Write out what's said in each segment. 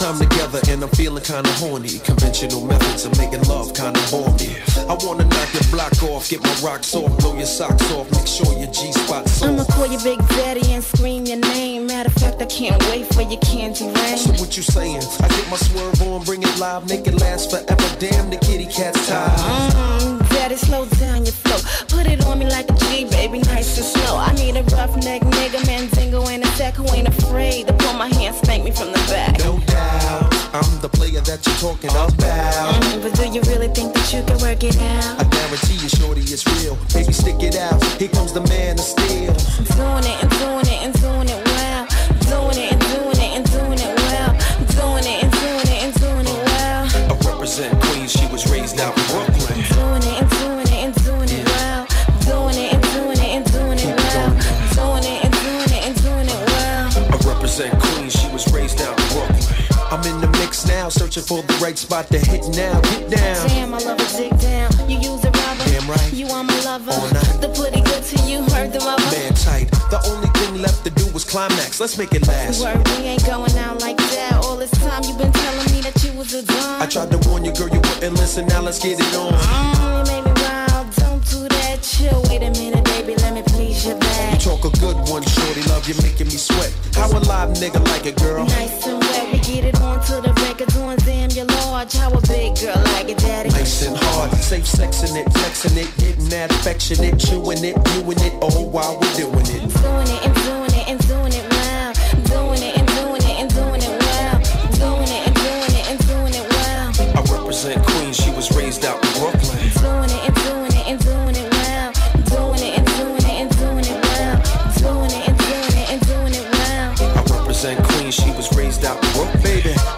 First time together and I'm feeling kinda horny. Conventional methods of making love kinda bore me. I wanna knock your block off, get my rocks off, blow your socks off, make sure your G-spot's I'ma call your Big Daddy and scream your name. Matter of fact, I can't wait for your candy rain. So what you saying? I get my swerve on, bring it live, make it last forever. Damn, the kitty cat's tired. Mm, Daddy, slow down your flow. Put it on me like a G, baby, nice and slow. I need a rough neck nigga, Mandingo and a sack who ain't afraid to pull my hand, spank me from the back. No doubt, I'm the player that you're talking about. Mm, but do you really think that you can work it out? I guarantee you, shorty, it's real. Baby, stick it out. Here comes the man of steel. I'm doing it and doing it and doing it well. Doing it and doing it and doing it well. Doing it and doing it and doing it well. I represent Queens. She was raised out in Brooklyn. Now, searching for the right spot to hit now. Get down. Damn, I love a dig down. You use a rubber. Damn right. You are my lover. All night. The pretty good to you, heard the mother. Man tight. The only thing left to do was climax. Let's make it last. Word, we ain't going out like that. All this time you been telling me that you was a dumb. I tried to warn you, girl, you wouldn't listen. Now let's get it on. Mm, Chill. Wait a minute, baby. Let me please your You back. You talk a good one, shorty. Love you, making me sweat. How a live nigga like it, girl? Nice and wet. We get it on to the records on damn you're large. How a big girl like it, daddy. Nice and hard, safe sexing it, flexing it, getting that affectionate, chewing it, doing it all while we're doing it. Doing it and doing it and doing it well. Doing it and doing it and doing it well. Doing it and doing it and doing it well. I represent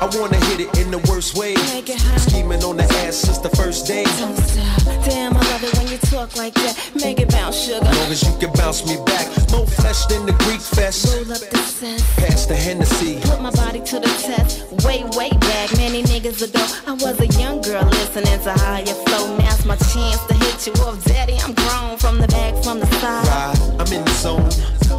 I wanna hit it in the worst way. Make it hot. Scheming on the ass since the first day. Don't stop. Damn, I love it when you talk like that. Make it bounce, sugar. Long as you can bounce me back. More flesh than the Greek fest. Roll up the set. Pass the Hennessy. Put my body to the test. Way, way back, many niggas ago. I was a young girl listening to higher flow. Now's my chance to hit you up, daddy. I'm grown from the back, from the side. Ride, I'm in the zone.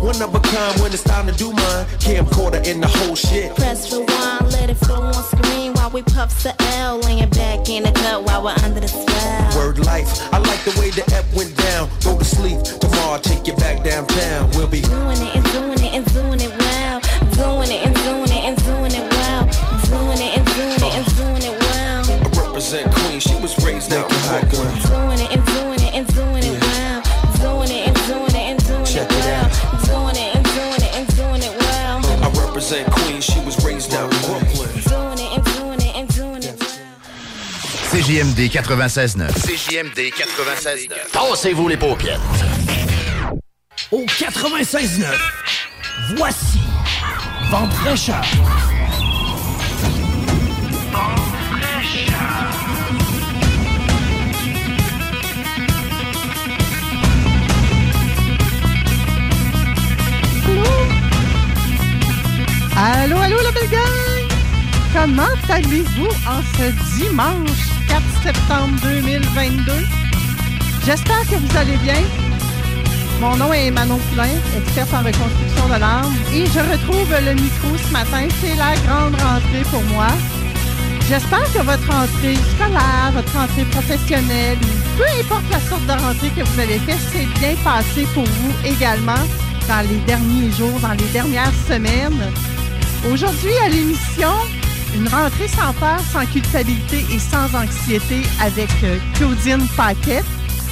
One of a kind when it's time to do mine. Camcorder in the whole shit. Press rewind, let it flow on screen while we puff the L. Laying back in the cut while we're under the spell. Word life, I like the way the F went down. Go to sleep, tomorrow I'll take you back downtown. We'll be Doing it and doing it and doing it well. Doing it and doing it and doing it well. Doing it and doing it and doing it well. I represent Queens, she was raised out in Brooklyn. Doing it and doing it and doing it well. Doing it and doing it and doing it it well. Doing it and doing it and doing it well. I represent Queens, she was CJMD 96.9. CJMD 96.9. Tassez-vous les paupières. Au 96.9, voici Vente fraîcheur. Allô, allô, la belle gang! Comment allez-vous en ce dimanche? 4 septembre 2022? J'espère que vous allez bien. Mon nom est Manon Poulain, experte en reconstruction de l'âme. Et je retrouve le micro ce matin. C'est la grande rentrée pour moi. J'espère que votre rentrée scolaire, votre rentrée professionnelle, peu importe la sorte de rentrée que vous avez faite, c'est bien passé pour vous également dans les derniers jours, dans les dernières semaines. Aujourd'hui, à l'émission, une rentrée sans peur, sans culpabilité et sans anxiété avec euh, Claudine Paquette.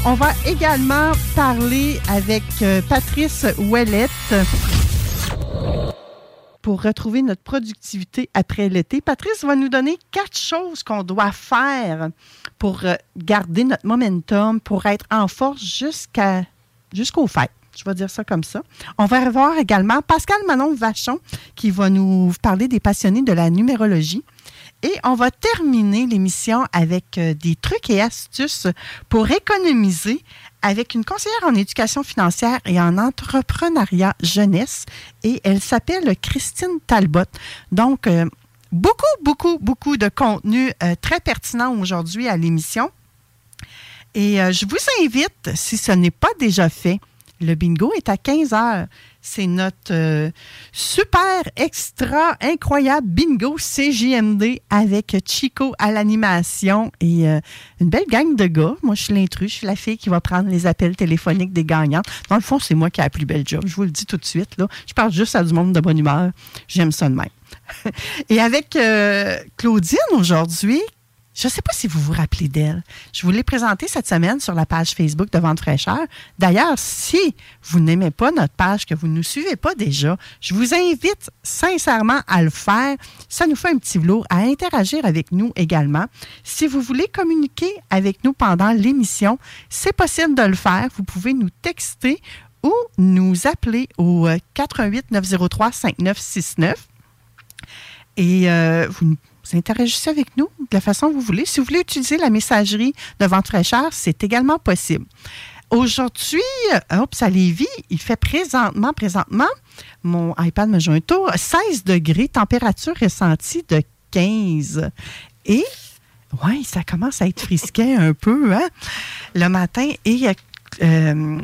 On va également parler avec euh, Patrice Ouellette pour retrouver notre productivité après l'été. Patrice va nous donner quatre choses qu'on doit faire pour euh, garder notre momentum, pour être en force jusqu'à jusqu'au fait. Je vais dire ça comme ça. On va revoir également Pascal Manon Vachon qui va nous parler des passionnés de la numérologie. Et on va terminer l'émission avec euh, des trucs et astuces pour économiser avec une conseillère en éducation financière et en entrepreneuriat jeunesse. Et elle s'appelle Christine Talbot. Donc, euh, beaucoup, beaucoup, beaucoup de contenu euh, très pertinent aujourd'hui à l'émission. Et je vous invite, si ce n'est pas déjà fait, le bingo est à 15 heures. C'est notre euh, super extra incroyable bingo CJMD avec Chico à l'animation et euh, une belle gang de gars. Moi, je suis l'intrus, je suis la fille qui va prendre les appels téléphoniques des gagnants. Dans le fond, c'est moi qui ai la plus belle job. Je vous le dis tout de suite. Je parle juste à du monde de bonne humeur. J'aime ça de même. et avec euh, Claudine aujourd'hui, je ne sais pas si vous vous rappelez d'elle. Je vous l'ai présentée cette semaine sur la page Facebook de Vente fraîcheur. D'ailleurs, si vous n'aimez pas notre page, que vous ne nous suivez pas déjà, je vous invite sincèrement à le faire. Ça nous fait un petit velours à interagir avec nous également. Si vous voulez communiquer avec nous pendant l'émission, c'est possible de le faire. Vous pouvez nous texter ou nous appeler au 88 903 5969. Et euh, vous interagissez avec nous de la façon que vous voulez. Si vous voulez utiliser la messagerie de Vente fraîcheur, c'est également possible. Aujourd'hui, oups, à Lévis, il fait présentement, présentement, mon iPad me joue un tour, 16 degrés, température ressentie de 15. Et, oui, ça commence à être frisquet un peu, hein, le matin. Et euh,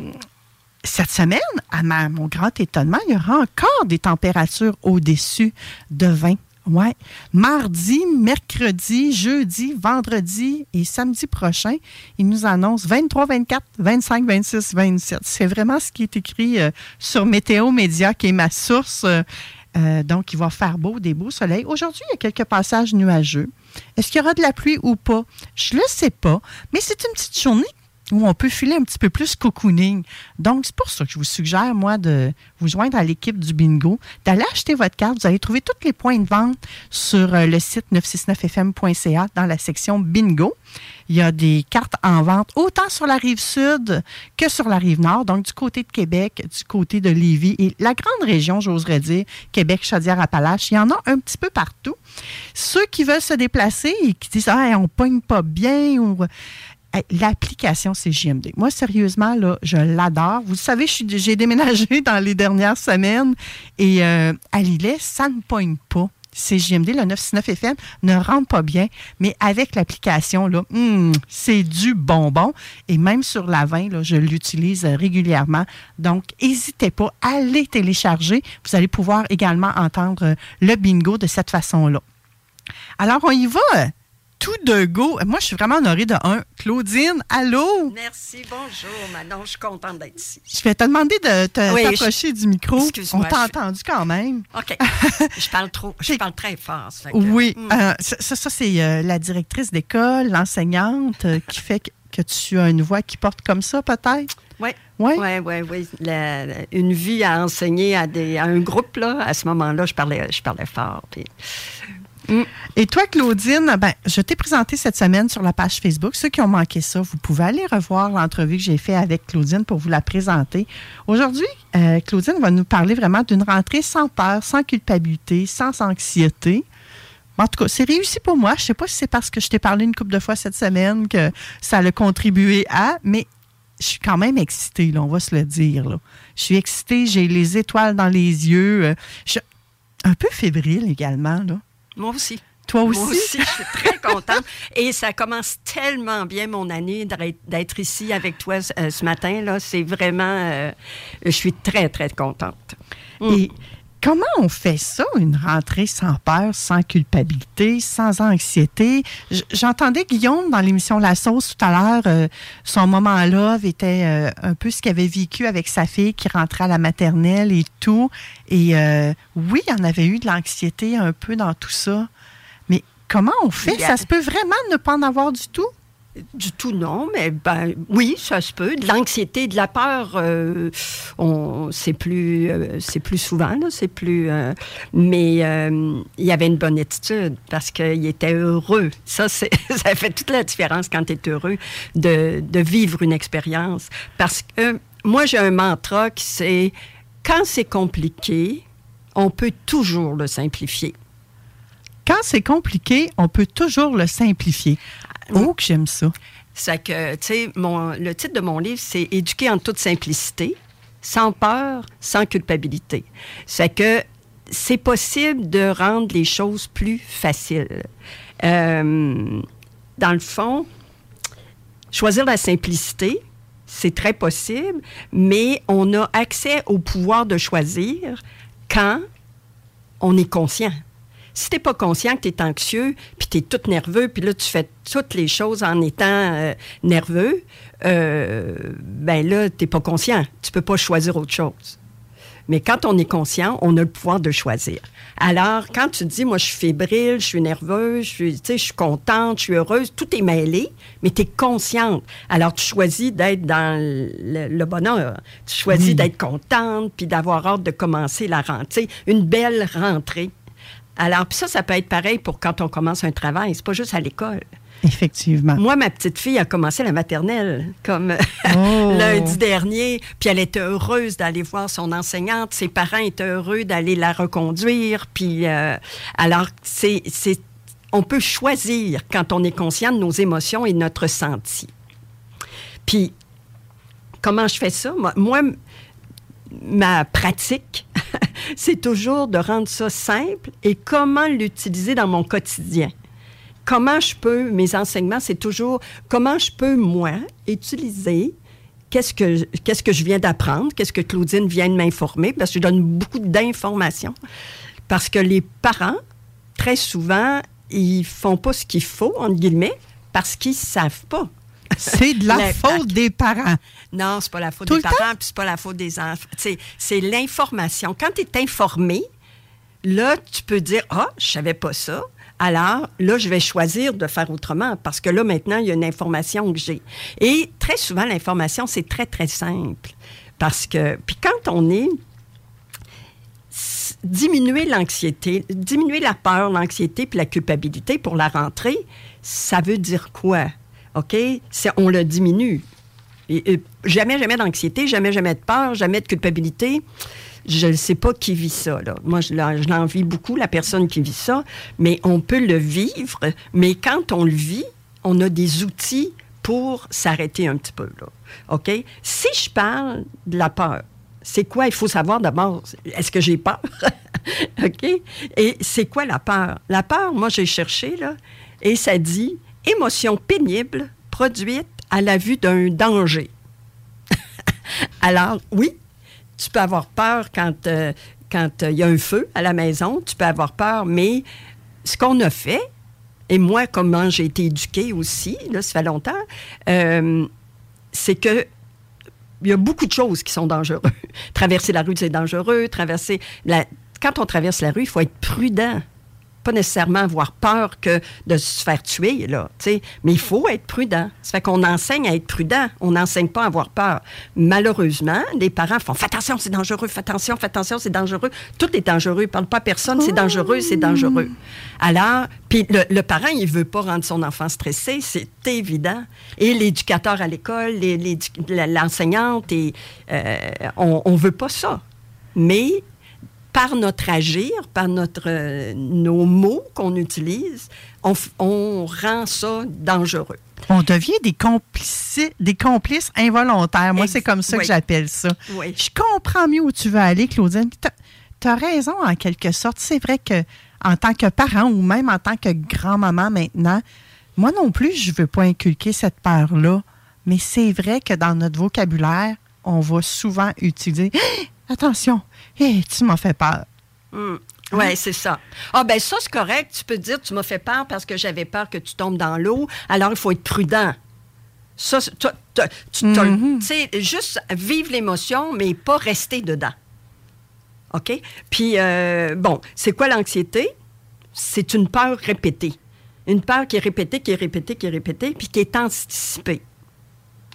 cette semaine, à mon grand étonnement, il y aura encore des températures au-dessus de 20 oui. Mardi, mercredi, jeudi, vendredi et samedi prochain, il nous annonce 23, 24, 25, 26, 27. C'est vraiment ce qui est écrit euh, sur Météo Média, qui est ma source. Euh, euh, donc, il va faire beau, des beaux soleils. Aujourd'hui, il y a quelques passages nuageux. Est-ce qu'il y aura de la pluie ou pas? Je ne le sais pas, mais c'est une petite journée où on peut filer un petit peu plus cocooning. Donc, c'est pour ça que je vous suggère, moi, de vous joindre à l'équipe du bingo, d'aller acheter votre carte. Vous allez trouver tous les points de vente sur euh, le site 969fm.ca dans la section bingo. Il y a des cartes en vente autant sur la rive sud que sur la rive nord, donc du côté de Québec, du côté de Lévis et la grande région, j'oserais dire, Québec, Chaudière-Appalaches. Il y en a un petit peu partout. Ceux qui veulent se déplacer et qui disent Ah, on pogne pas bien ou l'application CJMD. Moi, sérieusement, je l'adore. Vous savez, j'ai déménagé dans les dernières semaines et euh, à Lillet, ça ne pogne pas. CJMD, le 969 FM, ne rentre pas bien, mais avec l'application, hmm, c'est du bonbon. Et même sur la 20, là, je l'utilise régulièrement. Donc, n'hésitez pas, à les télécharger. Vous allez pouvoir également entendre le bingo de cette façon-là. Alors, on y va tout de go. Moi, je suis vraiment honorée de un. Claudine, allô? Merci, bonjour, Manon. Je suis contente d'être ici. Je vais te demander de t'approcher du micro. On t'a entendu quand même. OK. je parle trop. Je parle très fort. oui. Hmm. Euh, ça, ça c'est euh, la directrice d'école, l'enseignante, euh, qui fait que, tu as une voix qui porte comme ça, peut-être? Oui. Oui, oui, oui. oui. une vie à enseigner à, des, à un groupe, là, à ce moment-là, je parlais, je parlais fort. Puis et toi, Claudine, ben, je t'ai présenté cette semaine sur la page Facebook. Ceux qui ont manqué ça, vous pouvez aller revoir l'entrevue que j'ai faite avec Claudine pour vous la présenter. Aujourd'hui, euh, Claudine va nous parler vraiment d'une rentrée sans peur, sans culpabilité, sans anxiété. En tout cas, c'est réussi pour moi. Je ne sais pas si c'est parce que je t'ai parlé une couple de fois cette semaine que ça a contribué à, mais je suis quand même excitée, on va se le dire. Là. Je suis excitée, j'ai les étoiles dans les yeux. Euh, je suis un peu fébrile également. Là. Moi aussi. Toi aussi? Moi aussi, je suis très contente. Et ça commence tellement bien mon année d'être ici avec toi euh, ce matin. Là, c'est vraiment... Euh, je suis très, très contente. Et comment on fait ça, une rentrée sans peur, sans culpabilité, sans anxiété? J'entendais Guillaume dans l'émission La Sauce tout à l'heure, euh, son moment là était un peu ce qu'il avait vécu avec sa fille qui rentrait à la maternelle et tout. Et oui, il y en avait eu de l'anxiété un peu dans tout ça. Comment on fait? Ça se peut vraiment ne pas en avoir du tout? Du tout, non, mais ben oui, ça se peut. De l'anxiété, de la peur, euh, c'est plus, euh, c'est plus souvent, c'est plus. Euh, mais il y avait une bonne attitude parce qu'il était heureux. Ça, ça fait toute la différence quand tu es heureux de, de vivre une expérience. Parce que moi, j'ai un mantra qui c'est quand c'est compliqué, on peut toujours le simplifier quand c'est compliqué, on peut toujours le simplifier. Oh, que j'aime ça. C'est que, tu sais, le titre de mon livre, c'est Éduquer en toute simplicité, sans peur, sans culpabilité. C'est que c'est possible de rendre les choses plus faciles. Euh, dans le fond, choisir la simplicité, c'est très possible, mais on a accès au pouvoir de choisir quand on est conscient. Si t'es pas conscient que tu es anxieux, puis tu es tout nerveux, puis là, tu fais toutes les choses en étant euh, nerveux, euh, ben là, tu pas conscient. Tu peux pas choisir autre chose. Mais quand on est conscient, on a le pouvoir de choisir. Alors, quand tu dis, moi, je suis fébrile, je suis nerveuse, je suis, je suis contente, je suis heureuse, tout est mêlé, mais tu es consciente. Alors, tu choisis d'être dans le, bonheur. Tu choisis d'être contente, puis d'avoir hâte de commencer la rentrée, une belle rentrée. Alors, puis ça, ça peut être pareil pour quand on commence un travail. C'est pas juste à l'école. Effectivement. Moi, ma petite fille a commencé la maternelle comme oh. lundi dernier, puis elle était heureuse d'aller voir son enseignante. Ses parents étaient heureux d'aller la reconduire. Puis, euh, alors, c'est, c'est, on peut choisir quand on est conscient de nos émotions et de notre senti. Puis, comment je fais ça? moi ma pratique, c'est toujours de rendre ça simple et comment l'utiliser dans mon quotidien. Comment je peux, mes enseignements, c'est toujours comment je peux, moi, utiliser qu'est-ce que, qu'est-ce que je viens d'apprendre, qu'est-ce que Claudine vient de m'informer, parce que je donne beaucoup d'informations. Parce que les parents, très souvent, ils font pas ce qu'il faut, entre guillemets, parce qu'ils savent pas. C'est de la faute des parents. Non, c'est pas la faute des parents, puis c'est pas la faute des enfants. C'est l'information. Quand tu es informé, là, tu peux dire Ah, je savais pas ça. Alors, là, je vais choisir de faire autrement parce que là, maintenant, il y a une information que j'ai. Et très souvent, l'information, c'est très, très simple. Parce que, puis quand on est diminuer l'anxiété, diminuer la peur, l'anxiété puis la culpabilité pour la rentrée, ça veut dire quoi? OK? On le diminue. Jamais, jamais d'anxiété, jamais, jamais de peur, jamais de culpabilité. Je ne sais pas qui vit ça. Moi, je, l'envie beaucoup, la personne qui vit ça, mais on peut le vivre. Mais quand on le vit, on a des outils pour s'arrêter un petit peu. OK? Si je parle de la peur, c'est quoi? Il faut savoir d'abord, est-ce que j'ai peur? OK? Et c'est quoi la peur? La peur, moi, j'ai cherché, là, et ça dit émotion pénible produite à la vue d'un danger. Alors, oui, tu peux avoir peur quand euh, quand euh, il y a un feu à la maison, tu peux avoir peur, mais ce qu'on a fait, et moi, comment j'ai été éduquée aussi, là, ça fait longtemps, euh, c'est que il y a beaucoup de choses qui sont dangereuses. traverser la rue, c'est dangereux. Traverser. Quand on traverse la rue, il faut être prudent pas nécessairement avoir peur que de se faire tuer, là, mais il faut être prudent. Ça fait qu'on enseigne à être prudent, on n'enseigne pas à avoir peur. Malheureusement, les parents font « Fais attention, c'est dangereux, fais attention, fais attention, c'est dangereux. » Tout est dangereux, ils parlent pas à personne, c'est dangereux, c'est dangereux. Alors, puis le, parent, il veut pas rendre son enfant stressé, c'est évident. Et l'éducateur à l'école, l'enseignante, euh, on ne veut pas ça. Mais par notre agir, par notre, euh, nos mots qu'on utilise, on, rend ça dangereux. On devient des complices, des complices involontaires. Moi, c'est comme ça que j'appelle ça. Je comprends mieux où tu veux aller, Claudine. Tu as, raison, en quelque sorte. C'est vrai que en tant que parent ou même en tant que grand-maman maintenant, moi non plus, je ne veux pas inculquer cette peur-là. Mais c'est vrai que dans notre vocabulaire, on va souvent utiliser Attention, hey, tu m'as fait peur. Hmm. Oui, c'est ça. Ah, ben ça, c'est correct. Tu peux dire, tu m'as fait peur parce que j'avais peur que tu tombes dans l'eau. Alors, il faut être prudent. Ça, tu mm-hmm. sais, juste vivre l'émotion, mais pas rester dedans. OK? Puis, euh, bon, c'est quoi l'anxiété? C'est une peur répétée. Une peur qui est répétée, qui est répétée, qui est répétée, puis qui est anticipée.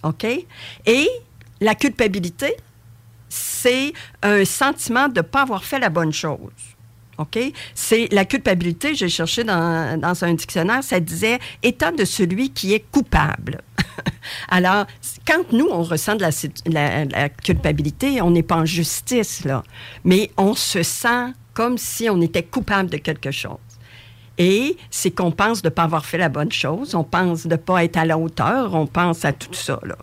OK? Et la culpabilité, c'est un sentiment de ne pas avoir fait la bonne chose. OK? C'est la culpabilité, j'ai cherché dans, un dictionnaire, ça disait état de celui qui est coupable. Alors, quand nous, on ressent de la, la, culpabilité, on n'est pas en justice, là, mais on se sent comme si on était coupable de quelque chose. Et c'est qu'on pense de ne pas avoir fait la bonne chose, on pense de ne pas être à la hauteur, on pense à tout ça. Là.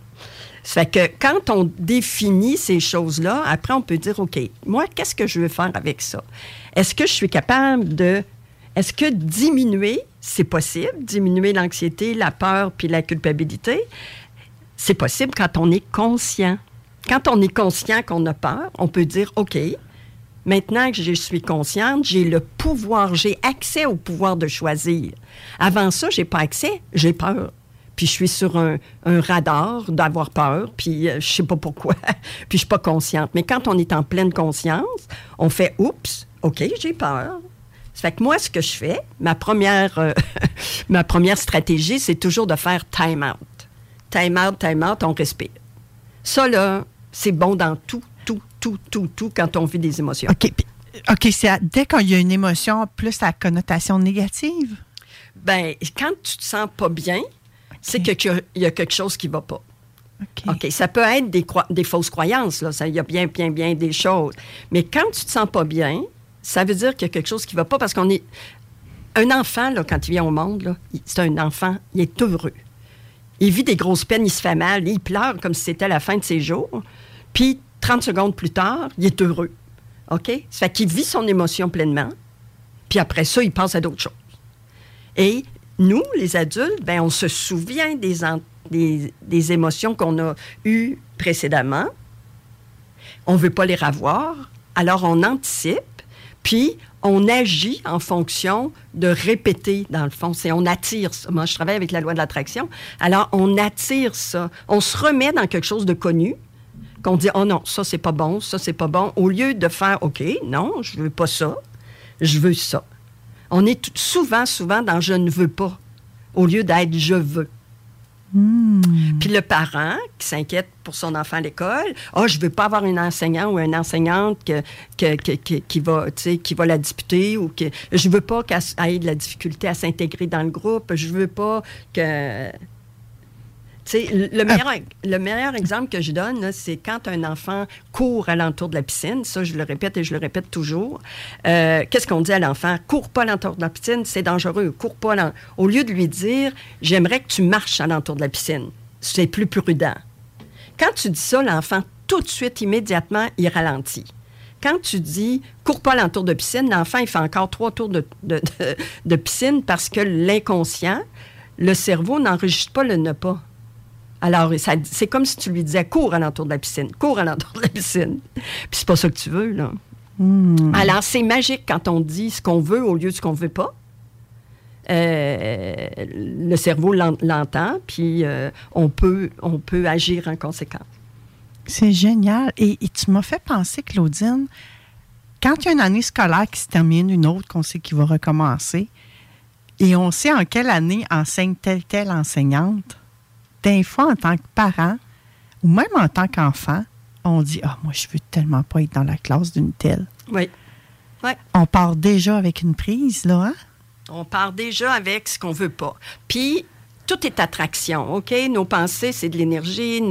Fait que quand on définit ces choses-là, après, on peut dire, OK, moi, qu'est-ce que je veux faire avec ça? Est-ce que je suis capable de... Est-ce que diminuer, c'est possible, diminuer l'anxiété, la peur puis la culpabilité? C'est possible quand on est conscient. Quand on est conscient qu'on a peur, on peut dire, OK, Maintenant que je suis consciente, j'ai le pouvoir, j'ai accès au pouvoir de choisir. Avant ça, j'ai pas accès, j'ai peur. Puis je suis sur un, radar d'avoir peur, puis je euh, je sais pas pourquoi, puis je suis pas consciente. Mais quand on est en pleine conscience, on fait oups, OK, j'ai peur. Ça fait que moi, ce que je fais, ma première, euh, ma première stratégie, c'est toujours de faire time out. Time out, time out, on respire. Ça, là, c'est bon dans tout tout, tout, tout, tout quand on vit des émotions. OK. OK, c'est dès qu'il y a une émotion, plus la connotation négative? Ben, quand tu te sens pas bien, c'est qu'il y, a quelque chose qui va pas. OK. Ça peut être des, des fausses croyances, là. Il y a bien, bien, bien des choses. Mais quand tu te sens pas bien, ça veut dire qu'il y a quelque chose qui va pas parce qu'on est. Un enfant, là, quand il vient au monde, c'est un enfant, il est heureux. Il vit des grosses peines, il se fait mal, il pleure comme si c'était la fin de ses jours. Puis 30 secondes plus tard, il est heureux. OK? Ça fait qu'il vit son émotion pleinement. Puis après ça, il passe à d'autres choses. Et nous, les adultes, ben, on se souvient des, des, émotions qu'on a eues précédemment. On ne veut pas les revoir. Alors, on anticipe. Puis, on agit en fonction de répéter, dans le fond. C'est on attire ça. Moi, je travaille avec la loi de l'attraction. Alors, on attire ça. On se remet dans quelque chose de connu qu'on dit oh non, ça c'est pas bon, ça c'est pas bon, au lieu de faire OK, non, je veux pas ça, je veux ça. On est souvent, souvent dans je ne veux pas, au lieu d'être je veux. Hmm. Puis le parent qui s'inquiète pour son enfant à l'école, oh, je veux pas avoir une enseignante ou une enseignante que, qui, va, qui va la disputer ou que je veux pas qu'elle ait de la difficulté à s'intégrer dans le groupe, je veux pas que le meilleur, le meilleur exemple que je donne, c'est quand un enfant court alentour de la piscine. Ça, je le répète et je le répète toujours. Euh, qu'est-ce qu'on dit à l'enfant? Cours pas alentour de la piscine, c'est dangereux. Cours pas Au lieu de lui dire, j'aimerais que tu marches alentour de la piscine. C'est plus prudent. Quand tu dis ça, l'enfant, tout de suite, immédiatement, il ralentit quand tu dis cours pas alentour de piscine, l'enfant, il fait encore trois tours de, de piscine parce que l'inconscient, le cerveau n'enregistre pas le ne pas. Alors, c'est comme si tu lui disais cours alentour de la piscine, cours alentour de la piscine. Puis c'est pas ça que tu veux, là. Hmm. Alors, c'est magique quand on dit ce qu'on veut au lieu de ce qu'on veut pas. Euh, le cerveau l'entend, puis euh, on, peut, on peut agir en conséquence. C'est génial. Et, tu m'as fait penser, Claudine, quand il y a une année scolaire qui se termine, une autre qu'on sait qui va recommencer, et on sait en quelle année enseigne telle, telle enseignante, des fois, en tant que parent, ou même en tant qu'enfant, on dit Ah, moi, je veux tellement pas être dans la classe d'une telle. Oui. On part déjà avec une prise, là, hein? On part déjà avec ce qu'on veut pas. Puis, tout est attraction, OK? Nos pensées, c'est de l'énergie,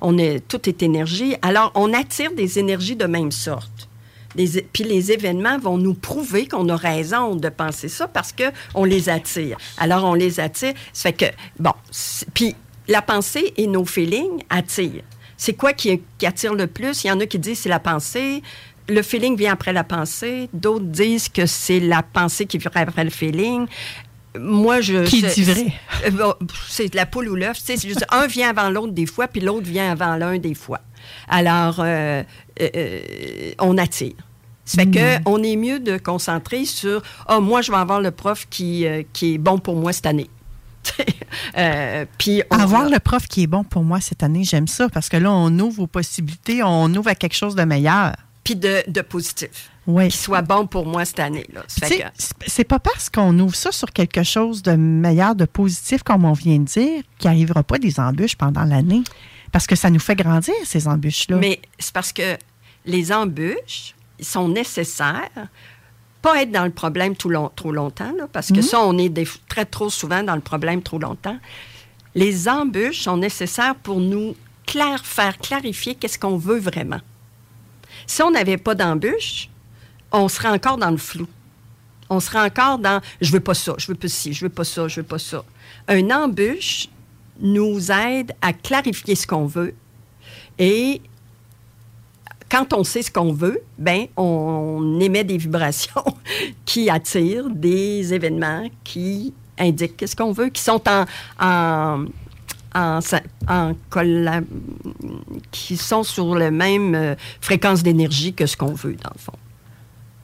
on est, tout est énergie. Alors, on attire des énergies de même sorte. Puis les événements vont nous prouver qu'on a raison de penser ça parce qu'on les attire. Alors, on les attire. Ça fait que, bon, puis la pensée et nos feelings attirent. C'est quoi qui, attire le plus? Il y en a qui disent c'est la pensée. le feeling vient après la pensée. D'autres disent que c'est la pensée qui vient après le feeling. Moi, je. Qui dit vrai? c'est- bon, C'est la poule ou l'œuf. Tu sais, un vient avant l'autre des fois, puis l'autre vient avant l'un des fois. Alors, euh, euh, on attire. Ça fait que on est mieux de concentrer sur Ah, moi, je vais avoir le prof qui, euh, qui est bon pour moi cette année. Euh, puis Avoir le prof qui est bon pour moi cette année, j'aime ça parce que là, on ouvre aux possibilités, on ouvre à quelque chose de meilleur. Puis de, de positif. Oui. Qui soit bon pour moi cette année. C'est pas parce qu'on ouvre ça sur quelque chose de meilleur, de positif, comme on vient de dire, qu'il n'arrivera pas des embûches pendant l'année. Parce que ça nous fait grandir, ces embûches-là. Mais c'est parce que les embûches sont nécessaires. Pas être dans le problème tout long- trop longtemps, là, parce que Mhm. ça, on est des- très trop souvent dans le problème trop longtemps. Les embûches sont nécessaires pour nous clair, faire clarifier qu'est-ce qu'on veut vraiment. Si on n'avait pas d'embûches, on serait encore dans le flou. On serait encore dans je veux pas ça, je veux pas ci, je veux pas ça, je veux pas ça. Un embûche nous aide à clarifier ce qu'on veut et quand on sait ce qu'on veut, ben on émet des vibrations qui attirent des événements qui indiquent ce qu'on veut, qui sont en, en, en, qui sont sur la même euh, fréquence d'énergie que ce qu'on veut, dans le fond.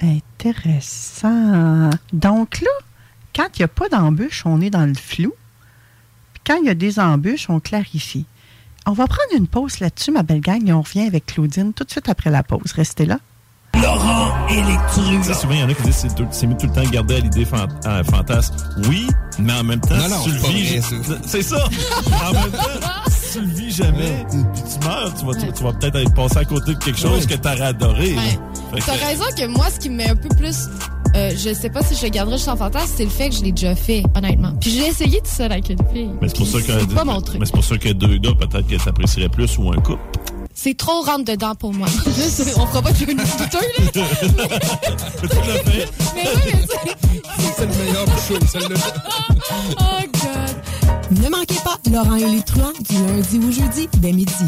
Intéressant. Donc là, quand il n'y a pas d'embûche, on est dans le flou. Quand il y a des embûches, on clarifie. On va prendre une pause là-dessus, ma belle gang, et on revient avec Claudine tout de suite après la pause. Restez là. Laurent. Tu sais, souvent, il y en a qui disent que c'est tout- tout le temps garder à l'idée fan- euh, fantasme. Oui, mais en même temps, Non, non, si tu le c'est vis. ça. C'est ça! en même temps, tu le vis jamais, puis tu meurs, tu vas, tu, tu vas peut-être être passé à côté de quelque chose que t'aurais adoré. que- T'as raison que moi, ce qui me met un peu plus. euh, je sais pas si je le garderai juste en fantasme, c'est le fait que je l'ai déjà fait, honnêtement. Puis j'ai essayé tout seul avec une fille. Mais c'est pour ça que. C'est pas mon truc. Mais c'est pour ça que deux gars, peut-être que t'apprécierais plus ou un couple. C'est trop rentre dedans pour moi. On fera pas de jeu de douteux, là. Mais oui, mais c'est. C'est le meilleur show, celle-là. Oh, God. Ne manquez pas Laurent et les du lundi au jeudi dès midi.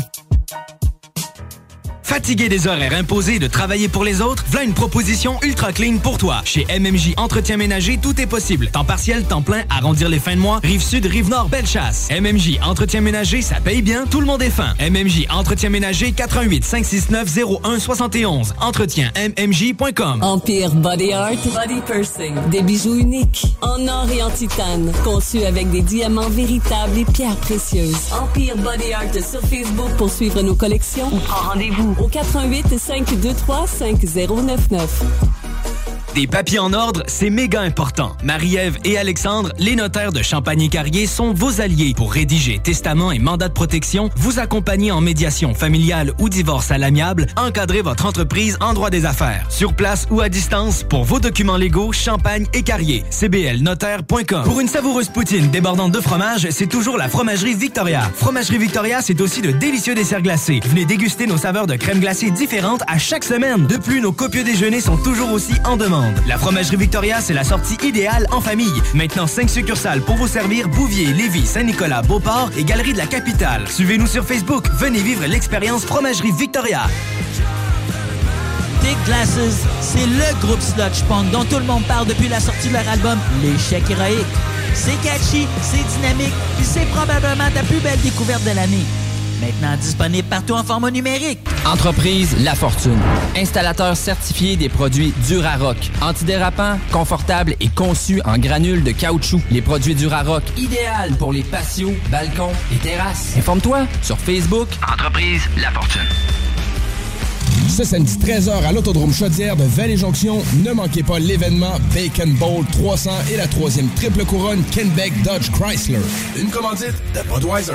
Fatigué des horaires imposés de travailler pour les autres, voilà une proposition ultra clean pour toi. Chez MMJ Entretien Ménager, tout est possible. Temps partiel, temps plein, arrondir les fins de mois, rive sud, rive nord, belle chasse. MMJ Entretien Ménager, ça paye bien, tout le monde est fin. MMJ Entretien Ménager, 88 569 01 71. Entretien MMJ.com. Empire Body Art, Body Pursing. Des bijoux uniques, en or et en titane, conçus avec des diamants véritables et pierres précieuses. Empire Body Art sur Facebook pour suivre nos collections ou prends rendez-vous au 88 523 5099. Des papiers en ordre, c'est méga important. Marie-Ève et Alexandre, les notaires de Champagne-Carrier, sont vos alliés pour rédiger testament et mandat de protection, vous accompagner en médiation familiale ou divorce à l'amiable, encadrer votre entreprise en droit des affaires. Sur place ou à distance, pour vos documents légaux, Champagne et Carrier. cblnotaire.com. Pour une savoureuse poutine débordante de fromage, c'est toujours la Fromagerie Victoria. Fromagerie Victoria, c'est aussi de délicieux desserts glacés. Venez déguster nos saveurs de crème glacée différentes à chaque semaine. De plus, nos copieux déjeuners sont toujours aussi en demande. La Fromagerie Victoria, c'est la sortie idéale en famille. Maintenant, 5 succursales pour vous servir Bouvier, Lévis, Saint-Nicolas, Beauport et Galerie de la Capitale. Suivez-nous sur Facebook. Venez vivre l'expérience Fromagerie Victoria. Big Glasses, c'est le groupe sludge punk dont tout le monde parle depuis la sortie de leur album L'échec héroïque. C'est catchy, c'est dynamique, puis c'est probablement ta plus belle découverte de l'année. Maintenant disponible partout en format numérique. Entreprise La Fortune. Installateur certifié des produits Durarock. Antidérapant, confortable et conçu en granules de caoutchouc. Les produits Durarock, idéal pour les patios, balcons et terrasses. Informe-toi sur Facebook. Entreprise La Fortune. Ce samedi 13h à l'Autodrome Chaudière de Vallée-Jonction, ne manquez pas l'événement Bacon Bowl 300 et la troisième triple couronne Kenbeck Dodge Chrysler. Une commandite de Budweiser.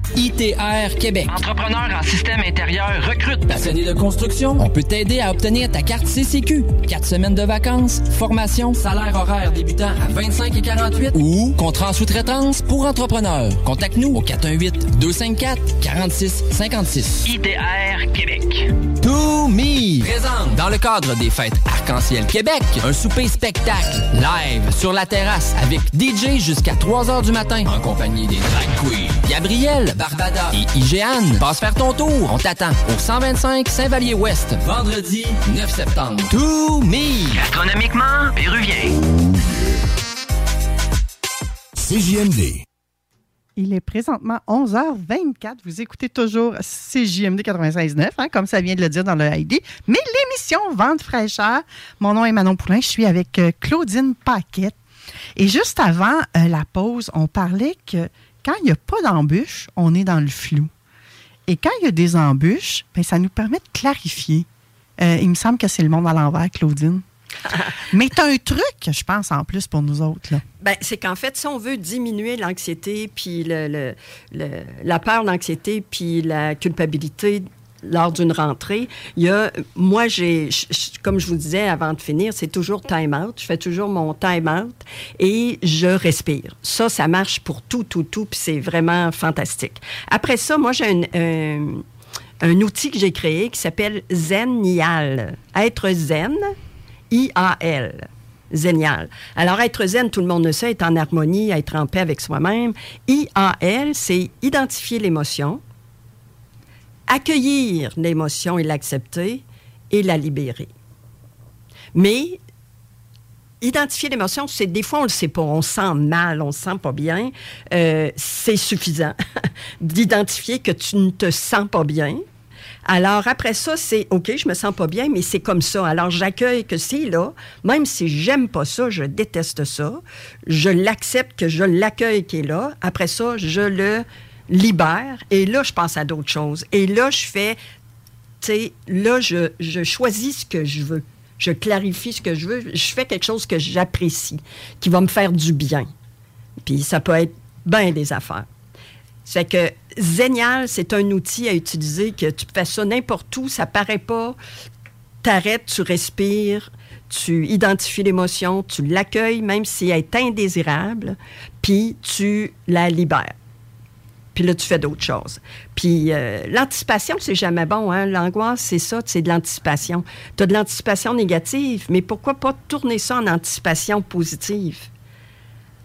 ITR Québec. Entrepreneur en système intérieur recrute. Passionné de construction, on peut t'aider à obtenir ta carte CCQ. Quatre semaines de vacances, formation, salaire horaire débutant à 25 et 48 ou contrat en sous-traitance pour entrepreneurs. Contacte-nous au 418 254 46 56. ITR Québec. To Me présente dans le cadre des fêtes Arc-en-Ciel Québec un souper spectacle live sur la terrasse avec DJ jusqu'à 3 heures du matin en compagnie des drag queens Gabriel, Barbada et IGAN. Passe faire ton tour, on t'attend au 125 Saint-Vallier-Ouest, vendredi 9 septembre. To Me Gastronomiquement péruvien. CJMD. Il est présentement 11h24. Vous écoutez toujours CJMD 96.9, hein, comme ça vient de le dire dans le ID. Mais l'émission Vente fraîcheur. Mon nom est Manon Poulain. Je suis avec euh, Claudine Paquette. Et juste avant euh, la pause, on parlait que quand il n'y a pas d'embûche, on est dans le flou. Et quand il y a des embûches, ben, ça nous permet de clarifier. Euh, il me semble que c'est le monde à l'envers, Claudine. Mais tu as un truc, je pense, en plus pour nous autres. Là. Ben, c'est qu'en fait, si on veut diminuer l'anxiété, puis le, le- le- la peur, l'anxiété, puis la culpabilité lors d'une rentrée, il y a, moi, j'ai, comme je vous disais avant de finir, c'est toujours time out. Je fais toujours mon time out et je respire. Ça, ça marche pour tout, tout, tout, puis c'est vraiment fantastique. Après ça, moi, j'ai un, un- outil que j'ai créé qui s'appelle Zenial. Être zen, I-A-L. Zénial. Alors, être zen, tout le monde le sait, être en harmonie, être en paix avec soi-même. I-A-L, c'est identifier l'émotion, accueillir l'émotion et l'accepter et la libérer. Mais identifier l'émotion, c'est des fois on le sait pas, on se sent mal, on se sent pas bien. Euh, c'est suffisant d'identifier que tu ne te sens pas bien. Alors après ça, c'est OK, je me sens pas bien, mais c'est comme ça. Alors j'accueille que c'est là, même si j'aime pas ça, je déteste ça, je l'accepte que je l'accueille qui est là. Après ça, je le libère et là je pense à d'autres choses. Et là je fais tu là, je, je choisis ce que je veux. Je clarifie ce que je veux. Je fais quelque chose que j'apprécie, qui va me faire du bien. Puis ça peut être bien des affaires. C'est que Zénial, c'est un outil à utiliser que tu fais ça n'importe où, ça paraît pas. T'arrêtes, tu respires, tu identifies l'émotion, tu l'accueilles, même si elle est indésirable, puis tu la libères. Puis là, tu fais d'autres choses. Puis euh, l'anticipation, c'est jamais bon. Hein? L'angoisse, c'est ça, c'est de l'anticipation. Tu as de l'anticipation négative, mais pourquoi pas tourner ça en anticipation positive?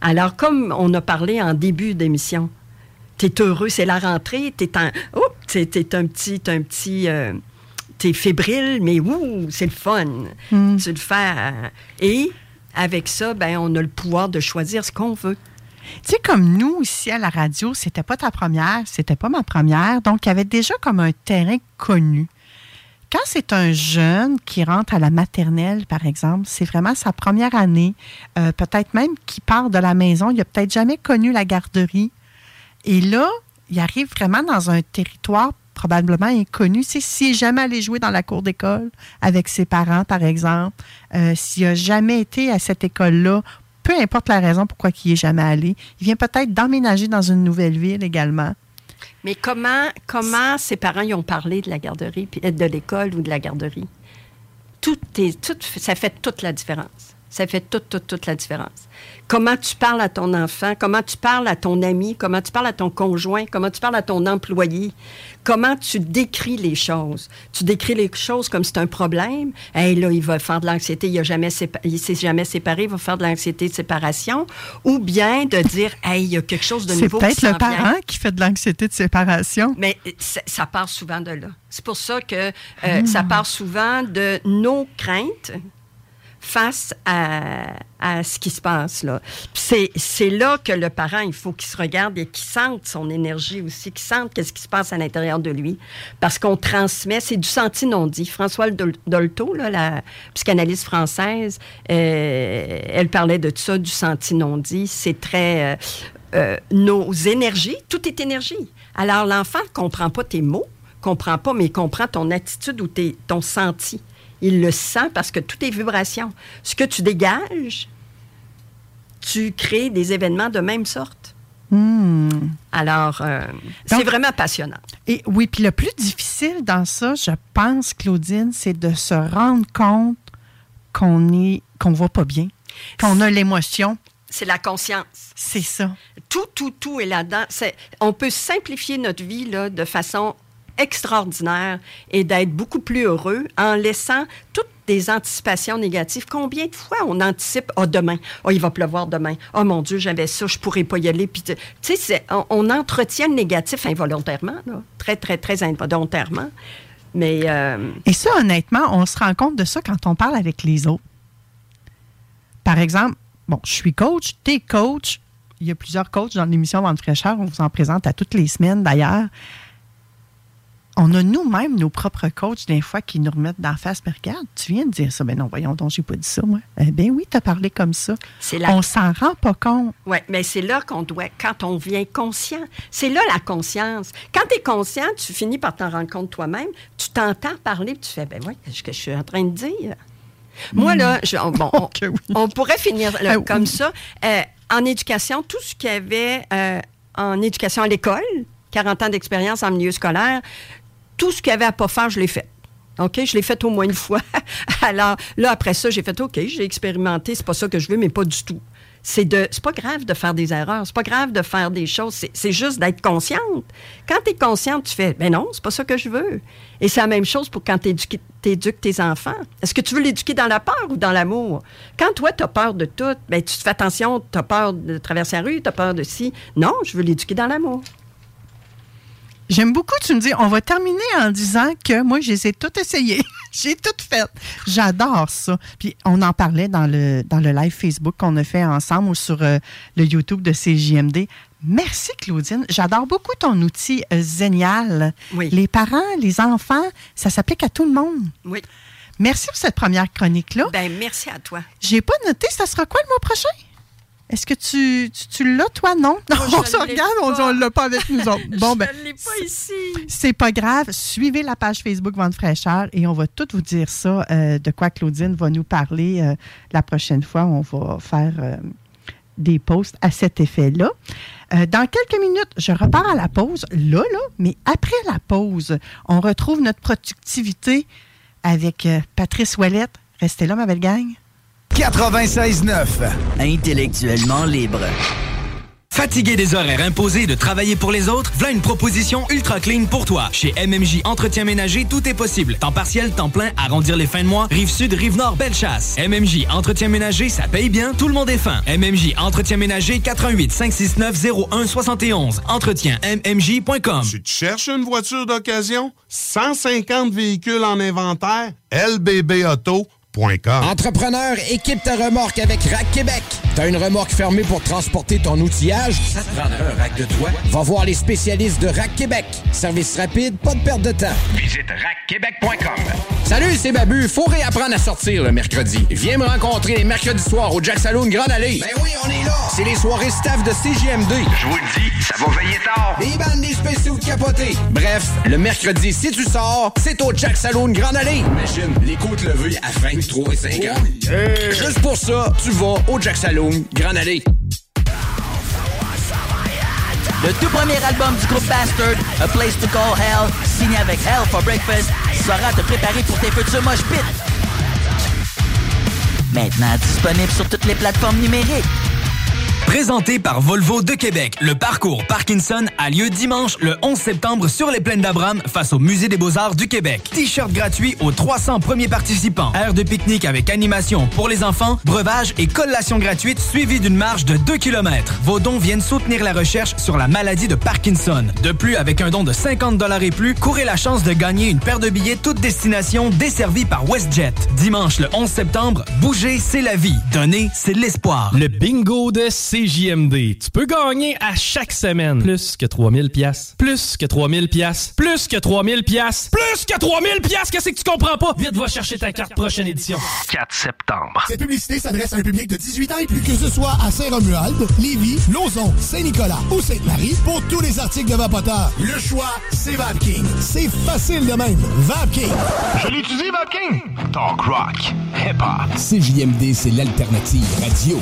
Alors, comme on a parlé en début d'émission, tu es heureux, c'est la rentrée, tu es, un petit... t'es un petit euh, t'es fébrile, mais ouh, c'est le fun. Tu le fais. euh, et avec ça, ben, on a le pouvoir de choisir ce qu'on veut. Tu sais, comme nous, ici à la radio, c'était pas ta première, c'était pas ma première. Donc, il y avait déjà comme un terrain connu. Quand c'est un jeune qui rentre à la maternelle, par exemple, c'est vraiment sa première année, euh, peut-être même qui part de la maison, il a peut-être jamais connu la garderie. Et là, il arrive vraiment dans un territoire probablement inconnu. Tu sais, s'il n'est jamais allé jouer dans la cour d'école avec ses parents, par exemple, euh, s'il n'a jamais été à cette école-là, peu importe la raison pourquoi il n'est jamais allé, il vient peut-être d'emménager dans une nouvelle ville également. Mais comment, comment ses parents y ont parlé de la garderie, puis de l'école ou de la garderie? Tout est, tout, ça fait toute la différence. Ça fait toute, toute, toute la différence. Comment tu parles à ton enfant, comment tu parles à ton ami, comment tu parles à ton conjoint, comment tu parles à ton employé, comment tu décris les choses? Tu décris les choses comme c'est un problème? Hey, là, il va faire de l'anxiété, il ne s'est jamais séparé, il va faire de l'anxiété de séparation. Ou bien de dire, hey, il y a quelque chose de C'est nouveau. qui peut-être le vient. parent qui fait de l'anxiété de séparation. Mais ça, ça part souvent de là. C'est pour ça que euh, ça part souvent de nos craintes face à, à ce qui se passe là. C'est, c'est là que le parent, il faut qu'il se regarde et qu'il sente son énergie aussi, qu'il sente qu'est-ce qui se passe à l'intérieur de lui. Parce qu'on transmet, c'est du senti non dit. François Dol- Dolto, là, la psychanalyste française, euh, elle parlait de ça, du senti non dit. C'est très... euh, euh, nos énergies, tout est énergie. Alors l'enfant ne comprend pas tes mots, comprend pas, mais il comprend ton attitude ou tes- ton senti. Il le sent parce que tout est vibration. Ce que tu dégages, tu crées des événements de même sorte? Hmm. Alors, euh, c'est vraiment passionnant. Et oui, puis le plus difficile dans ça, je pense, Claudine, c'est de se rendre compte qu'on est qu'on va pas bien, qu'on a l'émotion. C'est la conscience. C'est ça. Tout, tout, tout est là-dedans. On peut simplifier notre vie là, de façon extraordinaire et d'être beaucoup plus heureux en laissant toutes des anticipations négatives. Combien de fois on anticipe « Oh, demain, oh, il va pleuvoir demain. Oh, mon Dieu, j'avais ça, je pourrais pas y aller. » Puis, tu sais, on, entretient le négatif involontairement, très, très, très involontairement. Mais... euh, Et ça, honnêtement, on se rend compte de ça quand on parle avec les autres. Par exemple, bon, je suis coach, tu es coach. Il y a plusieurs coachs dans l'émission Vente fraîcheur. On vous en présente à toutes les semaines d'ailleurs. On a nous-mêmes nos propres coachs, des fois, qui nous remettent d'en face. Mais regarde, tu viens de dire ça. Ben non, voyons donc, j'ai pas dit ça, moi. Eh bien oui, tu as parlé comme ça. C'est la- On s'en rend pas compte. Oui, mais c'est là qu'on doit, quand on devient conscient, c'est là la conscience. Quand tu es conscient, tu finis par t'en rendre compte toi-même, tu t'entends parler, puis tu fais, ben oui, qu'est-ce que je suis en train de dire? Moi, là, je- on, bon, on, on pourrait finir là, Ah, comme oui. ça. Euh, en éducation, tout ce qu'il y avait euh, en éducation à l'école, 40 ans d'expérience en milieu scolaire, tout ce qu'il y avait à pas faire, je l'ai fait. OK? Je l'ai fait au moins une fois. Alors, là, après ça, j'ai fait OK, j'ai expérimenté, c'est pas ça que je veux, mais pas du tout. C'est de c'est pas grave de faire des erreurs, c'est pas grave de faire des choses, c'est- juste d'être consciente. Quand tu es consciente, tu fais ben non, c'est pas ça que je veux. Et c'est la même chose pour quand tu éduques tes enfants. Est-ce que tu veux l'éduquer dans la peur ou dans l'amour? Quand toi, tu as peur de tout, ben, tu te fais attention, tu as peur de traverser la rue, tu as peur de ci. Non, je veux l'éduquer dans l'amour. J'aime beaucoup, tu me dis, on va terminer en disant que moi, je les ai toutes essayées. J'ai toutes faites. J'adore ça. Puis on en parlait dans le, dans le live Facebook qu'on a fait ensemble ou sur euh, le YouTube de CJMD. Merci, Claudine. J'adore beaucoup ton outil euh, génial. Les parents, les enfants, ça s'applique à tout le monde. Oui. Merci pour cette première chronique-là. Ben, merci à toi. J'ai pas noté, ça sera quoi le mois prochain? Est-ce que tu, tu, tu l'as, toi, non? Non, on se regarde, on dit on l'a pas avec nous autres. Bon, ben, je ne l'ai pas ici. c'est pas grave. Suivez la page Facebook Vente fraîcheur et on va tout vous dire ça, euh, de quoi Claudine va nous parler euh, la prochaine fois. On va faire euh, des posts à cet effet-là. Dans quelques minutes, je repars à la pause, là, là, mais après la pause, on retrouve notre productivité avec Patrice Ouellette. Restez là, ma belle gang. 96.9. Intellectuellement libre. Fatigué des horaires imposés et de travailler pour les autres? Voilà une proposition ultra clean pour toi. Chez MMJ Entretien Ménager, tout est possible. Temps partiel, temps plein, arrondir les fins de mois, rive sud, rive nord, belle chasse. MMJ Entretien Ménager, ça paye bien, tout le monde est fin. MMJ Entretien Ménager, 88 569 0171. Entretien MMJ.com. Tu te cherches une voiture d'occasion? 150 véhicules en inventaire? lbbauto.com. Entrepreneur, équipe ta remorque avec Rack Québec. T'as une remorque fermée pour transporter ton outillage? Ça te un rack de toi? Va voir les spécialistes de Rack Québec. Service rapide, pas de perte de temps. Visite rackquebec.com. Salut, c'est Babu. Faut réapprendre à sortir le mercredi. Viens me rencontrer les mercredis soirs au Jack Saloon Grande Allée. Ben oui, on est là. C'est les soirées staff de CGMD. Je vous le dis, ça va veiller tard. Les bandes des spéciaux de capotés. Bref, le mercredi, si tu sors, c'est au Jack Saloon Grande Allée. Imagine, les côtes levées à 23 et 50. Juste pour ça, tu vas au Jack Saloon Allée. Le tout premier album du groupe Bastard, A Place to Call Hell, signé avec Hell for Breakfast, sera te préparer pour tes futurs mosh pits. Maintenant disponible sur toutes les plateformes numériques. Présenté par Volvo de Québec, le parcours Parkinson a lieu dimanche le 11 septembre sur les plaines d'Abraham face au Musée des Beaux-Arts du Québec. T-shirt gratuit aux 300 premiers participants. Aire de pique-nique avec animation pour les enfants, breuvage et collation gratuite suivie d'une marche de 2 km. Vos dons viennent soutenir la recherche sur la maladie de Parkinson. De plus, avec un don de 50 et plus, courez la chance de gagner une paire de billets toute destination desservie par WestJet. Dimanche le 11 septembre, bouger, c'est la vie. Donner, c'est l'espoir. Le bingo de CJMD. Tu peux gagner à chaque semaine plus que 3000 pièces. Plus que 3000 pièces. Plus que 3000 pièces. Plus que 3000 pièces. Qu'est-ce que tu comprends pas? Vite, va chercher ta carte prochaine édition. 4 septembre. Cette publicité s'adresse à un public de 18 ans et plus. Que ce soit à Saint-Romuald, Lévis, Lauson, Saint-Nicolas ou Sainte-Marie, pour tous les articles de Vapoteur, le choix, c'est VapKing. C'est facile de même. VapKing. Je l'utilise, Vapking. Talk rock. Hip-hop. CJMD, c'est l'alternative radio.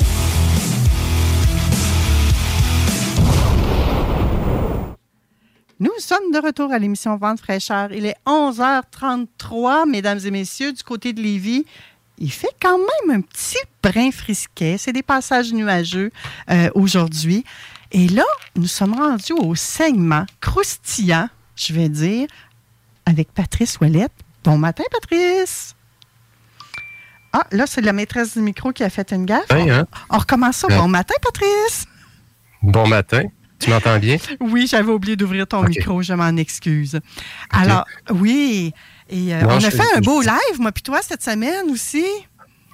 Nous sommes de retour à l'émission Vente fraîcheur. Il est 11h33, mesdames et messieurs, du côté de Lévis. Il fait quand même un petit brin frisquet. C'est des passages nuageux euh, aujourd'hui. Et là, nous sommes rendus au segment croustillant, je vais dire, avec Patrice Ouellette. Bon matin, Patrice. Ah, là, c'est la maîtresse du micro qui a fait une gaffe. Hein, hein? On recommence ça. Hein? Bon matin, Patrice. Bon matin. Tu m'entends bien? Oui, j'avais oublié d'ouvrir ton micro, je m'en excuse. Alors, oui, et euh, Non, on a je- fait un beau live, moi puis toi, cette semaine aussi?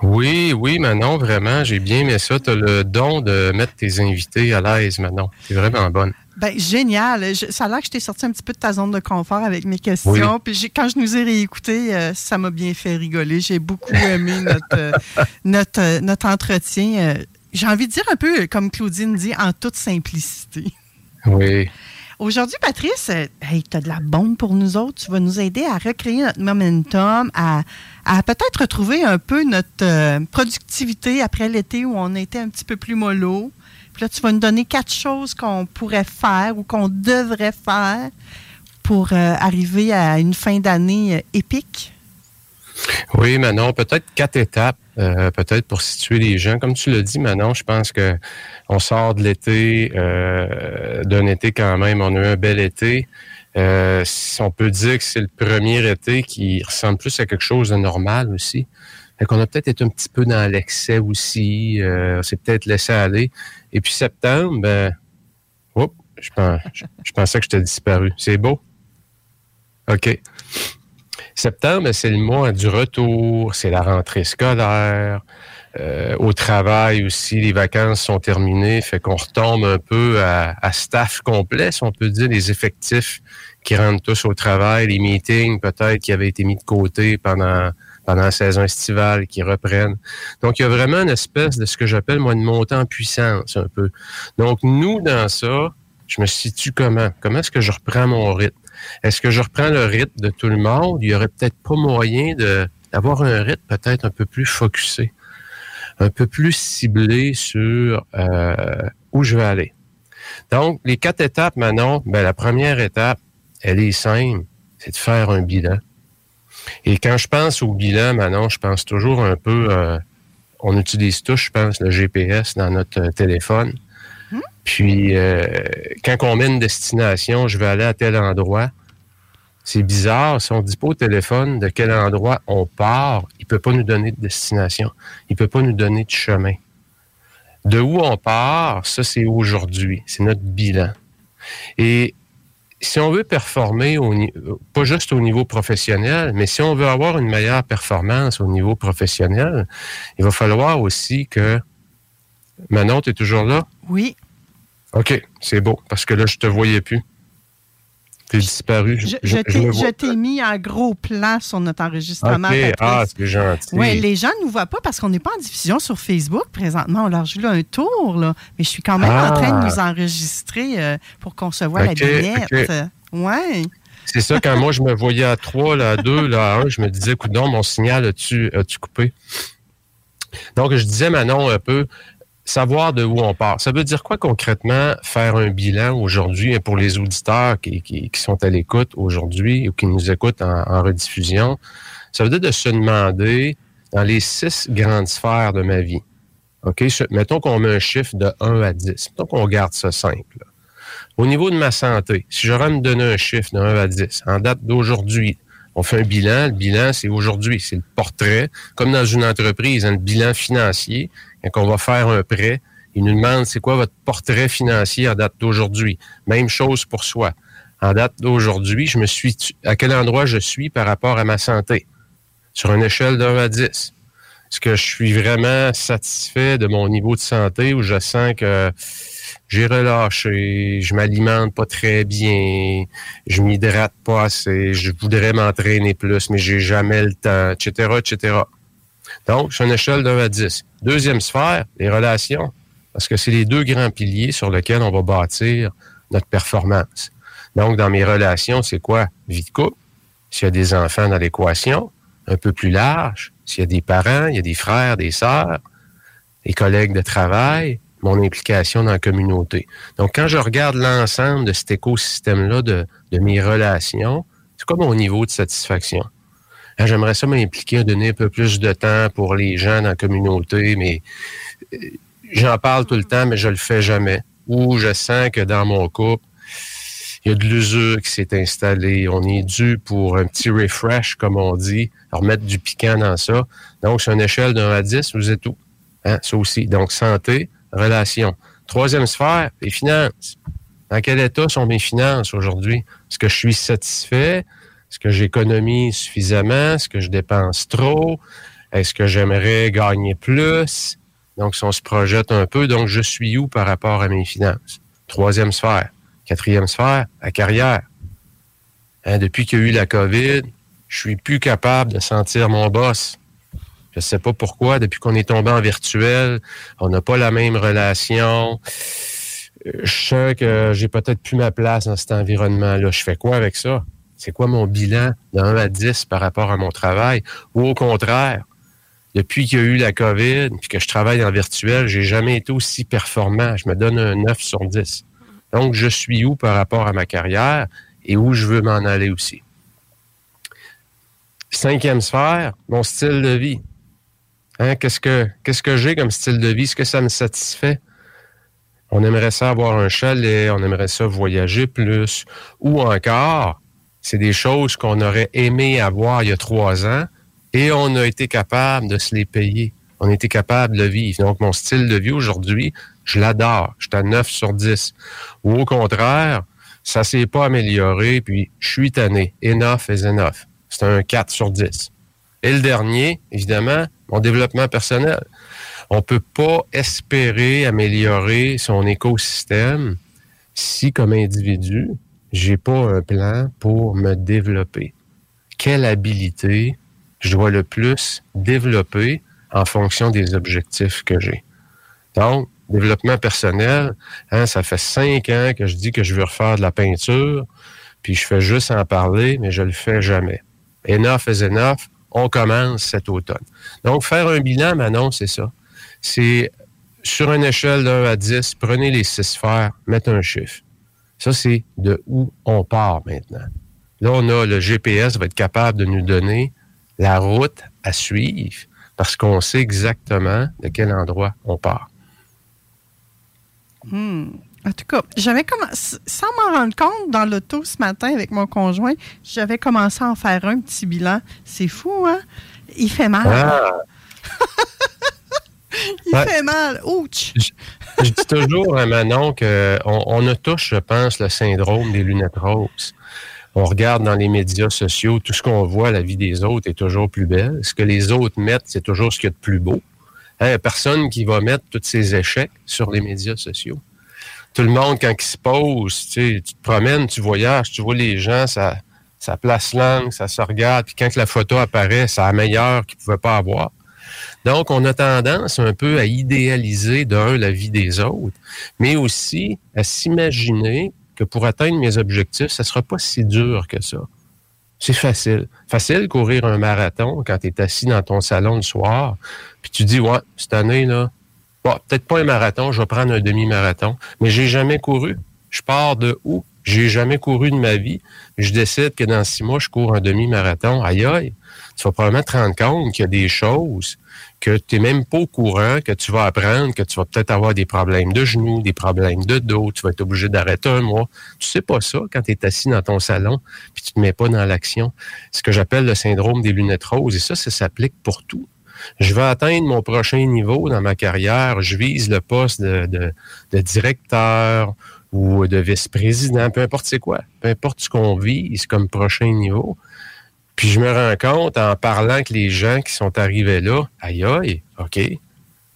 Oui, oui, Manon, vraiment, j'ai bien aimé ça. Tu as le don de mettre tes invités à l'aise, Manon. C'est vraiment bonne. Ben, génial. Je- ça a l'air que je t'ai sorti un petit peu de ta zone de confort avec mes questions. Oui. Puis quand je nous ai réécoutés, euh, ça m'a bien fait rigoler. J'ai beaucoup aimé notre, euh, notre, notre entretien. J'ai envie de dire un peu, comme Claudine dit, en toute simplicité. Oui. Aujourd'hui, Patrice, euh, hey, tu as de la bombe pour nous autres. Tu vas nous aider à recréer notre momentum, à, à peut-être retrouver un peu notre euh, productivité après l'été où on était un petit peu plus mollo. Puis là, tu vas nous donner quatre choses qu'on pourrait faire ou qu'on devrait faire pour euh, arriver à une fin d'année euh, épique. Oui, Manon, peut-être quatre étapes, euh, peut-être pour situer les gens. Comme tu l'as dit, Manon, je pense que on sort de l'été, euh, d'un été quand même. On a eu un bel été. Euh, on peut dire que c'est le premier été qui ressemble plus à quelque chose de normal aussi. Fait qu'on a peut-être été un petit peu dans l'excès aussi. On s'est peut-être laissé aller. Et puis septembre, ben, je, je pensais que j'étais disparu. C'est beau? OK. Septembre, c'est le mois du retour, c'est la rentrée scolaire. Euh, au travail aussi, les vacances sont terminées, fait qu'on retombe un peu à, staff complet, si on peut dire, les effectifs qui rentrent tous au travail, les meetings peut-être qui avaient été mis de côté pendant pendant la saison estivale qui reprennent. Donc, il y a vraiment une espèce de ce que j'appelle, moi, une montée en puissance un peu. Donc, nous, dans ça, je me situe comment? Comment est-ce que je reprends mon rythme? Est-ce que je reprends le rythme de tout le monde? Il y aurait peut-être pas moyen d'avoir un rythme peut-être un peu plus focusé, un peu plus ciblé sur euh, où je vais aller. Donc, les quatre étapes, Manon, ben, la première étape, elle est simple, c'est de faire un bilan. Et quand je pense au bilan, Manon, je pense toujours un peu, euh, on utilise tous, je pense, le GPS dans notre euh, téléphone. Puis, euh, quand on met une destination, je vais aller à tel endroit. C'est bizarre, si on ne dit pas au téléphone de quel endroit on part, il ne peut pas nous donner de destination. Il ne peut pas nous donner de chemin. De où on part, ça, c'est aujourd'hui. C'est notre bilan. Et si on veut performer, pas juste au niveau professionnel, mais si on veut avoir une meilleure performance au niveau professionnel, il va falloir aussi que... Manon, tu es toujours là? Oui. OK, c'est beau, parce que là, je te voyais plus. T'es disparu. Je, je- je je t'ai- mis en gros plan sur notre enregistrement. OK, Patrice. ah, c'est gentil. Oui, les gens ne nous voient pas parce qu'on n'est pas en diffusion sur Facebook présentement. On leur joue là un tour, là. mais je suis quand même en Ah. train de nous enregistrer euh, pour qu'on se voit la vignette. OK. Ouais. C'est ça, quand moi, je me voyais à 3, là, à 2, là, à 1, je me disais, coudon, mon signal, as-tu as-tu coupé? Donc, je disais, Manon, un peu, savoir de où on part. Ça veut dire quoi concrètement faire un bilan aujourd'hui pour les auditeurs qui, qui- sont à l'écoute aujourd'hui ou qui nous écoutent en, rediffusion? Ça veut dire de se demander dans les six grandes sphères de ma vie. OK? Mettons qu'on met un chiffre de 1 à 10. Mettons qu'on garde ça simple. Au niveau de ma santé, si j'aurais à me donner un chiffre de 1 à 10, en date d'aujourd'hui, on fait un bilan. Le bilan, c'est aujourd'hui. C'est le portrait. Comme dans une entreprise, hein, le bilan financier. Quand on va faire un prêt, il nous demande c'est quoi votre portrait financier en date d'aujourd'hui? Même chose pour soi. En date d'aujourd'hui, je me suis à quel endroit je suis par rapport à ma santé? Sur une échelle de 1 à 10. Est-ce que je suis vraiment satisfait de mon niveau de santé ou je sens que j'ai relâché, je m'alimente pas très bien, je m'hydrate pas assez, je voudrais m'entraîner plus, mais j'ai jamais le temps, etc., etc. Donc, sur une échelle de 1 à 10. Deuxième sphère, les relations, parce que c'est les deux grands piliers sur lesquels on va bâtir notre performance. Donc, dans mes relations, c'est quoi? Vie de couple, s'il y a des enfants dans l'équation, un peu plus large, s'il y a des parents, il y a des frères, des sœurs, des collègues de travail, mon implication dans la communauté. Donc, quand je regarde l'ensemble de cet écosystème-là de, de mes relations, c'est quoi mon niveau de satisfaction? Hein, J'aimerais ça m'impliquer, donner un peu plus de temps pour les gens dans la communauté, mais euh, j'en parle tout le temps, mais je le fais jamais. Ou je sens que dans mon couple, il y a de l'usure qui s'est installée. On est dû pour un petit refresh, comme on dit, remettre du piquant dans ça. Donc, sur une échelle 1 à 10, vous êtes où? Hein, ça aussi. Donc, santé, relation. Troisième sphère, les finances. Dans quel état sont mes finances aujourd'hui? Est-ce que je suis satisfait? Est-ce que j'économise suffisamment? Est-ce que je dépense trop? Est-ce que j'aimerais gagner plus? Donc, si on se projette un peu, donc je suis où par rapport à mes finances? Troisième sphère. Quatrième sphère, la carrière. Hein, depuis qu'il y a eu la COVID, je suis plus capable de sentir mon boss. Je sais pas pourquoi, depuis qu'on est tombé en virtuel, on n'a pas la même relation. Euh, Je sens que j'ai peut-être plus ma place dans cet environnement-là. Je fais quoi avec ça? C'est quoi mon bilan de 1 à 10 par rapport à mon travail? Ou au contraire, depuis qu'il y a eu la COVID, puis que je travaille en virtuel, j'ai jamais été aussi performant. Je me donne un 9 sur 10. Donc, je suis où par rapport à ma carrière et où je veux m'en aller aussi? Cinquième sphère, mon style de vie. Hein, qu'est-ce que qu'est-ce que j'ai comme style de vie? Est-ce que ça me satisfait? On aimerait ça avoir un chalet, on aimerait ça voyager plus. Ou encore, c'est des choses qu'on aurait aimé avoir il y a trois ans et on a été capable de se les payer. On a été capable de vivre. Donc, mon style de vie aujourd'hui, je l'adore. Je suis à 9 sur 10. Ou au contraire, ça s'est pas amélioré, puis je suis tanné. Enough is enough. C'est un 4 sur 10. Et le dernier, évidemment, mon développement personnel. On peut pas espérer améliorer son écosystème si, comme individu, j'ai pas un plan pour me développer. Quelle habilité je dois le plus développer en fonction des objectifs que j'ai? Donc, développement personnel, hein, ça fait cinq ans que je dis que je veux refaire de la peinture, puis je fais juste en parler, mais je le fais jamais. Enough is enough. On commence cet automne. Donc, faire un bilan, Manon, c'est ça. C'est sur une échelle de 1 à 10, prenez les six sphères, mettez un chiffre. Ça, c'est de où on part maintenant. Là, on a le GPS va être capable de nous donner la route à suivre parce qu'on sait exactement de quel endroit on part. Hmm. En tout cas, j'avais commencé, sans m'en rendre compte, dans l'auto ce matin avec mon conjoint, j'avais commencé à en faire un petit bilan. C'est fou, hein? Il fait mal. Ah. Il Ouais. fait mal. Ouch! Je, dis toujours à Manon qu'on on a tous, je pense, le syndrome des lunettes roses. On regarde dans les médias sociaux, tout ce qu'on voit, la vie des autres est toujours plus belle. Ce que les autres mettent, c'est toujours ce qu'il y a de plus beau. Hein, personne qui va mettre tous ses échecs sur les médias sociaux. Tout le monde, quand il se pose, tu te promènes, tu voyages, tu vois les gens, ça, ça place langue, ça se regarde, puis quand la photo apparaît, c'est la meilleure qu'ils ne pouvaient pas avoir. Donc, on a tendance un peu à idéaliser d'un la vie des autres, mais aussi à s'imaginer que pour atteindre mes objectifs, ça sera pas si dur que ça. C'est facile. Facile courir un marathon quand tu es assis dans ton salon le soir, puis tu dis, ouais, cette année, là, bon, peut-être pas un marathon, je vais prendre un demi-marathon, mais j'ai jamais couru. Je pars de où? J'ai jamais couru de ma vie. Je décide que dans six mois, je cours un demi-marathon. Aïe, aïe. Tu vas probablement te rendre compte qu'il y a des choses que tu n'es même pas au courant, que tu vas apprendre, que tu vas peut-être avoir des problèmes de genoux, des problèmes de dos, tu vas être obligé d'arrêter un mois. Tu sais pas ça quand tu es assis dans ton salon, puis tu te mets pas dans l'action. Ce que j'appelle le syndrome des lunettes roses, et ça, ça s'applique pour tout. Je vais atteindre mon prochain niveau dans ma carrière, je vise le poste de, de, de directeur ou de vice-président, peu importe c'est quoi, peu importe ce qu'on vise comme prochain niveau. Puis je me rends compte en parlant avec les gens qui sont arrivés là, aïe aïe, OK,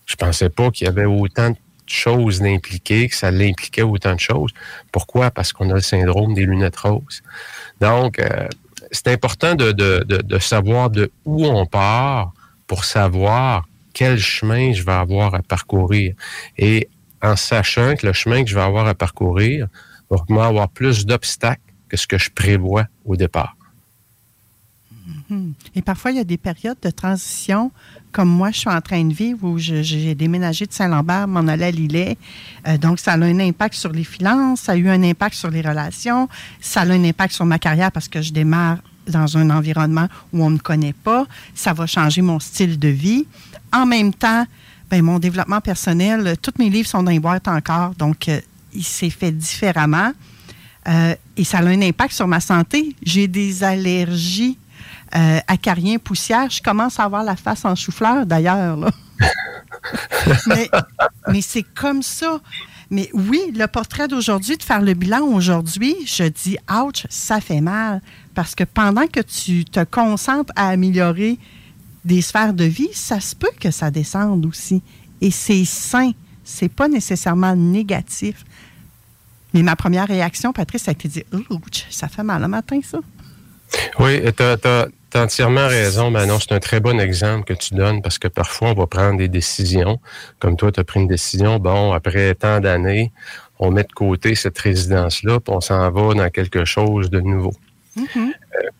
je pensais pas qu'il y avait autant de choses d'impliquer, que ça l'impliquait autant de choses. Pourquoi? Parce qu'on a le syndrome des lunettes roses. Donc, euh, c'est important de, de, de, de savoir de où on part pour savoir quel chemin je vais avoir à parcourir. Et en sachant que le chemin que je vais avoir à parcourir va avoir plus d'obstacles que ce que je prévois au départ. Et parfois, il y a des périodes de transition, comme moi, je suis en train de vivre, où j'ai déménagé de Saint-Lambert, m'en allais à Lillet. Euh, donc, ça a un impact sur les finances, ça a eu un impact sur les relations, ça a un impact sur ma carrière parce que je démarre dans un environnement où on ne me connaît pas. Ça va changer mon style de vie. En même temps, ben, mon développement personnel, euh, tous mes livres sont dans les boîtes encore, donc euh, il s'est fait différemment. Et ça a un impact sur ma santé. J'ai des allergies euh, acariens, poussière. Je commence à avoir la face en chou-fleur, d'ailleurs. mais mais c'est comme ça. Mais oui, le portrait d'aujourd'hui, de faire le bilan aujourd'hui, je dis, ouch, ça fait mal. Parce que pendant que tu te concentres à améliorer des sphères de vie, ça se peut que ça descende aussi. Et c'est sain. C'est pas nécessairement négatif. Mais ma première réaction, Patrice, ça a été de dire, ouch, ça fait mal le matin, ça. Oui, tu as, entièrement raison, Manon. C'est un très bon exemple que tu donnes parce que parfois, on va prendre des décisions. Comme toi, tu as pris une décision. Bon, après tant d'années, on met de côté cette résidence-là, puis on s'en va dans quelque chose de nouveau.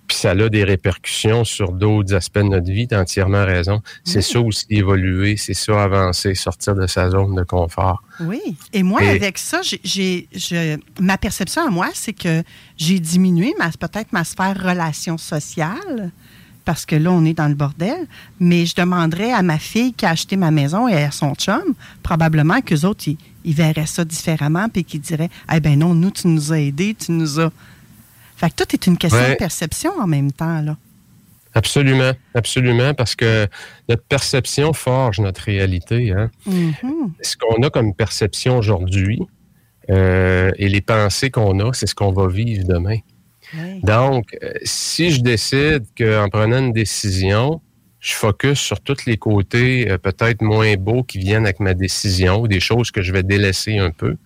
Puis ça a des répercussions sur d'autres aspects de notre vie. Tu as entièrement raison. C'est ça aussi évoluer, c'est ça avancer, sortir de sa zone de confort. Oui. Et moi, Et- avec ça, j'ai, ma perception à moi, c'est que j'ai diminué ma, peut-être ma sphère relation sociale, parce que là, on est dans le bordel. Mais je demanderais à ma fille qui a acheté ma maison et à son chum, probablement qu'eux autres, ils, ils verraient ça différemment, puis qu'ils diraient Eh ben non, nous, tu nous as aidés, tu nous as. Fait que tout est une question Ouais. de perception en même temps, là. Absolument, absolument, parce que notre perception forge notre réalité. Hein? Mhm. Ce qu'on a comme perception aujourd'hui euh, et les pensées qu'on a, c'est ce qu'on va vivre demain. Donc, euh, si je décide qu'en prenant une décision, je focus sur tous les côtés euh, peut-être moins beaux qui viennent avec ma décision ou des choses que je vais délaisser un peu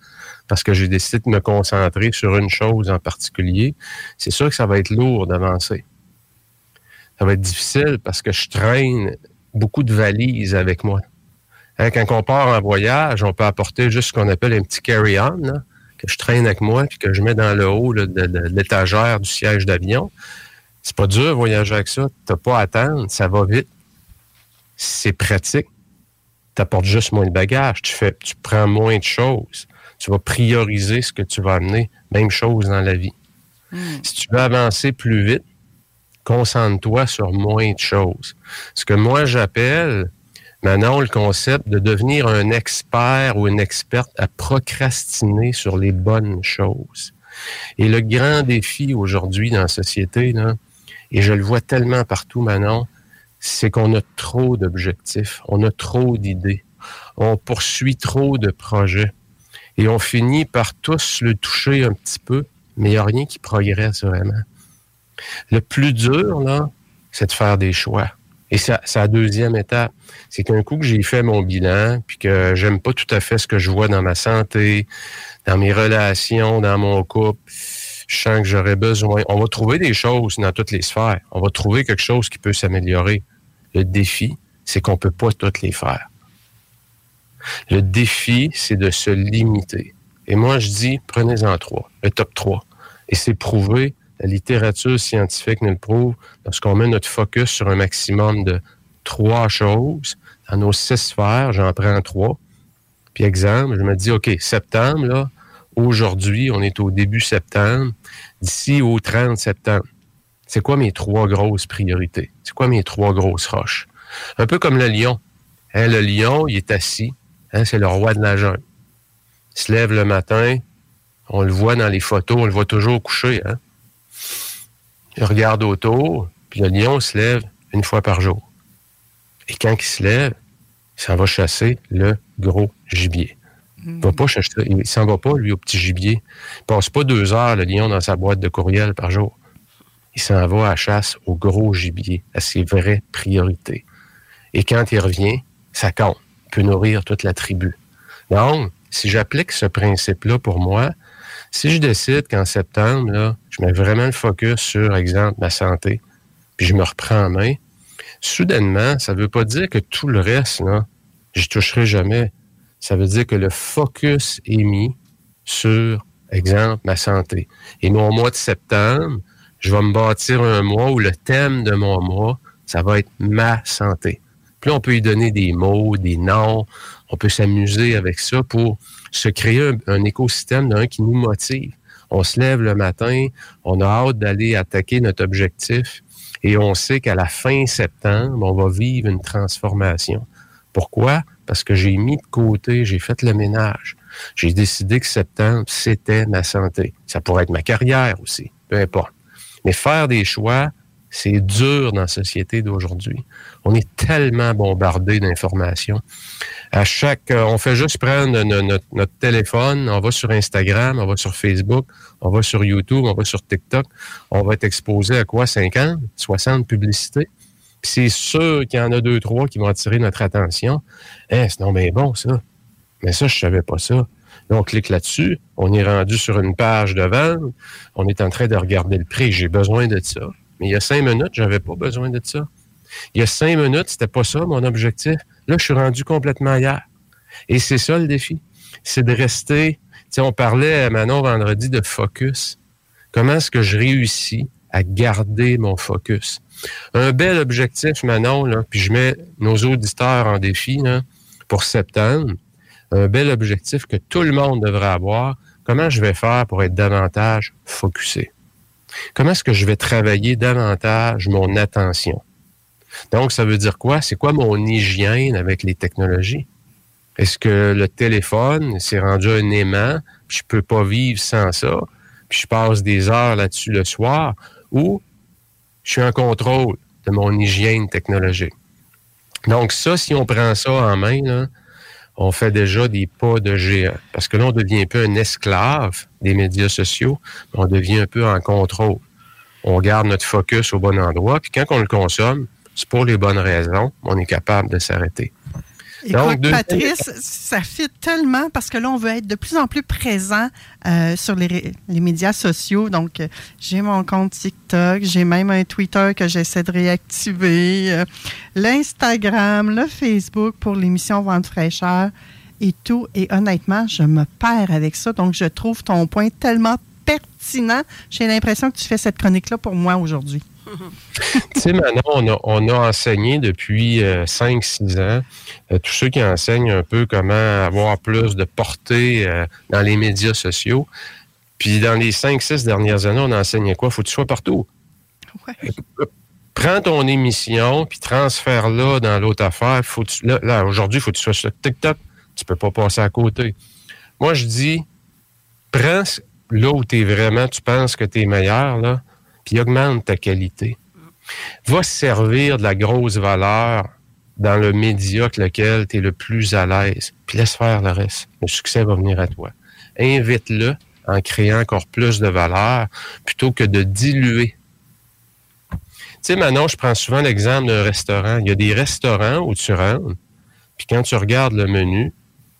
parce que j'ai décidé de me concentrer sur une chose en particulier, c'est sûr que ça va être lourd d'avancer. Ça va être difficile parce que je traîne beaucoup de valises avec moi. Hein, quand on part en voyage, on peut apporter juste ce qu'on appelle un petit carry-on, que je traîne avec moi puis que je mets dans le haut de, l'étagère du siège d'avion. C'est pas dur voyager avec ça. T'as pas à attendre, ça va vite. C'est pratique. Tu apportes juste moins de bagages. Tu fais, tu prends moins de choses. Tu vas prioriser ce que tu vas amener. Même chose dans la vie. Si tu veux avancer plus vite, concentre-toi sur moins de choses. Ce que moi j'appelle maintenant le concept de devenir un expert ou une experte à procrastiner sur les bonnes choses. Et le grand défi aujourd'hui dans la société, là, et je le vois tellement partout maintenant, c'est qu'on a trop d'objectifs, on a trop d'idées, on poursuit trop de projets et on finit par tous le toucher un petit peu, mais il n'y a rien qui progresse vraiment. Le plus dur, là, c'est de faire des choix. Et ça- c'est la deuxième étape. C'est qu'un coup que j'ai fait mon bilan, puis que j'aime pas tout à fait ce que je vois dans ma santé, dans mes relations, dans mon couple, je sens que j'aurais besoin. On va trouver des choses dans toutes les sphères. On va trouver quelque chose qui peut s'améliorer. Le défi, c'est qu'on peut pas toutes les faire. Le défi, c'est de se limiter. Et moi, je dis, prenez-en trois, le top 3. Et c'est prouvé, la littérature scientifique nous le prouve, lorsqu'on met notre focus sur un maximum de trois choses, dans nos six sphères, j'en prends trois. Puis exemple, je me dis, OK, septembre, là, aujourd'hui, on est au début septembre, d'ici au 30 septembre, c'est quoi mes trois grosses priorités? C'est quoi mes trois grosses roches? Un peu comme le lion. Hein, le lion, il est assis. Hein, c'est le roi de la jungle. Il se lève le matin. On le voit dans les photos. On le voit toujours couché. Hein? Il regarde autour. Puis le lion se lève une fois par jour. Et quand il se lève, il s'en va chasser le gros gibier. Il va pas chasser, il s'en va pas, lui, au petit gibier. Il passe pas deux heures, le lion, dans sa boîte de courriel par jour. Il s'en va à la chasse au gros gibier, à ses vraies priorités. Et quand il revient, ça compte. Peut nourrir toute la tribu. Donc, si j'applique ce principe-là pour moi, si je décide qu'en septembre, je mets vraiment le focus sur, exemple, ma santé, puis je me reprends en main, soudainement, ça ne veut pas dire que tout le reste, là, je toucherai jamais. Ça veut dire que le focus est mis sur, exemple, ma santé. Et mon mois de septembre, je vais me bâtir un mois où le thème de mon mois, ça va être ma santé. Puis là, on peut y donner des mots, des noms, on peut s'amuser avec ça pour se créer un, un écosystème d'un qui nous motive. On se lève le matin, on a hâte d'aller attaquer notre objectif et on sait qu'à la fin septembre, on va vivre une transformation. Pourquoi? Parce que j'ai mis de côté, j'ai fait le ménage. J'ai décidé que septembre, c'était ma santé. Ça pourrait être ma carrière aussi, peu importe. Mais faire des choix, c'est dur dans la société d'aujourd'hui. On est tellement bombardé d'informations. À chaque, euh, on fait juste prendre notre, téléphone, on va sur Instagram, on va sur Facebook, on va sur YouTube, on va sur TikTok. On va être exposé à quoi? 50, 60 publicités. Puis c'est sûr qu'il y en a deux, trois qui vont attirer notre attention. Eh, c'est non, mais bon, ça. Mais ça, je savais pas ça. Là, on clique là-dessus. On est rendu sur une page de vente. On est en train de regarder le prix. J'ai besoin de ça. Mais il y a cinq minutes, j'avais pas besoin de ça. Il y a cinq minutes, c'était pas ça mon objectif. Là, je suis rendu complètement ailleurs. Et c'est ça le défi. C'est de rester. Tu on parlait à Manon vendredi de focus. Comment est-ce que je réussis à garder mon focus? Un bel objectif, Manon, puis je mets nos auditeurs en défi pour septembre. Un bel objectif que tout le monde devrait avoir. Comment je vais faire pour être davantage focusé? Comment est-ce que je vais travailler davantage mon attention? Donc, ça veut dire quoi? C'est quoi mon hygiène avec les technologies? Est-ce que le téléphone s'est rendu un aimant, puis je peux pas vivre sans ça, puis je passe des heures là-dessus le soir, ou je suis en contrôle de mon hygiène technologique? Donc, ça, si on prend ça en main, là, on fait déjà des pas de géant. Parce que là, on devient un peu un esclave des médias sociaux, on devient un peu en contrôle. On garde notre focus au bon endroit, puis quand on le consomme, c'est pour les bonnes raisons, on est capable de s'arrêter. Écoute, Patrice, ça fit tellement parce que là, on veut être de plus en plus présent euh, sur les, les, médias sociaux. Donc, euh, j'ai mon compte TikTok, j'ai même un Twitter que j'essaie de réactiver, euh, l'Instagram, le Facebook pour l'émission Vente fraîcheur et tout. Et honnêtement, je me perds avec ça. Donc, je trouve ton point tellement pertinent. J'ai l'impression que tu fais cette chronique-là pour moi aujourd'hui. tu sais, Manon, on a, enseigné depuis 5-6 euh, ans, euh, tous ceux qui enseignent un peu comment avoir plus de portée euh, dans les médias sociaux. Puis dans les 5-6 dernières années, on enseignait quoi? Faut que tu sois partout. Prends ton émission, puis transfère-la dans l'autre affaire. Faut là, aujourd'hui, il faut que tu sois sur TikTok. Tu peux pas passer à côté. Moi, je dis, prends là où tu es vraiment, tu penses que tu es meilleur, là, puis augmente ta qualité. Va servir de la grosse valeur dans le média avec lequel tu es le plus à l'aise, puis laisse faire le reste. Le succès va venir à toi. Invite-le en créant encore plus de valeur plutôt que de diluer. Tu sais, maintenant, je prends souvent l'exemple d'un restaurant. Il y a des restaurants où tu rentres, puis quand tu regardes le menu,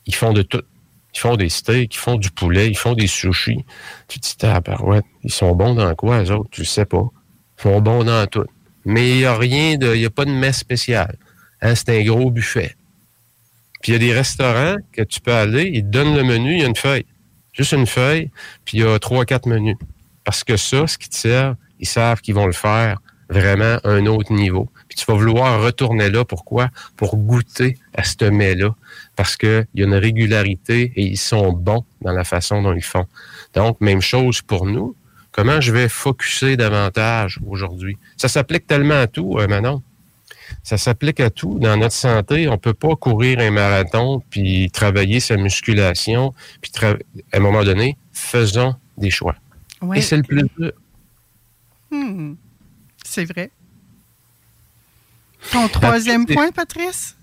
ils font de tout. Ils font des steaks, ils font du poulet, ils font des sushis. Tu te dis, ouais, ils sont bons dans quoi, eux autres? Tu sais pas. Ils sont bons dans tout. Mais il n'y a rien de, il n'y a pas de messe spéciale. Hein, c'est un gros buffet. Puis il y a des restaurants que tu peux aller, ils te donnent le menu, il y a une feuille. Juste une feuille, puis il y a trois, quatre menus. Parce que ça, ce qui te sert, ils savent qu'ils vont le faire vraiment à un autre niveau. Puis tu vas vouloir retourner là. Pourquoi? Pour goûter à ce mets-là. Parce qu'il y a une régularité et ils sont bons dans la façon dont ils font. Donc, même chose pour nous. Comment je vais focuser davantage aujourd'hui? Ça s'applique tellement à tout, euh, Manon. Ça s'applique à tout. Dans notre santé, on peut pas courir un marathon puis travailler sa musculation. Puis à un moment donné, faisons des choix. Et c'est le plus dur. Hmm. C'est vrai. Ton troisième point, Patrice?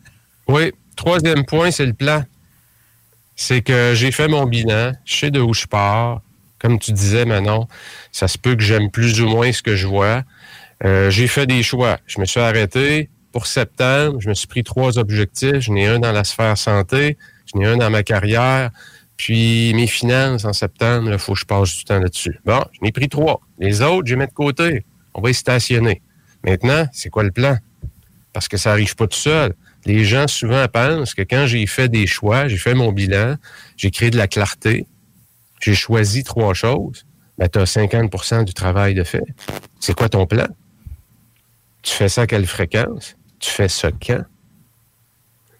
Oui, troisième point, c'est le plan. C'est que j'ai fait mon bilan, je sais de où je pars. Comme tu disais, Manon, ça se peut que j'aime plus ou moins ce que je vois. Euh, j'ai fait des choix. Je me suis arrêté pour septembre. Je me suis pris trois objectifs. J'en ai un dans la sphère santé, j'en ai un dans ma carrière. Puis mes finances en septembre, il faut que je passe du temps là-dessus. Bon, j'en ai pris trois. Les autres, je les mets de côté. On va y stationner. Maintenant, c'est quoi le plan? Parce que ça n'arrive pas tout seul. Les gens souvent pensent que quand j'ai fait des choix, j'ai fait mon bilan, j'ai créé de la clarté, j'ai choisi trois choses, ben, tu as 50% du travail de fait. C'est quoi ton plan? Tu fais ça à quelle fréquence? Tu fais ça quand?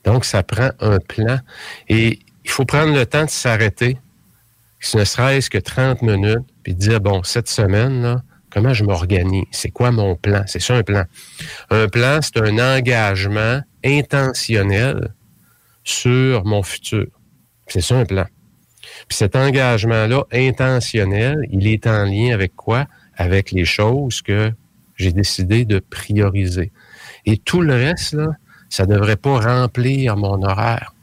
Donc, ça prend un plan. Et il faut prendre le temps de s'arrêter, ne serait-ce que 30 minutes, puis dire, bon, cette semaine, là, comment je m'organise? C'est quoi mon plan? C'est ça un plan. Un plan, c'est un engagement intentionnel sur mon futur. C'est ça un plan. Puis cet engagement-là intentionnel, il est en lien avec quoi? Avec les choses que j'ai décidé de prioriser. Et tout le reste, là, ça ne devrait pas remplir mon horaire.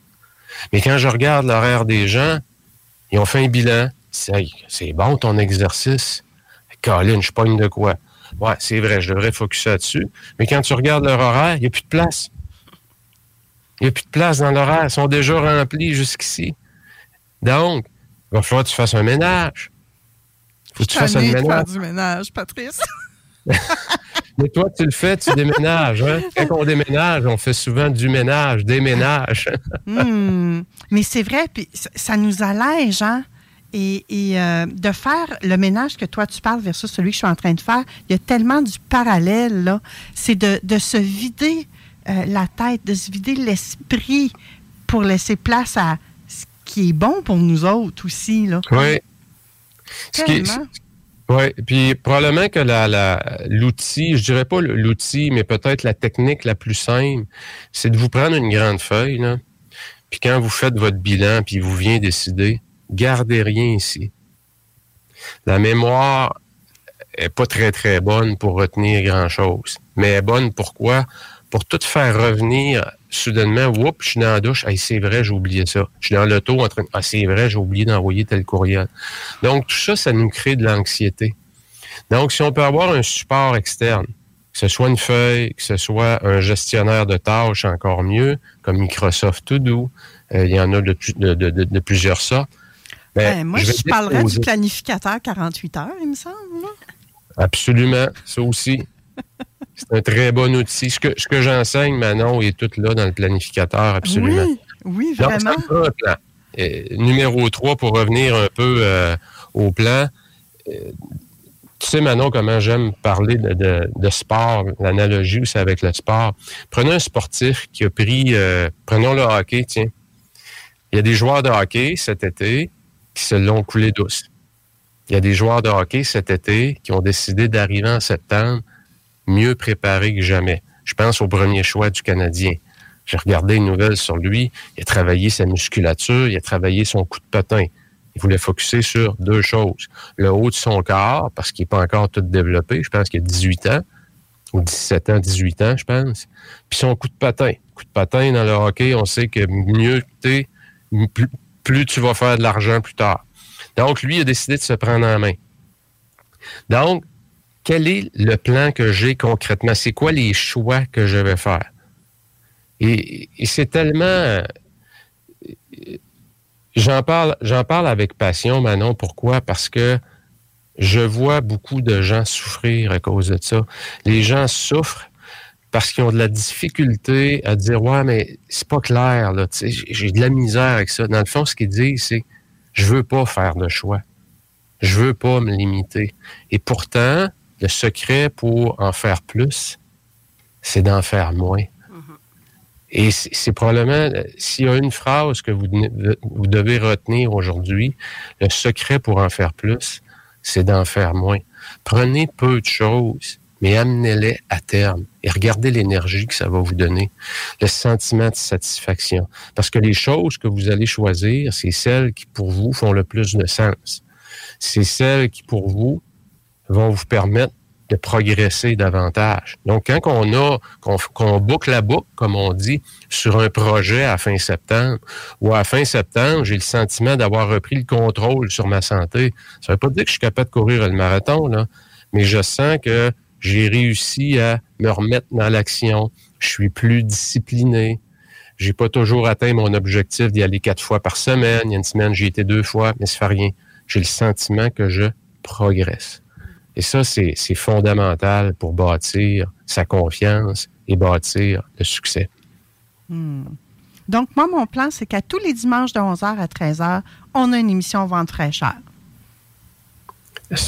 Mais quand je regarde l'horaire des gens, ils ont fait un bilan. C'est bon ton exercice. Colin, je pogne de quoi? Ouais, c'est vrai, je devrais focuser là-dessus. Mais quand tu regardes leur horaire, il n'y a plus de place. Il n'y a plus de place dans l'horaire. Ils sont déjà remplis jusqu'ici. Donc, il va falloir que tu fasses un ménage. Faut que tu fasses un ménage. faire du ménage, Patrice. Mais toi, tu le fais, tu déménages. Hein? Quand on déménage, on fait souvent du ménage, des ménages. Hmm. Mais c'est vrai, puis ça nous allège, hein? Et, euh, de faire le ménage que toi tu parles versus celui que je suis en train de faire, il y a tellement du parallèle, là. C'est de, se vider euh, la tête, de se vider l'esprit pour laisser place à ce qui est bon pour nous autres aussi, là. Oui. Oui, puis probablement que l'outil, la, je dirais pas l'outil, mais peut-être la technique la plus simple, c'est de vous prendre une grande feuille, là, puis quand vous faites votre bilan, puis vous vient décider, gardez rien ici. La mémoire est pas très, très bonne pour retenir grand-chose, mais elle est bonne pourquoi? Pour tout faire revenir soudainement, oups, je suis dans la douche, c'est vrai, j'ai oublié ça. Je suis dans l'auto en train ah, c'est vrai, j'ai oublié d'envoyer tel courriel. Donc, tout ça, ça nous crée de l'anxiété. Donc, si on peut avoir un support externe, que ce soit une feuille, que ce soit un gestionnaire de tâches, encore mieux, comme Microsoft To euh, il y en a de, de, plusieurs sortes. Ben, ben, moi, je, parlerais du planificateur 48 heures, il me semble. Absolument, ça aussi. C'est un très bon outil. Ce que, ce que j'enseigne, Manon, est tout là dans le planificateur, absolument. Oui, oui vraiment. numéro 3, pour revenir un peu euh, au plan. Euh, tu sais, Manon, comment j'aime parler de, de, sport, l'analogie aussi avec le sport. Prenons un sportif qui a pris, euh, prenons le hockey, tiens. Il y a des joueurs de hockey cet été qui se l'ont coulé douce. Il y a des joueurs de hockey cet été qui ont décidé d'arriver en septembre mieux préparé que jamais. Je pense au premier choix du Canadien. J'ai regardé une nouvelle sur lui. Il a travaillé sa musculature, il a travaillé son coup de patin. Il voulait focuser sur deux choses. Le haut de son corps, parce qu'il n'est pas encore tout développé. Je pense qu'il a 18 ans, ou 17 ans, 18 ans, je pense. Puis son coup de patin. Coup de patin dans le hockey, on sait que mieux tu plus, plus tu vas faire de l'argent plus tard. Donc, lui, a décidé de se prendre en main. Donc, quel est le plan que j'ai concrètement? C'est quoi les choix que je vais faire? Et, c'est tellement... J'en parle, j'en parle avec passion, Manon. Pourquoi? Parce que je vois beaucoup de gens souffrir à cause de ça. Les gens souffrent parce qu'ils ont de la difficulté à dire ouais mais c'est pas clair là, j'ai de la misère avec ça. Dans le fond, ce qu'ils disent c'est je veux pas faire de choix, je veux pas me limiter. Et pourtant, le secret pour en faire plus, c'est d'en faire moins. Mm-hmm. Et c'est probablement, s'il y a une phrase que vous, vous devez retenir aujourd'hui, le secret pour en faire plus, c'est d'en faire moins. Prenez peu de choses, mais amenez-les à terme et regardez l'énergie que ça va vous donner, le sentiment de satisfaction. Parce que les choses que vous allez choisir, c'est celles qui pour vous font le plus de sens. C'est celles qui pour vous vont vous permettre de progresser davantage. Donc, quand on a, qu'on boucle la boucle, comme on dit, sur un projet à fin septembre, ou à fin septembre, j'ai le sentiment d'avoir repris le contrôle sur ma santé. Ça ne veut pas dire que je suis capable de courir le marathon, là, mais je sens que j'ai réussi à me remettre dans l'action. Je suis plus discipliné. J'ai pas toujours atteint mon objectif d'y aller quatre fois par semaine. Il y a une semaine, j'y été deux fois, mais ça fait rien. J'ai le sentiment que je progresse. Et ça, c'est fondamental pour bâtir sa confiance et bâtir le succès. Hmm. Donc, moi, mon plan, c'est qu'à tous les dimanches de 11h à 13h, on a une émission Vente fraîcheur.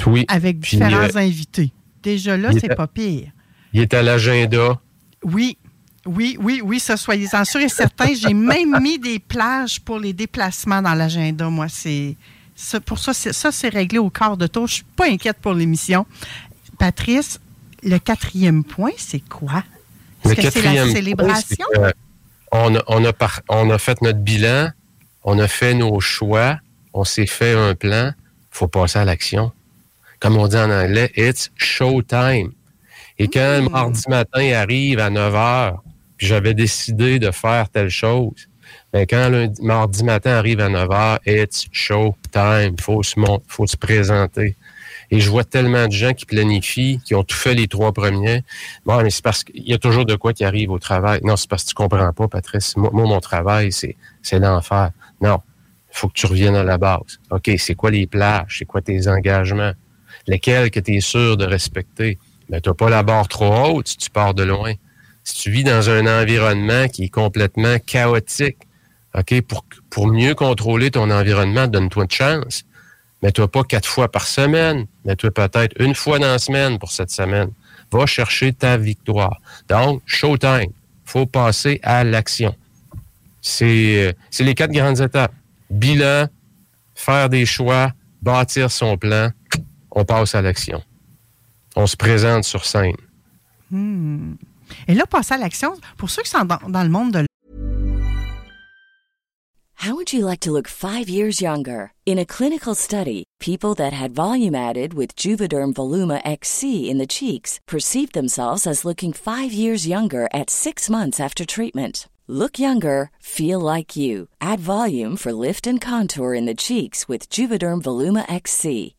Oui. Avec différents euh, invités. Déjà là, Il c'est pas pire. Il est à l'agenda. Oui, oui, oui, oui, ça, soyez-en sûrs et certains. J'ai même mis des plages pour les déplacements dans l'agenda. Moi, c'est. ça- pour ça, ça, c'est réglé au quart de tour. Je suis pas inquiète pour l'émission. Patrice, le quatrième point, c'est quoi? Est-ce que c'est la célébration? on, a, on, a par- on a fait notre bilan, on a fait nos choix, on s'est fait un plan. faut passer à l'action. Comme on dit en anglais, it's showtime. Et quand le mardi matin arrive à 9 heures, puis j'avais décidé de faire telle chose, ben quand lundi, mardi matin arrive à 9 heures, it's showtime. Faut se faut se présenter. Et je vois tellement de gens qui planifient, qui ont tout fait les trois premiers. Bon, mais c'est parce qu'il y a toujours de quoi qui arrive au travail. Non, c'est parce que tu comprends pas, Patrice. Moi, mon travail, c'est, c'est l'enfer. Non. Il faut que tu reviennes à la base. OK, c'est quoi les plages? C'est quoi tes engagements? Lesquels que tu es sûr de respecter? Mais tu n'as pas la barre trop haute si tu pars de loin. Si tu vis dans un environnement qui est complètement chaotique, OK, pour, pour mieux contrôler ton environnement, donne-toi une chance. Mets-toi pas quatre fois par semaine. Mets-toi peut-être une fois dans la semaine pour cette semaine. Va chercher ta victoire. Donc, showtime. faut passer à l'action. C'est euh, c'est les quatre grandes étapes. Bilan, faire des choix, bâtir son plan. On passe à l'action. On se présente sur scène. Hmm. Et là, passer à l'action, pour ceux qui sont dans, dans le monde de How would you like to look five years younger? In a clinical study, people that had volume added with Juvederm Voluma XC in the cheeks perceived themselves as looking five years younger at six months after treatment. Look younger, feel like you. Add volume for lift and contour in the cheeks with Juvederm Voluma XC.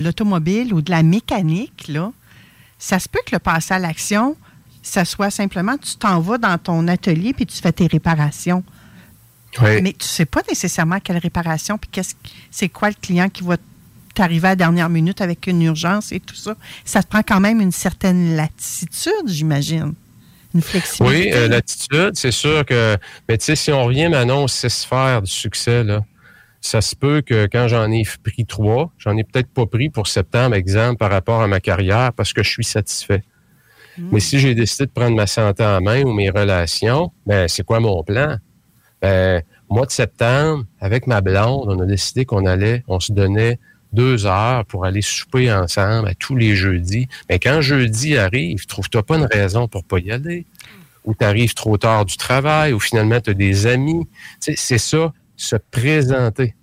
L'automobile ou de la mécanique, là, ça se peut que le passer à l'action, ça soit simplement tu t'en vas dans ton atelier puis tu fais tes réparations. Oui. Mais tu ne sais pas nécessairement quelle réparation puis qu'est-ce c'est quoi le client qui va t'arriver à la dernière minute avec une urgence et tout ça. Ça te prend quand même une certaine latitude, j'imagine. Une flexibilité. Oui, euh, l'attitude, c'est sûr que. Mais tu sais, si on revient maintenant aux six sphères du succès, là, ça se peut que quand j'en ai pris trois, j'en ai peut-être pas pris pour septembre, exemple, par rapport à ma carrière, parce que je suis satisfait. Mais si j'ai décidé de prendre ma santé en main ou mes relations, ben c'est quoi mon plan? Ben, mois de septembre, avec ma blonde, on a décidé qu'on allait, on se donnait deux heures pour aller souper ensemble à tous les jeudis. Mais quand jeudi arrive, trouve-toi pas une raison pour pas y aller. Ou tu arrives trop tard du travail, ou finalement tu as des amis. C'est ça, se présenter.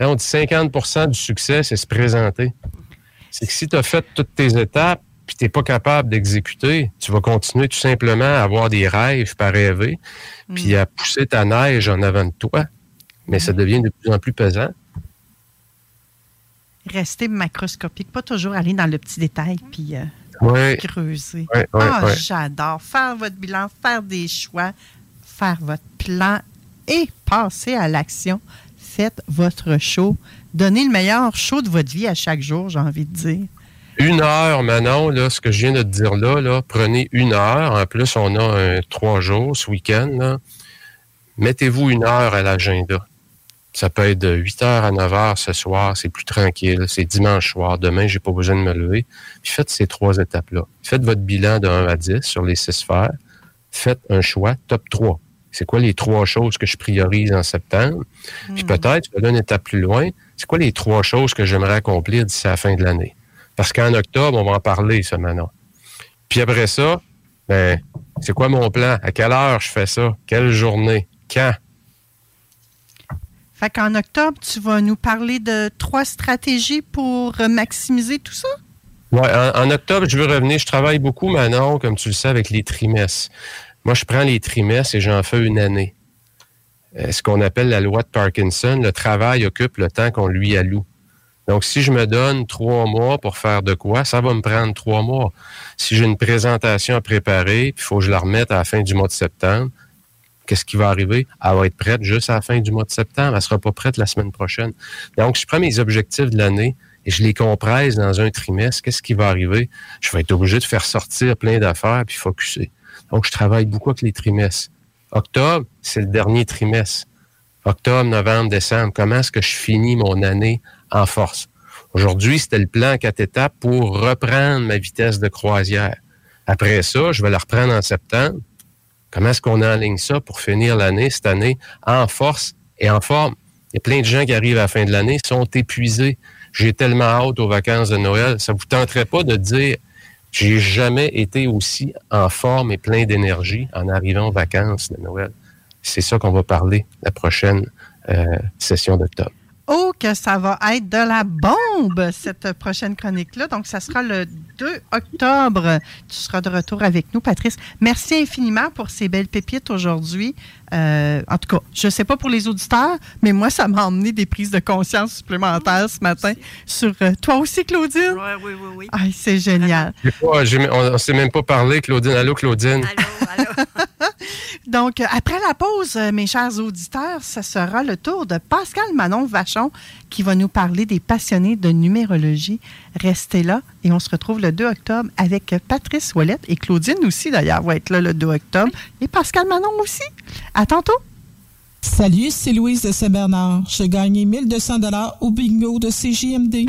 Là, on dit 50% du succès, c'est se présenter. C'est que si tu as fait toutes tes étapes, puis tu n'es pas capable d'exécuter, tu vas continuer tout simplement à avoir des rêves, pas rêver, puis à pousser ta neige en avant de toi. Mais ça devient de plus en plus pesant. Rester macroscopique, pas toujours aller dans le petit détail puis euh, Ouais. creuser. Ouais, ouais, ah, j'adore. Faire votre bilan, faire des choix, faire votre plan et passer à l'action. Faites votre show. Donnez le meilleur show de votre vie à chaque jour, j'ai envie de dire. Une heure, Manon, là, ce que je viens de te dire là, prenez une heure. En plus, on a trois jours ce week-end. Mettez-vous une heure à l'agenda. Ça peut être de 8h à 9h ce soir, c'est plus tranquille, c'est dimanche soir, demain, j'ai pas besoin de me lever. Faites ces trois étapes-là. Faites votre bilan de 1 à 10 sur les six sphères. Faites un choix top 3. C'est quoi les trois choses que je priorise en septembre? Puis peut-être, je vais aller une étape plus loin. C'est quoi les trois choses que j'aimerais accomplir d'ici la fin de l'année? Parce qu'en octobre, on va en parler, ça, maintenant. Puis après ça, ben, c'est quoi mon plan? À quelle heure je fais ça? Quelle journée? Quand? Fait qu'en octobre, tu vas nous parler de trois stratégies pour maximiser tout ça? Oui, en, en, octobre, je veux revenir. Je travaille beaucoup maintenant, comme tu le sais, avec les trimestres. Moi, je prends les trimestres et j'en fais une année. Euh, ce qu'on appelle la loi de Parkinson, le travail occupe le temps qu'on lui alloue. Donc, si je me donne trois mois pour faire de quoi, ça va me prendre trois mois. Si j'ai une présentation à préparer, il faut que je la remette à la fin du mois de septembre, qu'est-ce qui va arriver? Elle va être prête juste à la fin du mois de septembre. Elle ne sera pas prête la semaine prochaine. Donc, je prends mes objectifs de l'année et je les compresse dans un trimestre. Qu'est-ce qui va arriver? Je vais être obligé de faire sortir plein d'affaires puis focuser. Donc, je travaille beaucoup avec les trimestres. Octobre, c'est le dernier trimestre. Octobre, novembre, décembre, comment est-ce que je finis mon année en force? Aujourd'hui, c'était le plan quatre étapes pour reprendre ma vitesse de croisière. Après ça, je vais la reprendre en septembre. Comment est-ce qu'on enligne ça pour finir l'année, cette année, en force et en forme? Il y a plein de gens qui arrivent à la fin de l'année, sont épuisés. J'ai tellement hâte aux vacances de Noël. Ça vous tenterait pas de dire, j'ai jamais été aussi en forme et plein d'énergie en arrivant aux vacances de Noël. C'est ça qu'on va parler la prochaine euh, session d'octobre. Oh, que ça va être de la bombe, cette prochaine chronique-là. Donc, ça sera le 2 octobre. Tu seras de retour avec nous, Patrice. Merci infiniment pour ces belles pépites aujourd'hui. Euh, en tout cas, je ne sais pas pour les auditeurs, mais moi, ça m'a emmené des prises de conscience supplémentaires ce matin sur euh, toi aussi, Claudine. Oui, oui, oui. oui. Ah, c'est génial. On ne s'est même pas parlé, Claudine. Allô, Claudine. Allô, allô. Donc, après la pause, mes chers auditeurs, ce sera le tour de Pascal Manon Vachon qui va nous parler des passionnés de numérologie. Restez là et on se retrouve le 2 octobre avec Patrice Ouellette et Claudine aussi, d'ailleurs, va être là le 2 octobre et Pascal Manon aussi. À tantôt! Salut, c'est Louise de Saint-Bernard. J'ai gagné 1200 au bingo de CJMD.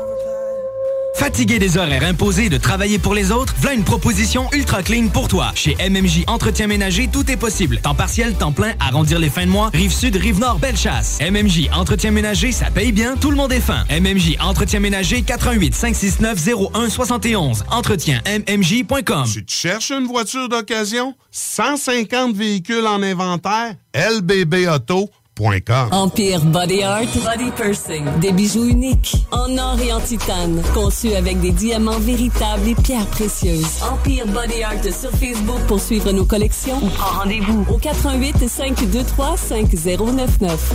Fatigué des horaires imposés de travailler pour les autres? Voilà une proposition ultra clean pour toi. Chez MMJ Entretien Ménager, tout est possible. Temps partiel, temps plein, arrondir les fins de mois, rive sud, rive nord, belle chasse. MMJ Entretien Ménager, ça paye bien, tout le monde est fin. MMJ Entretien Ménager, 88 569 01 71. Entretien MMJ.com. Tu te cherches une voiture d'occasion? 150 véhicules en inventaire? LBB Auto. Empire Body Art, Body Pursing. Des bijoux uniques, en or et en titane, conçus avec des diamants véritables et pierres précieuses. Empire Body Art sur Facebook pour suivre nos collections ou prends rendez-vous au 88 523 5099.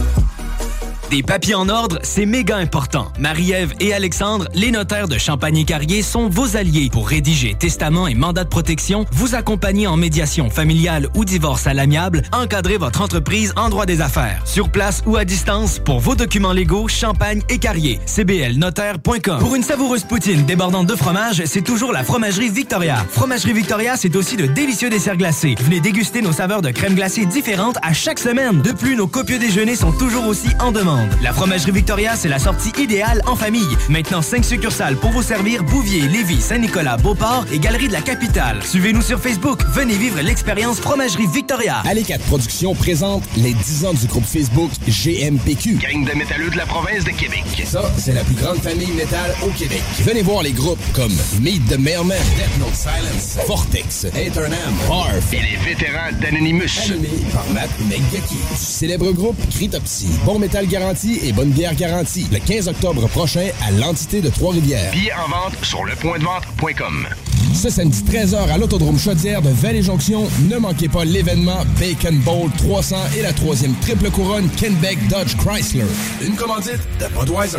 Des papiers en ordre, c'est méga important. Marie-Ève et Alexandre, les notaires de Champagny-Carrier, sont vos alliés pour rédiger testament et mandat de protection, vous accompagner en médiation familiale ou divorce à l'amiable, encadrer votre entreprise en droit des affaires. Sur place ou à distance, pour vos documents légaux, Champagne et Carrier. cblnotaire.com. Pour une savoureuse poutine débordante de fromage, c'est toujours la Fromagerie Victoria. Fromagerie Victoria, c'est aussi de délicieux desserts glacés. Venez déguster nos saveurs de crème glacée différentes à chaque semaine. De plus, nos copieux déjeuners sont toujours aussi en demande. La Fromagerie Victoria, c'est la sortie idéale en famille. Maintenant, 5 succursales pour vous servir Bouvier, Lévis, Saint-Nicolas, Beauport et Galerie de la Capitale. Suivez-nous sur Facebook. Venez vivre l'expérience Fromagerie Victoria. Allez 4 Productions présente les 10 ans du groupe Facebook GMPQ. Gang de métalleux de la province de Québec. Ça, c'est la plus grande famille métal au Québec. Venez voir les groupes comme Meet the Mailman, Death Note Silence, Vortex, Eternam, Barf et les vétérans d'Anonymous. Animé par Matt Megaki. Célèbre groupe Cryptopsy. Bon métal garanti et bonne bière garantie. Le 15 octobre prochain à l'entité de Trois-Rivières. Billets en vente sur lepointdevente.com. Ce samedi 13h à l'Autodrome Chaudière de Vallée-Jonction, ne manquez pas l'événement Bacon Bowl 300 et la troisième triple couronne Kenbeck Dodge Chrysler. Une commandite de Budweiser.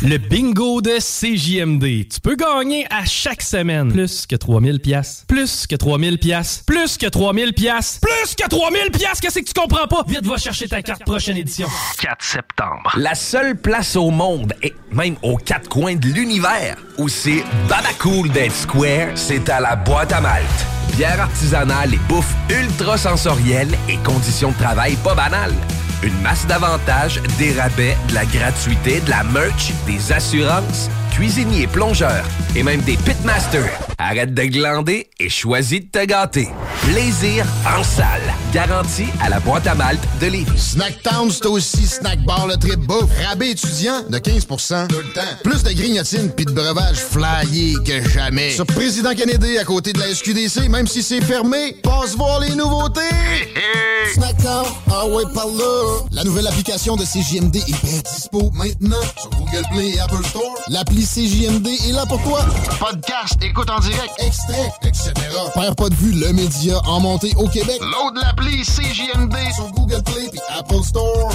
Le bingo de CJMD. Tu peux gagner à chaque semaine plus que 3000 pièces, plus que 3000 pièces, plus que 3000 pièces, plus que 3000 pièces. Qu'est-ce que tu comprends pas? Vite va chercher ta carte prochaine édition. 4 septembre. La seule place au monde, et même aux quatre coins de l'univers, où c'est Babacool d'être square, c'est à la boîte à Malte. Bière artisanale et bouffe ultra sensorielle et conditions de travail pas banales. Une masse d'avantages, des rabais, de la gratuité, de la merch, des assurances, cuisiniers, plongeurs et même des pitmasters. Arrête de glander et choisis de te gâter. Plaisir en salle. Garantie à la boîte à malte de Lévis. Snacktown, c'est aussi Snack Bar le trip bouffe. Rabais étudiant de 15 Tout le temps. Plus de grignotines puis de breuvages flyés que jamais. Sur Président Kennedy, à côté de la SQDC, même si c'est fermé, passe voir les nouveautés. Snacktown, ah ouais, par là. La nouvelle application de CJMD est bien dispo maintenant sur Google Play et Apple Store. L'appli CJMD est là pour toi. Podcast, écoute en direct, extrait, etc. Père pas de vue, le média en montée au Québec. Load l'appli CJMD sur Google Play et Apple Store.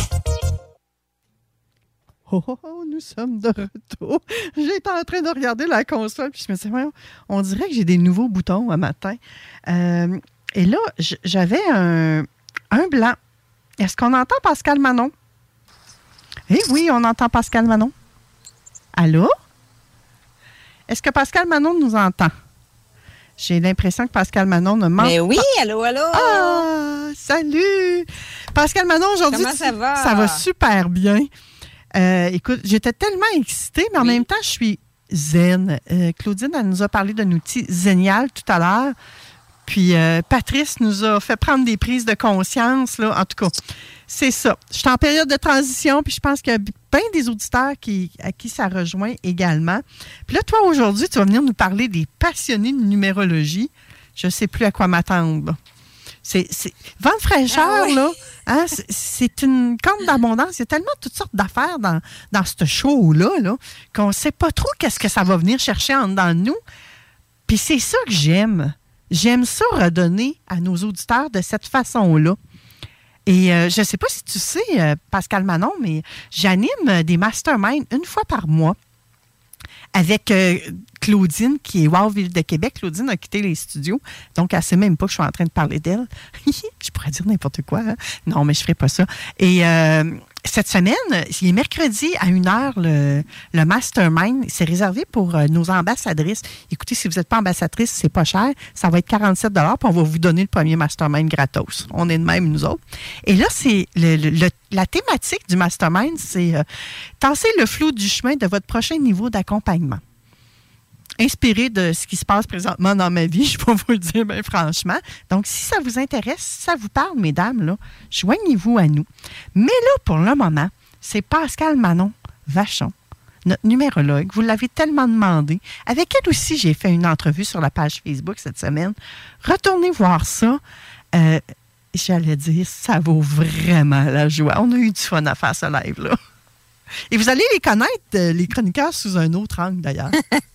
Oh, oh, oh, nous sommes de retour. J'étais en train de regarder la console, puis je me disais, Voyons, on dirait que j'ai des nouveaux boutons un matin. Euh, et là, j'avais un, un blanc. Est-ce qu'on entend Pascal Manon? Eh oui, on entend Pascal Manon. Allô? Est-ce que Pascal Manon nous entend? J'ai l'impression que Pascal Manon ne m'entend Mais oui, pas. allô, allô? Ah, salut! Pascal Manon, aujourd'hui, ça va? Ça va super bien. Euh, écoute, j'étais tellement excitée, mais en même temps, je suis zen. Euh, Claudine, elle nous a parlé d'un outil génial tout à l'heure. Puis euh, Patrice nous a fait prendre des prises de conscience. Là. En tout cas, c'est ça. Je suis en période de transition, puis je pense qu'il y a bien des auditeurs qui, à qui ça rejoint également. Puis là, toi, aujourd'hui, tu vas venir nous parler des passionnés de numérologie. Je ne sais plus à quoi m'attendre. C'est, c'est... Vent de fraîcheur, Ah là, hein, c'est, une compte d'abondance. Il y a tellement toutes sortes d'affaires dans, dans ce show-là là, qu'on ne sait pas trop qu'est-ce que ça va venir chercher en dedans de nous. Puis c'est ça que j'aime. J'aime ça redonner à nos auditeurs de cette façon-là. Et euh, je ne sais pas si tu sais, euh, Pascal Manon, mais j'anime euh, des masterminds une fois par mois avec euh, Claudine, qui est Wow Ville de Québec. Claudine a quitté les studios, donc elle ne sait même pas que je suis en train de parler d'elle. je pourrais dire n'importe quoi. hein. Non, mais je ne ferai pas ça. Et euh, cette semaine, il est mercredi à 1h, le, le mastermind. C'est réservé pour euh, nos ambassadrices. Écoutez, si vous n'êtes pas ambassadrice, c'est pas cher. Ça va être 47 puis on va vous donner le premier mastermind gratos. On est de même, nous autres. Et là, c'est le- le- la thématique du mastermind, c'est euh, tasser le flou du chemin de votre prochain niveau d'accompagnement inspiré de ce qui se passe présentement dans ma vie, je peux vous le dire bien franchement. Donc, si ça vous intéresse, si ça vous parle, mesdames, là, joignez-vous à nous. Mais là, pour le moment, c'est Pascal Manon Vachon, notre numérologue. Vous l'avez tellement demandé. Avec elle aussi, j'ai fait une entrevue sur la page Facebook cette semaine. Retournez voir ça. Euh, J'allais dire, ça vaut vraiment la joie. On a eu du fun à faire ce live-là. Et vous allez les connaître, euh, les chroniqueurs, sous un autre angle d'ailleurs.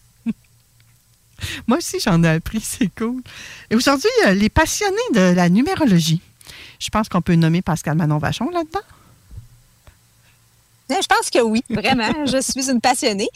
Moi aussi, j'en ai appris, c'est cool. Et aujourd'hui, euh, les passionnés de la numérologie. Je pense qu'on peut nommer Pascal Manon Vachon là-dedans. Ben, Je pense que oui, vraiment. je suis une passionnée.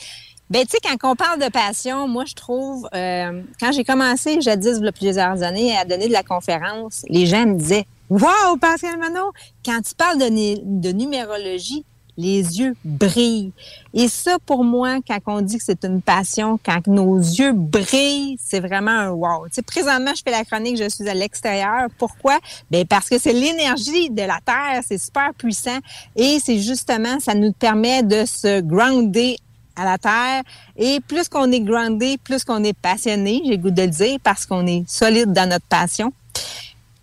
Ben, tu sais, quand on parle de passion, moi, je trouve, euh, quand j'ai commencé, jadis, il y a plusieurs années, à donner de la conférence, les gens me disaient Wow, Pascal Manon, quand tu parles de, de numérologie, les yeux brillent. Et ça, pour moi, quand on dit que c'est une passion, quand nos yeux brillent, c'est vraiment un wow. Tu présentement, je fais la chronique, je suis à l'extérieur. Pourquoi? Ben, parce que c'est l'énergie de la Terre, c'est super puissant. Et c'est justement, ça nous permet de se grounder à la terre. Et plus qu'on est groundé, plus qu'on est passionné, j'ai goût de le dire, parce qu'on est solide dans notre passion.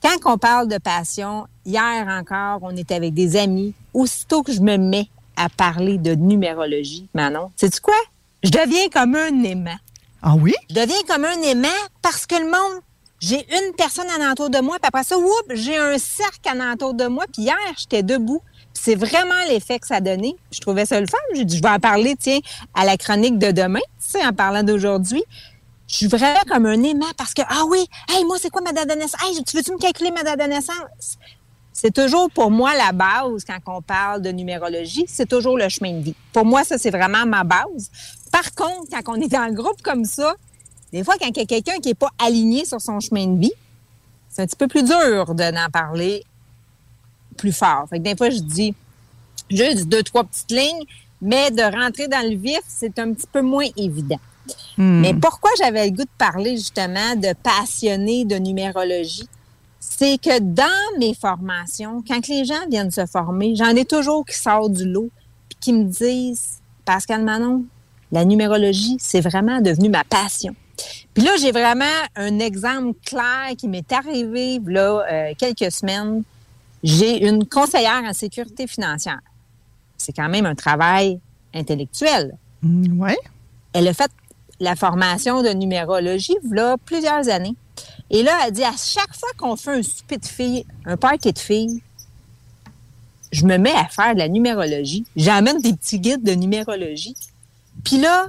Quand on parle de passion, hier encore, on était avec des amis. Aussitôt que je me mets à parler de numérologie, Manon, sais-tu quoi? je deviens comme un aimant. Ah oui? Je deviens comme un aimant parce que le monde, j'ai une personne alentour de moi, puis après ça, j'ai un cercle alentour de moi, puis hier, j'étais debout. Puis C'est vraiment l'effet que ça a donné. Je trouvais ça le fun. J'ai dit, je vais en parler, tiens, à la chronique de demain, tu sais, en parlant d'aujourd'hui. Je suis vraiment comme un aimant parce que, ah oui, hey, moi, c'est quoi ma date de naissance? Hey, tu veux-tu me calculer ma date de naissance? C'est toujours pour moi la base quand on parle de numérologie, c'est toujours le chemin de vie. Pour moi, ça, c'est vraiment ma base. Par contre, quand on est dans un groupe comme ça, des fois, quand il y a quelqu'un qui n'est pas aligné sur son chemin de vie, c'est un petit peu plus dur de n'en parler plus fort. Fait que des fois, je dis juste deux, trois petites lignes, mais de rentrer dans le vif, c'est un petit peu moins évident. Hmm. Mais pourquoi j'avais le goût de parler justement de passionné de numérologie? C'est que dans mes formations, quand les gens viennent se former, j'en ai toujours qui sortent du lot puis qui me disent Pascal Manon, la numérologie, c'est vraiment devenu ma passion. Puis là, j'ai vraiment un exemple clair qui m'est arrivé là euh, quelques semaines. J'ai une conseillère en sécurité financière. C'est quand même un travail intellectuel. Oui. Elle a fait la formation de numérologie là plusieurs années. Et là, elle dit à chaque fois qu'on fait un souper de filles, un party de filles, je me mets à faire de la numérologie. J'amène des petits guides de numérologie. Puis là,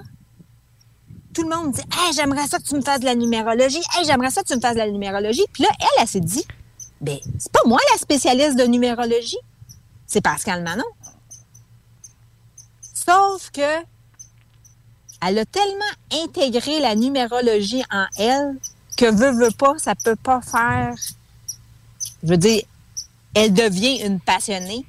tout le monde dit Hey, j'aimerais ça que tu me fasses de la numérologie. Hey, j'aimerais ça que tu me fasses de la numérologie. Puis là, elle, elle, s'est dit Ben, c'est pas moi la spécialiste de numérologie. C'est Pascal Manon. Sauf que elle a tellement intégré la numérologie en elle que veut, veut pas, ça peut pas faire. Je veux dire, elle devient une passionnée.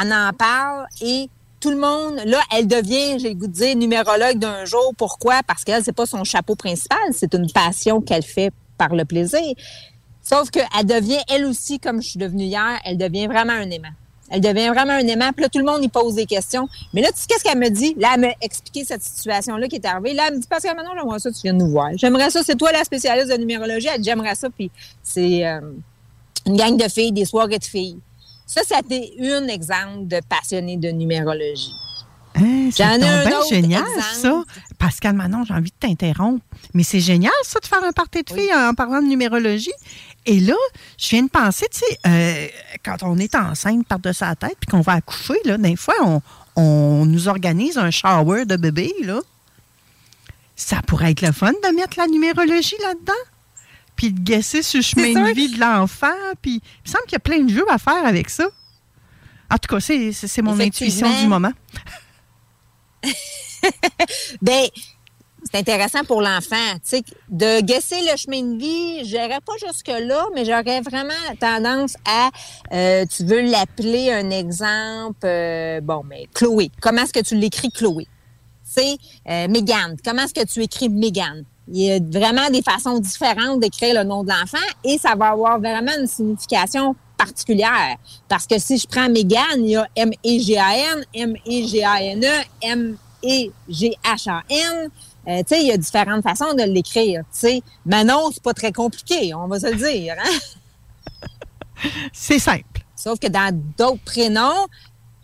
Elle en parle et tout le monde, là, elle devient, j'ai le goût de dire, numérologue d'un jour. Pourquoi? Parce qu'elle, c'est pas son chapeau principal, c'est une passion qu'elle fait par le plaisir. Sauf qu'elle devient, elle aussi, comme je suis devenue hier, elle devient vraiment un aimant. Elle devient vraiment un aimant. Puis là, tout le monde y pose des questions. Mais là, tu sais qu'est-ce qu'elle me dit? Là, elle m'a expliqué cette situation-là qui est arrivée. Là, elle me dit, Pascal, maintenant, j'aimerais ça, tu viens de nous voir. J'aimerais ça, c'est toi la spécialiste de numérologie. Elle dit, j'aimerais ça. Puis c'est euh, une gang de filles, des soirées de filles. Ça, c'était un exemple de passionné de numérologie. Hein, c'est génial, exemple. ça. Pascal Manon, j'ai envie de t'interrompre. Mais c'est génial, ça, de faire un party de filles en parlant de numérologie. Et là, je viens de penser, tu sais, euh, quand on est enceinte par de sa tête puis qu'on va accoucher, là, des fois, on, on nous organise un shower de bébé, là. Ça pourrait être le fun de mettre la numérologie là-dedans. Puis de guesser sur le chemin de vie de l'enfant. Puis il me semble qu'il y a plein de jeux à faire avec ça. En tout cas, c'est mon intuition du moment. Ben, c'est intéressant pour l'enfant. De guesser le chemin de vie, j'irais pas jusque-là, mais j'aurais vraiment tendance à, euh, tu veux l'appeler un exemple, euh, bon, mais Chloé. Comment est-ce que tu l'écris Chloé? C'est euh, Mégane. Comment est-ce que tu écris Mégane? Il y a vraiment des façons différentes d'écrire le nom de l'enfant et ça va avoir vraiment une signification particulière. Parce que si je prends Mégane, il y a M-E-G-A-N, M-E-G-A-N-E, M-E-G-H-A-N. Euh, tu sais, il y a différentes façons de l'écrire. Tu sais, Manon, c'est pas très compliqué, on va se le dire. Hein? C'est simple. Sauf que dans d'autres prénoms,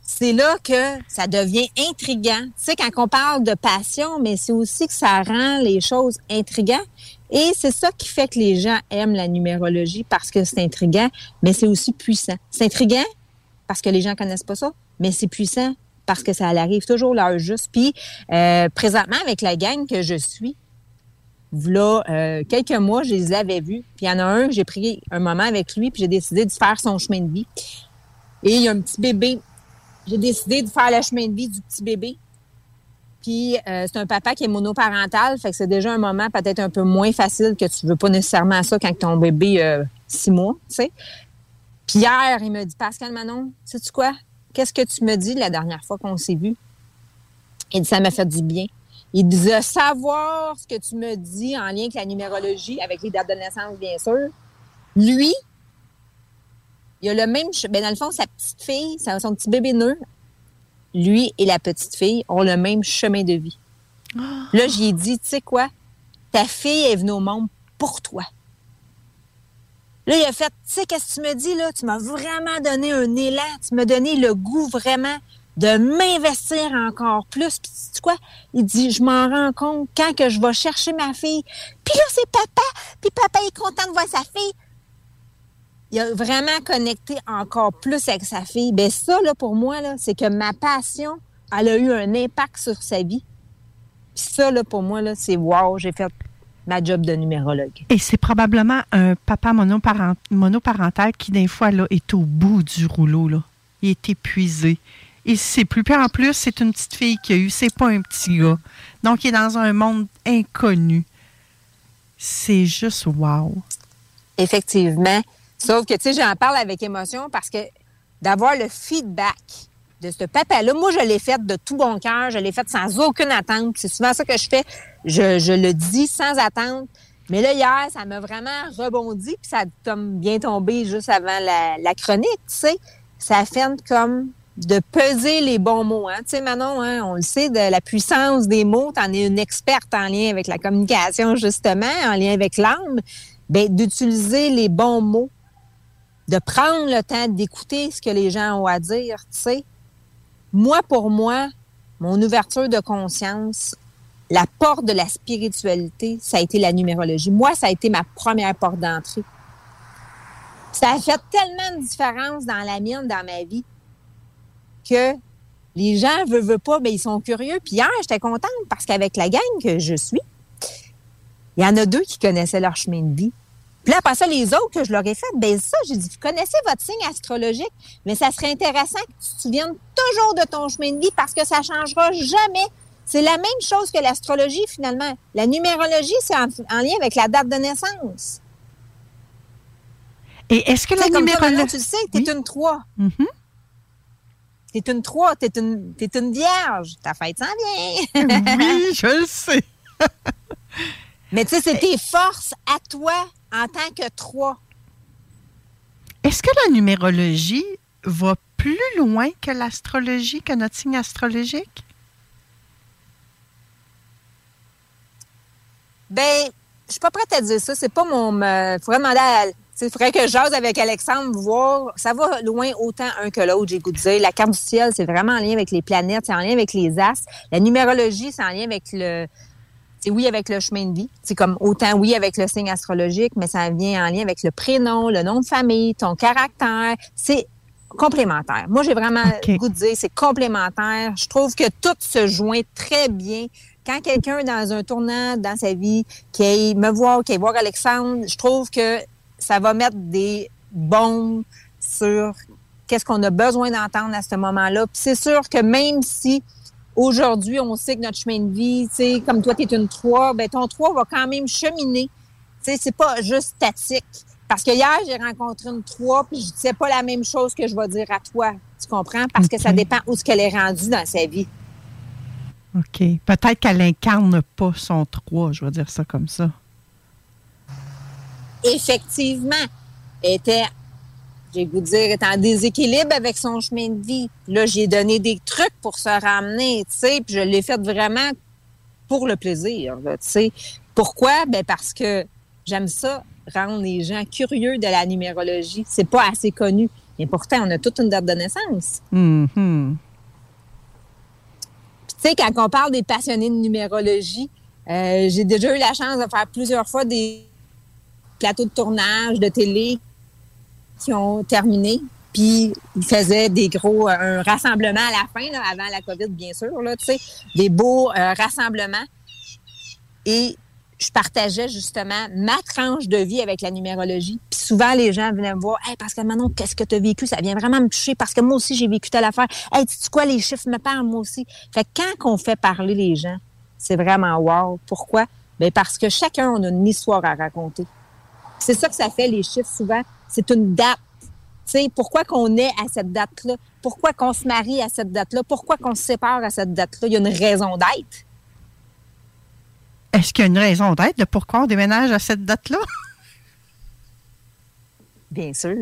c'est là que ça devient intriguant. Tu sais, quand on parle de passion, mais c'est aussi que ça rend les choses intrigantes. Et c'est ça qui fait que les gens aiment la numérologie parce que c'est intriguant, mais c'est aussi puissant. C'est intriguant parce que les gens connaissent pas ça, mais c'est puissant parce que ça arrive toujours l'heure juste. Puis, euh, présentement, avec la gang que je suis, là, euh, quelques mois, je les avais vus. Puis il y en a un, j'ai pris un moment avec lui, puis j'ai décidé de faire son chemin de vie. Et il y a un petit bébé. J'ai décidé de faire le chemin de vie du petit bébé. Puis euh, c'est un papa qui est monoparental, fait que c'est déjà un moment peut-être un peu moins facile que tu veux pas nécessairement ça quand ton bébé a six mois, tu sais. Puis hier, il me dit Pascal Manon, sais-tu quoi? Qu'est-ce que tu me dis la dernière fois qu'on s'est vu? Il dit ça m'a fait du bien. Il disait savoir ce que tu me dis en lien avec la numérologie, avec les dates de naissance, bien sûr. Lui, il a le même. Ben, dans le fond, sa petite fille, son petit bébé nœud, lui et la petite fille ont le même chemin de vie. Là, j'y ai dit, tu sais quoi? Ta fille est venue au monde pour toi. Là, il a fait, tu sais, qu'est-ce que tu me dis, là? Tu m'as vraiment donné un élan. Tu m'as donné le goût vraiment de m'investir encore plus. Puis tu sais quoi? Il dit, je m'en rends compte quand que je vais chercher ma fille. Puis là, c'est papa. Puis papa est content de voir sa fille. Il a vraiment connecté encore plus avec sa fille. Ben ça, là, pour moi, là, c'est que ma passion, elle a eu un impact sur sa vie. Puis ça, là, pour moi, là, c'est wow, j'ai fait ma job de numérologue. Et c'est probablement un papa monoparent- monoparental qui, des fois, là, est au bout du rouleau. Là. Il est épuisé. Il sait plus. Puis en plus, c'est une petite fille qu'il a eu. C'est pas un petit gars. Donc, il est dans un monde inconnu. C'est juste wow. Effectivement. Sauf que, tu sais, j'en parle avec émotion parce que d'avoir le feedback de ce papa-là, moi, je l'ai fait de tout bon cœur, je l'ai fait sans aucune attente. C'est souvent ça que je fais. Je, le dis sans attente. Mais là, hier, ça m'a vraiment rebondi, puis ça a bien tombé juste avant la, chronique, tu sais. Ça fait comme de peser les bons mots. Hein. Tu sais, Manon, hein, on le sait, de la puissance des mots, tu en es une experte en lien avec la communication, justement, en lien avec l'âme. Ben, d'utiliser les bons mots, de prendre le temps d'écouter ce que les gens ont à dire, tu sais. Moi, pour moi, mon ouverture de conscience, la porte de la spiritualité, ça a été la numérologie. Moi, ça a été ma première porte d'entrée. Ça a fait tellement de différence dans la mienne, dans ma vie, que les gens veulent, veulent pas, mais ils sont curieux. Puis hier, j'étais contente parce qu'avec la gang que je suis, il y en a deux qui connaissaient leur chemin de vie. Puis là, après ça, les autres que je leur ai fait, ben ça, j'ai dit, vous connaissez votre signe astrologique, mais ça serait intéressant que tu te souviennes toujours de ton chemin de vie parce que ça changera jamais. C'est la même chose que l'astrologie, finalement. La numérologie, c'est en, en lien avec la date de naissance. Et est-ce que Tu la numérologie... Tu le sais, t'es une 3. Mhm. T'es une 3, t'es une, t'es une vierge. Ta fête s'en vient. oui, je le sais. Mais tu sais, c'est tes forces à toi en tant que 3. Est-ce que la numérologie va plus loin que l'astrologie, que notre signe astrologique? Ben, je suis pas prête à dire ça. C'est pas mon. Il faudrait demander à. Il faudrait que j'ose avec Alexandre voir. Ça va loin autant un que l'autre, j'ai goût de dire. La carte du ciel, c'est vraiment en lien avec les planètes, c'est en lien avec les astres. La numérologie, c'est en lien avec le. C'est oui avec le chemin de vie. C'est comme autant oui avec le signe astrologique, mais ça vient en lien avec le prénom, le nom de famille, ton caractère. C'est complémentaire. Moi, j'ai vraiment le goût de dire c'est complémentaire. Je trouve que tout se joint très bien. Quand quelqu'un est dans un tournant dans sa vie, qui aille me voir, qui aille voir Alexandre, je trouve que ça va mettre des bombes sur qu'est-ce qu'on a besoin d'entendre à ce moment-là. Puis c'est sûr que même si aujourd'hui, on sait que notre chemin de vie, tu sais, comme toi, tu es une 3, ben ton 3 va quand même cheminer. Tu sais, c'est pas juste statique. Parce que hier, j'ai rencontré une 3, puis je disais pas la même chose que je vais dire à toi. Tu comprends? Parce que ça dépend où ce qu'elle est rendue dans sa vie. OK. Peut-être qu'elle incarne pas son 3, je vais dire ça comme ça. Effectivement, elle était, j'ai goût de dire, est en déséquilibre avec son chemin de vie. Là, j'ai donné des trucs pour se ramener, tu sais, puis je l'ai fait vraiment pour le plaisir, tu sais. Pourquoi? Ben parce que j'aime ça, rendre les gens curieux de la numérologie. C'est pas assez connu. Mais pourtant, on a toute une date de naissance. Mhm. Puis, tu sais, quand on parle des passionnés de numérologie, euh, j'ai déjà eu la chance de faire plusieurs fois des plateaux de tournage de télé qui ont terminé. Puis, ils faisaient des gros, euh, un rassemblement à la fin, avant la COVID, bien sûr, là, des beaux euh, rassemblements. Et je partageais justement ma tranche de vie avec la numérologie. Puis souvent, les gens venaient me voir, hey, parce que Manon, qu'est-ce que tu as vécu? Ça vient vraiment me toucher parce que moi aussi, j'ai vécu telle affaire. Hey, tu quoi, les chiffres me parlent, moi aussi. Fait que quand on fait parler les gens, c'est vraiment wow. Pourquoi? Ben parce que chacun, on a une histoire à raconter. C'est ça que ça fait, les chiffres, souvent. C'est une date. Pourquoi qu'on est à cette date-là? Pourquoi qu'on se marie à cette date-là? Pourquoi qu'on se sépare à cette date-là? Il y a une raison d'être. Est-ce qu'il y a une raison d'être de pourquoi on déménage à cette date-là? Bien sûr.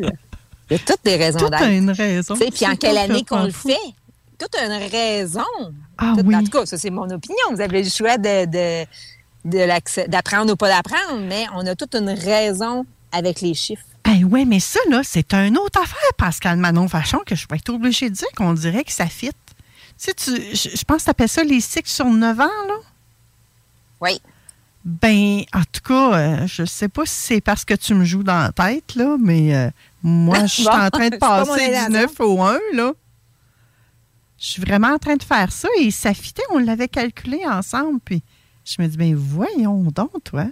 Il y a toutes des raisons Tout d'être. a une raison. Puis en quelle année qu'on le fait? Toute une raison. Ah Tout- oui. En tout cas, ça, c'est mon opinion. Vous avez le choix de, ou pas d'apprendre, mais on a toute une raison avec les chiffres. Ben oui, mais ça, là, c'est une autre affaire, Pascal Manon Vachon, que je vais être obligée de dire qu'on dirait que ça fit. sais, tu, je, je pense que tu appelles ça les cycles sur 9 ans, là? Oui. Ben, en tout cas, euh, je sais pas si c'est parce que tu me joues dans la tête, là, mais euh, moi, je suis Bon, en train de passer du intention. 9 au 1, là. Je suis vraiment en train de faire ça et ça fitait, on l'avait calculé ensemble, puis je me dis, ben voyons donc, toi.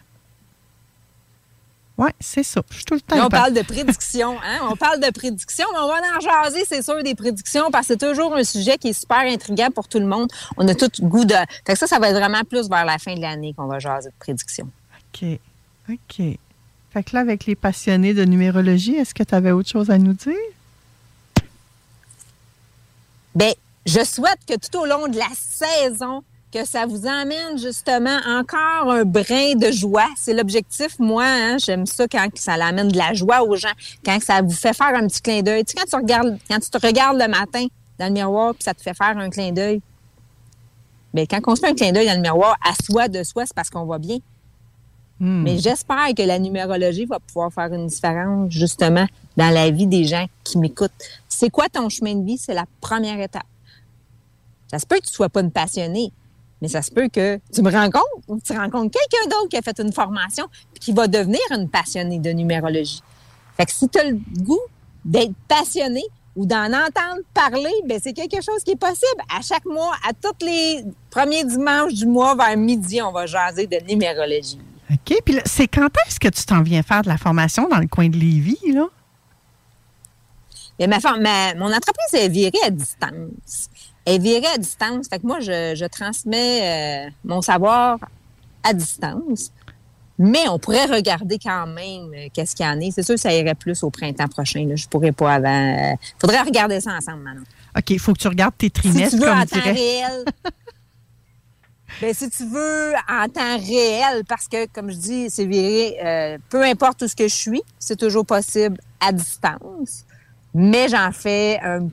Ouais, c'est ça. Je suis tout le temps. Là, on parle de prédictions. Hein? On parle de prédictions, mais on va en jaser, c'est sûr, des prédictions, parce que c'est toujours un sujet qui est super intriguant pour tout le monde. On a tout goût de. Fait que ça, ça va être vraiment plus vers la fin de l'année qu'on va jaser de prédictions. OK. OK. Fait que là, avec les passionnés de numérologie, est-ce que tu avais autre chose à nous dire? Bien, je souhaite que tout au long de la saison, que ça vous emmène justement encore un brin de joie. C'est l'objectif, moi. hein. J'aime ça quand ça l'amène de la joie aux gens, quand ça vous fait faire un petit clin d'œil. Tu sais, quand tu regardes, quand tu te regardes le matin dans le miroir, puis ça te fait faire un clin d'œil. Bien, quand on se fait un clin d'œil dans le miroir, à soi de soi, c'est parce qu'on va bien. Hmm. Mais j'espère que la numérologie va pouvoir faire une différence, justement, dans la vie des gens qui m'écoutent. C'est quoi ton chemin de vie? C'est la première étape. Ça se peut que tu sois pas une passionnée, mais ça se peut que tu me rencontres ou tu rencontres quelqu'un d'autre qui a fait une formation puis qui va devenir une passionnée de numérologie. Fait que si tu as le goût d'être passionné ou d'en entendre parler, ben c'est quelque chose qui est possible. À chaque mois, à tous les premiers dimanches du mois, vers midi, on va jaser de numérologie. OK. Puis là, c'est quand est-ce que tu t'en viens faire de la formation dans le coin de Lévis, là? Mais ma, ma- mon entreprise est virée à distance. Elle est virée à distance. Fait que moi, je, je transmets euh, mon savoir à distance. Mais on pourrait regarder quand même euh, qu'est-ce qu'il y en a. C'est sûr que ça irait plus au printemps prochain. Là. Je pourrais pas avant. euh, faudrait regarder ça ensemble maintenant. OK, il faut que tu regardes tes Si trimestres, tu veux comme en temps réel. ben, si tu veux en temps réel, parce que, comme je dis, c'est viré, euh, peu importe où ce que je suis, c'est toujours possible à distance. Mais j'en fais un,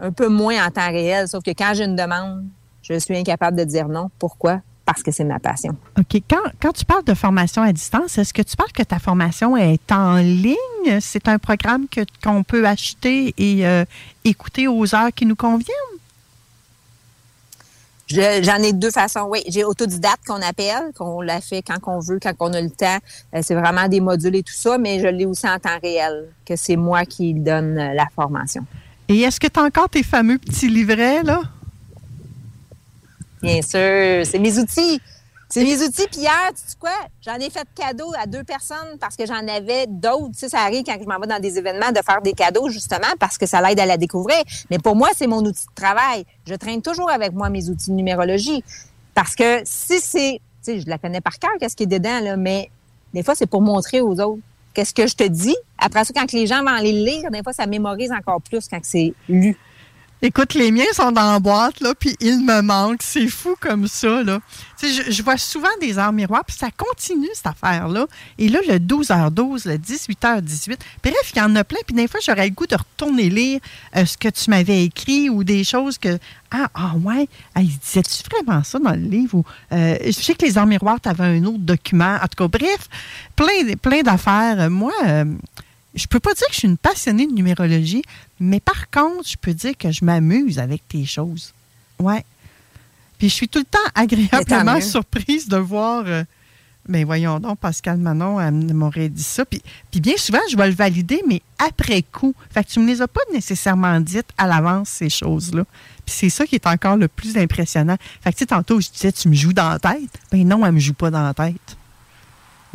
un peu moins en temps réel, sauf que quand j'ai une demande, je suis incapable de dire non. Pourquoi? Parce que c'est ma passion. OK. Quand, quand tu parles de formation à distance, est-ce que tu parles que ta formation est en ligne? C'est un programme que, qu'on peut acheter et euh, écouter aux heures qui nous conviennent? Je- J'en ai de deux façons. Oui, j'ai autodidacte qu'on appelle, qu'on la fait quand on veut, quand on a le temps. Euh, c'est vraiment des modules et tout ça, mais je l'ai aussi en temps réel, que c'est moi qui donne euh, la formation. Et est-ce que tu as encore tes fameux petits livrets, là? Bien sûr, c'est mes outils. C'est mes outils. Puis hier, tu sais quoi? J'en ai fait cadeau à deux personnes parce que j'en avais d'autres. Tu sais, ça arrive quand je m'en vais dans des événements de faire des cadeaux, justement, parce que ça l'aide à la découvrir. Mais pour moi, c'est mon outil de travail. Je traîne toujours avec moi mes outils de numérologie. Parce que si c'est, tu sais, je la connais par cœur, qu'est-ce qui est dedans, là, mais des fois, c'est pour montrer aux autres. Qu'est-ce que je te dis? Après ça, quand les gens vont aller le lire, des fois, ça mémorise encore plus quand c'est lu. Écoute, les miens sont dans la boîte, là, puis ils me manquent. C'est fou comme ça, là. Je, je vois souvent des heures miroirs, puis ça continue, cette affaire-là. Et là, le 12h12, le 18h18, bref, il y en a plein. Puis des fois, j'aurais le goût de retourner lire euh, ce que tu m'avais écrit ou des choses que... Ah, ah ouais, il disait-tu vraiment ça dans le livre? Euh, je sais que les heures miroirs, tu avais un autre document. En tout cas, bref, plein, d'affaires. Moi... euh, je peux pas dire que je suis une passionnée de numérologie, mais par contre, je peux dire que je m'amuse avec tes choses. Ouais. Puis je suis tout le temps agréablement surprise de voir. euh, ben voyons donc, Pascal Manon m'aurait dit ça. Puis, puis bien souvent, je vais le valider, mais après coup. Fait que tu me les as pas nécessairement dites à l'avance, ces choses-là. Puis c'est ça qui est encore le plus impressionnant. Fait que tu sais, tantôt, je disais, tu me joues dans la tête. Ben non, elle me joue pas dans la tête.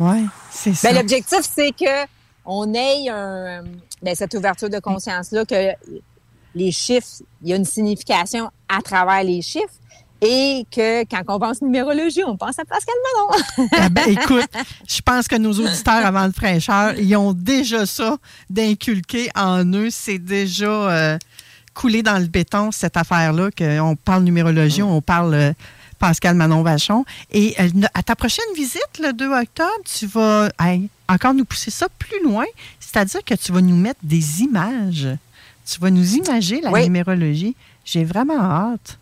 Ouais, c'est ça. Ben, l'objectif, c'est que on ait un, ben, cette ouverture de conscience-là, que les chiffres, il y a une signification à travers les chiffres et que quand on pense numérologie, on pense à Pascal Manon. Ah ben, écoute, je pense que nos auditeurs avant le fraîcheur, ils ont déjà ça d'inculquer en eux. C'est déjà euh, coulé dans le béton, cette affaire-là, qu'on parle numérologie, on parle euh, Pascal Manon Vachon. Et euh, à ta prochaine visite, le 2 octobre, tu vas hey, encore nous pousser ça plus loin, c'est-à-dire que tu vas nous mettre des images. Tu vas nous imager la Oui. numérologie. J'ai vraiment hâte.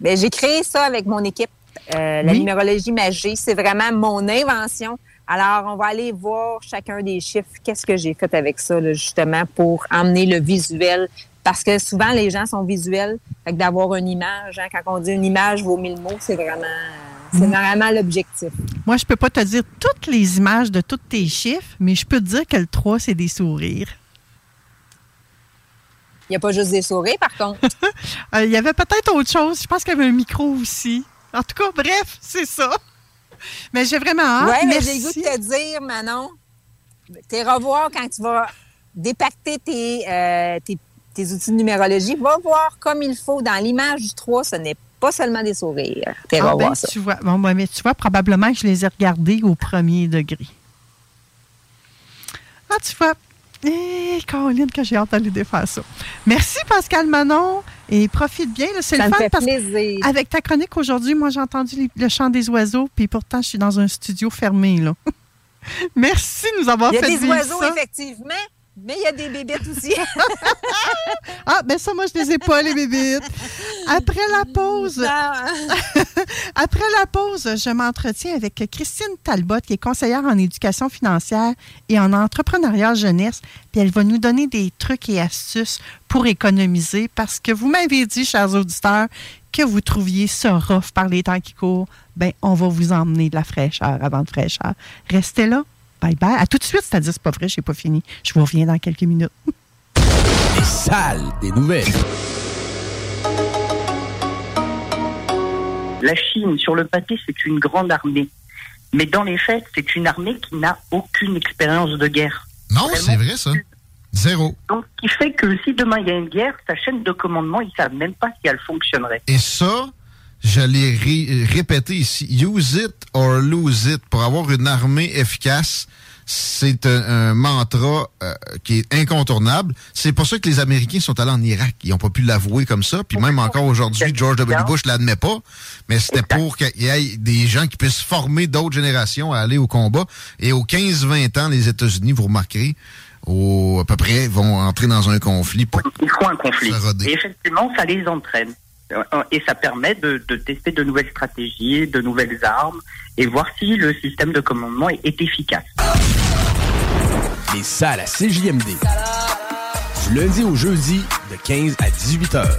Ben, j'ai créé ça avec mon équipe. Euh, la numérologie magie, c'est vraiment mon invention. Alors, on va aller voir chacun des chiffres. Qu'est-ce que j'ai fait avec ça, là, justement, pour emmener le visuel Parce que souvent, les gens sont visuels. Fait que d'avoir une image, hein, quand on dit une image vaut mille mots, c'est vraiment, c'est Mm. vraiment l'objectif. Moi, je peux pas te dire toutes les images de tous tes chiffres, mais je peux te dire que le 3, c'est des sourires. Il n'y a pas juste des sourires, par contre. Euh, Il y avait peut-être autre chose. Je pense qu'il y avait un micro aussi. En tout cas, bref, c'est ça. Mais j'ai vraiment hâte. oui, mais j'ai le goût de te dire, Manon, tes revoirs quand tu vas dépacter tes, euh, tes, tes outils de numérologie, va voir comme il faut. Dans l'image du 3, ce n'est pas seulement des sourires. Ah, ben, revoirs, ça. tu vois, bon, ben, mais tu vois, probablement que je les ai regardés au premier degré. Ah, tu vois. Hé, Caroline, que j'ai hâte d'aller défaire ça. Merci, Pascal Manon. Et profite bien. C'est le fun fait parce que plaisir. avec ta chronique aujourd'hui, moi, j'ai entendu les- le chant des oiseaux, puis pourtant, je suis dans un studio fermé. Là. Merci de nous avoir Il y a fait des oiseaux, ça. effectivement, mais il y a des bébites aussi. Ah, ben ça, moi, je les ai pas, les bébites. Après la pause, après la pause, je m'entretiens avec Christine Talbot, qui est conseillère en éducation financière et en entrepreneuriat jeunesse. Puis elle va nous donner des trucs et astuces pour économiser parce que vous m'avez dit, chers auditeurs, que vous trouviez ça rough par les temps qui courent. Ben, on va vous emmener de la fraîcheur avant de fraîcheur. Restez là. Bye bye. À tout de suite, c'est-à-dire, c'est pas vrai, j'ai pas fini. Je vous reviens dans quelques minutes. Les salles des nouvelles. La Chine, sur le papier, c'est une grande armée. Mais dans les faits, c'est une armée qui n'a aucune expérience de guerre. Non, c'est vrai, ça. Zéro. Donc, ce qui fait que si demain il y a une guerre, sa chaîne de commandement, ils ne savent même pas si elle fonctionnerait. Et ça, je l'ai ré- répété ici. Use it or lose it. Pour avoir une armée efficace, c'est un, un mantra euh, qui est incontournable. C'est pour ça que les Américains sont allés en Irak. Ils n'ont pas pu l'avouer comme ça. Puis même encore aujourd'hui, George W. Bush l'admet pas. Mais c'était pour qu'il y ait des gens qui puissent former d'autres générations à aller au combat. Et aux 15-20 ans, les États-Unis, vous remarquerez, au, à peu près, vont entrer dans un conflit. Pour Il faut un conflit. Et effectivement, ça les entraîne. Euh, Et ça permet de, tester de nouvelles stratégies, de nouvelles armes, et voir si le système de commandement est, est efficace. Les salles à CJMD. Du lundi au jeudi, de 15 à 18 heures.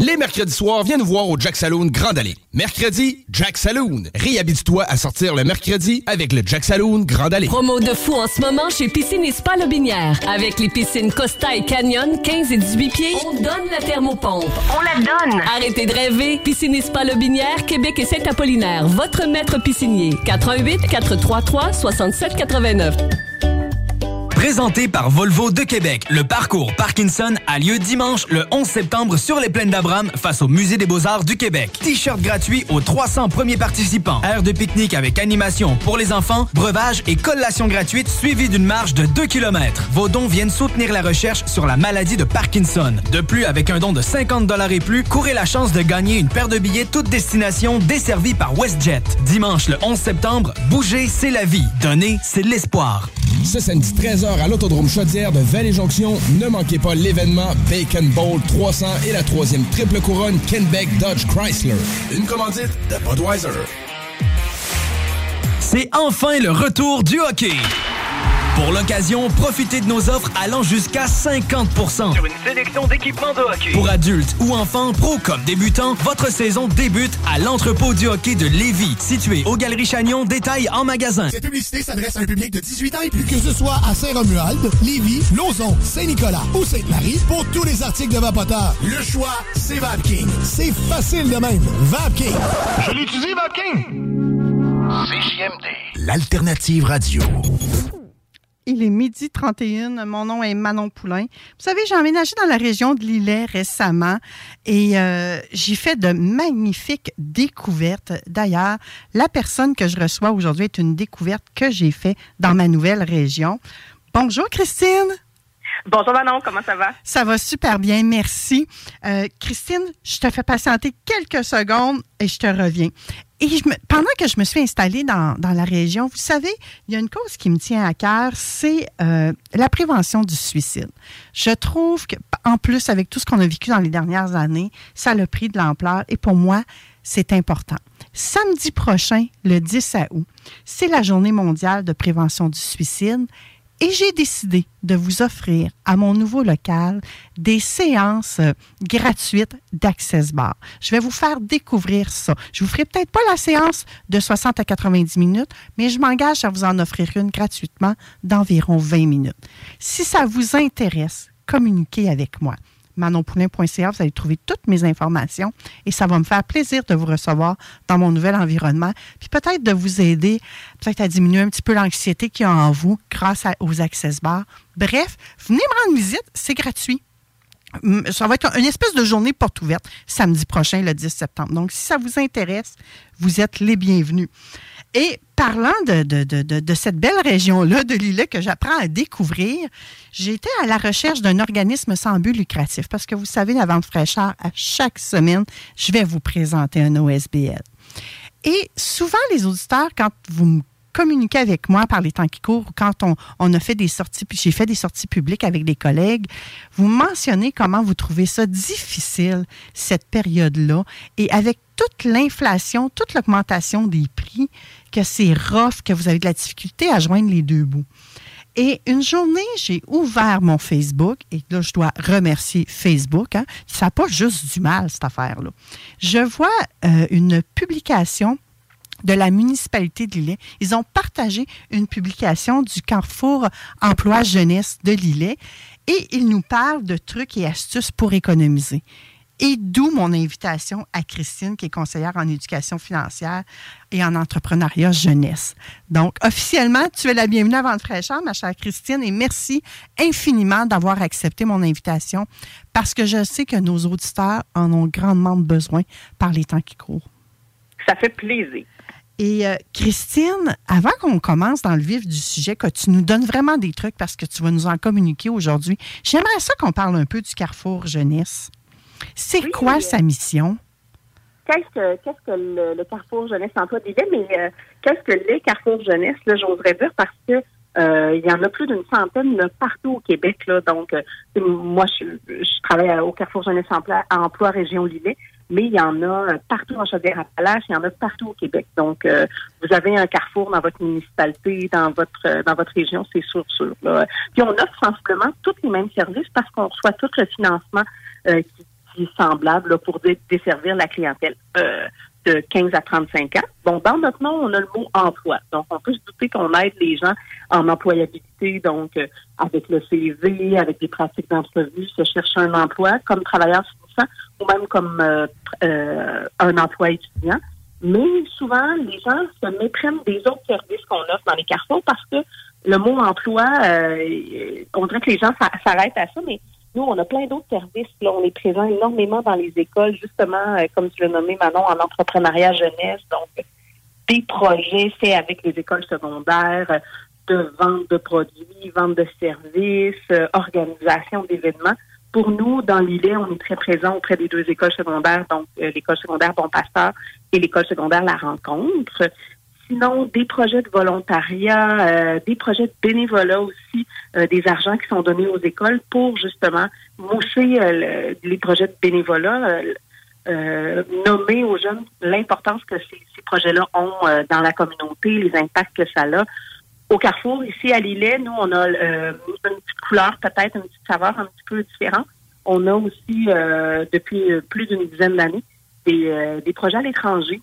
Les mercredis soirs, viens nous voir au Jack Saloon Grand Allée. Mercredi, Jack Saloon. Réhabite-toi à sortir le mercredi avec le Jack Saloon Grand Allée. Promo de fou en ce moment chez Piscine et Spa Lobinière. Avec les piscines Costa et Canyon, 15 et 18 pieds, on donne la thermopompe. On la donne! Arrêtez de rêver. Piscine et Spa Lobinière, Québec et Saint-Apollinaire. Votre maître piscinier. 88 433 67 89. Présenté par Volvo de Québec, le parcours Parkinson a lieu dimanche le 11 septembre sur les plaines d'Abraham face au Musée des Beaux-Arts du Québec. T-shirt gratuit aux 300 premiers participants. Aire de pique-nique avec animation pour les enfants, breuvage et collation gratuite suivie d'une marche de 2 km. Vos dons viennent soutenir la recherche sur la maladie de Parkinson. De plus, avec un don de 50 et plus, courez la chance de gagner une paire de billets toute destination desservie par WestJet. Dimanche le 11 septembre, bouger, c'est la vie. Donner, c'est l'espoir. Ce samedi 13h à l'Autodrome Chaudière de Vallée-Jonction, ne manquez pas l'événement Bacon Bowl 300 et la troisième triple couronne Kenbeck Dodge Chrysler. Une commandite de Budweiser. C'est enfin le retour du hockey. Pour l'occasion, profitez de nos offres allant jusqu'à 50% Sur une sélection d'équipements de hockey. Pour adultes ou enfants, pro comme débutants, votre saison débute à l'entrepôt du hockey de Lévis, situé aux Galeries Chagnon, détail en magasin. Cette publicité s'adresse à un public de 18 ans et plus. Que ce soit à Saint-Romuald, Lévis, Lauson, Saint-Nicolas ou Sainte-Marie, pour tous les articles de Vapoteur, le choix, c'est VapKing. C'est facile de même. VapKing. Je l'utilise, Vapking. CJMD. L'alternative radio. Il est midi 31. Mon nom est Manon Poulain. Vous savez, j'ai emménagé dans la région de Lillet récemment et euh, j'ai fait de magnifiques découvertes. D'ailleurs, la personne que je reçois aujourd'hui est une découverte que j'ai faite dans ma nouvelle région. Bonjour, Christine. Bonjour Manon, comment ça va? Ça va super bien, merci. Euh, Christine, je te fais patienter quelques secondes et je te reviens. Et pendant que je me suis installée dans, dans la région, vous savez, il y a une cause qui me tient à cœur, c'est euh, la prévention du suicide. Je trouve que, en plus, avec tout ce qu'on a vécu dans les dernières années, ça a pris de l'ampleur et pour moi, c'est important. Samedi prochain, le 10 août, c'est la journée mondiale de prévention du suicide et j'ai décidé de vous offrir à mon nouveau local des séances gratuites d'Access Bar. Je vais vous faire découvrir ça. Je vous ferai peut-être pas la séance de 60 à 90 minutes, mais je m'engage à vous en offrir une gratuitement d'environ 20 minutes. Si ça vous intéresse, communiquez avec moi manonpoulain.ca, vous allez trouver toutes mes informations et ça va me faire plaisir de vous recevoir dans mon nouvel environnement, puis peut-être de vous aider, peut-être à diminuer un petit peu l'anxiété qu'il y a en vous grâce aux access bars. Bref, venez me rendre visite, c'est gratuit. Ça va être une espèce de journée porte ouverte samedi prochain, le 10 septembre. Donc, si ça vous intéresse, vous êtes les bienvenus. Et parlant de, de- de- de- cette belle région-là de l'île que j'apprends à découvrir, j'étais à la recherche d'un organisme sans but lucratif parce que vous savez, la vente fraîcheur, à chaque semaine, je vais vous présenter un OSBL. Et souvent, les auditeurs, quand vous me communiquez avec moi par les temps qui courent, ou quand on, on a fait des sorties, j'ai fait des sorties publiques avec des collègues, vous mentionnez comment vous trouvez ça difficile, cette période-là, et avec toute l'inflation, toute l'augmentation des prix, que c'est rough, que vous avez de la difficulté à joindre les deux bouts. Et une journée, j'ai ouvert mon Facebook, et là, je dois remercier Facebook. Hein, ça n'a pas juste du mal, cette affaire-là. Je vois euh, une publication de la municipalité de Lillet. Ils ont partagé une publication du Carrefour Emploi Jeunesse de Lillet et ils nous parlent de trucs et astuces pour économiser. Et d'où mon invitation à Christine, qui est conseillère en éducation financière et en entrepreneuriat jeunesse. Donc, officiellement, tu es la bienvenue à Vente fraîcheur, ma chère Christine, et merci infiniment d'avoir accepté mon invitation parce que je sais que nos auditeurs en ont grandement besoin par les temps qui courent. Ça fait plaisir. Et euh, Christine, avant qu'on commence dans le vif du sujet, que tu nous donnes vraiment des trucs parce que tu vas nous en communiquer aujourd'hui, j'aimerais ça qu'on parle un peu du Carrefour Jeunesse. C'est quoi sa mission? Qu'est-ce que, qu'est-ce que le, le Carrefour Jeunesse Emploi disait, mais euh, qu'est-ce que les Carrefour Jeunesse, là, j'oserais dire, parce que euh, il y en a plus d'une centaine là, partout au Québec. Là, donc, euh, moi, je, je travaille au Carrefour Jeunesse Emploi, Emploi Région Lillet, mais il y en a euh, partout en Chaudière-Appalaches, il y en a partout au Québec. Donc, euh, vous avez un carrefour dans votre municipalité, dans votre euh, dans votre région, c'est sûr, sûr. Là. Puis on offre sensiblement tous les mêmes services parce qu'on reçoit tout le financement euh, qui, là, pour desservir la clientèle. Euh, de 15 à 35 ans. Bon, dans notre nom, on a le mot emploi. Donc, on peut se douter qu'on aide les gens en employabilité, donc euh, avec le CV, avec des pratiques d'entrevue, se chercher un emploi comme travailleur finissant ou même comme euh, euh, un emploi étudiant. Mais souvent, les gens se méprennent des autres services qu'on offre dans les carrefours parce que le mot emploi, euh, on dirait que les gens s'a- s'arrêtent à ça, mais nous, on a plein d'autres services. Là, on est présent énormément dans les écoles, justement, euh, comme tu l'as nommé, Manon, en entrepreneuriat jeunesse. Donc, des projets faits avec les écoles secondaires, de vente de produits, vente de services, euh, organisation d'événements. Pour nous, dans l'îlet, on est très présent auprès des deux écoles secondaires, donc euh, l'école secondaire Bon Pasteur et l'école secondaire La Rencontre. Sinon, des projets de volontariat, euh, des projets de bénévolat aussi, euh, des argents qui sont donnés aux écoles pour justement mousser euh, le- les projets de bénévolat, euh, euh, nommer aux jeunes l'importance que ces, ces projets-là ont euh, dans la communauté, les impacts que ça a. Au Carrefour, ici à Lillet, nous, on a une petite couleur, peut-être une petite saveur un petit peu différente. On a aussi, depuis plus d'une dizaine d'années, des, des projets à l'étranger.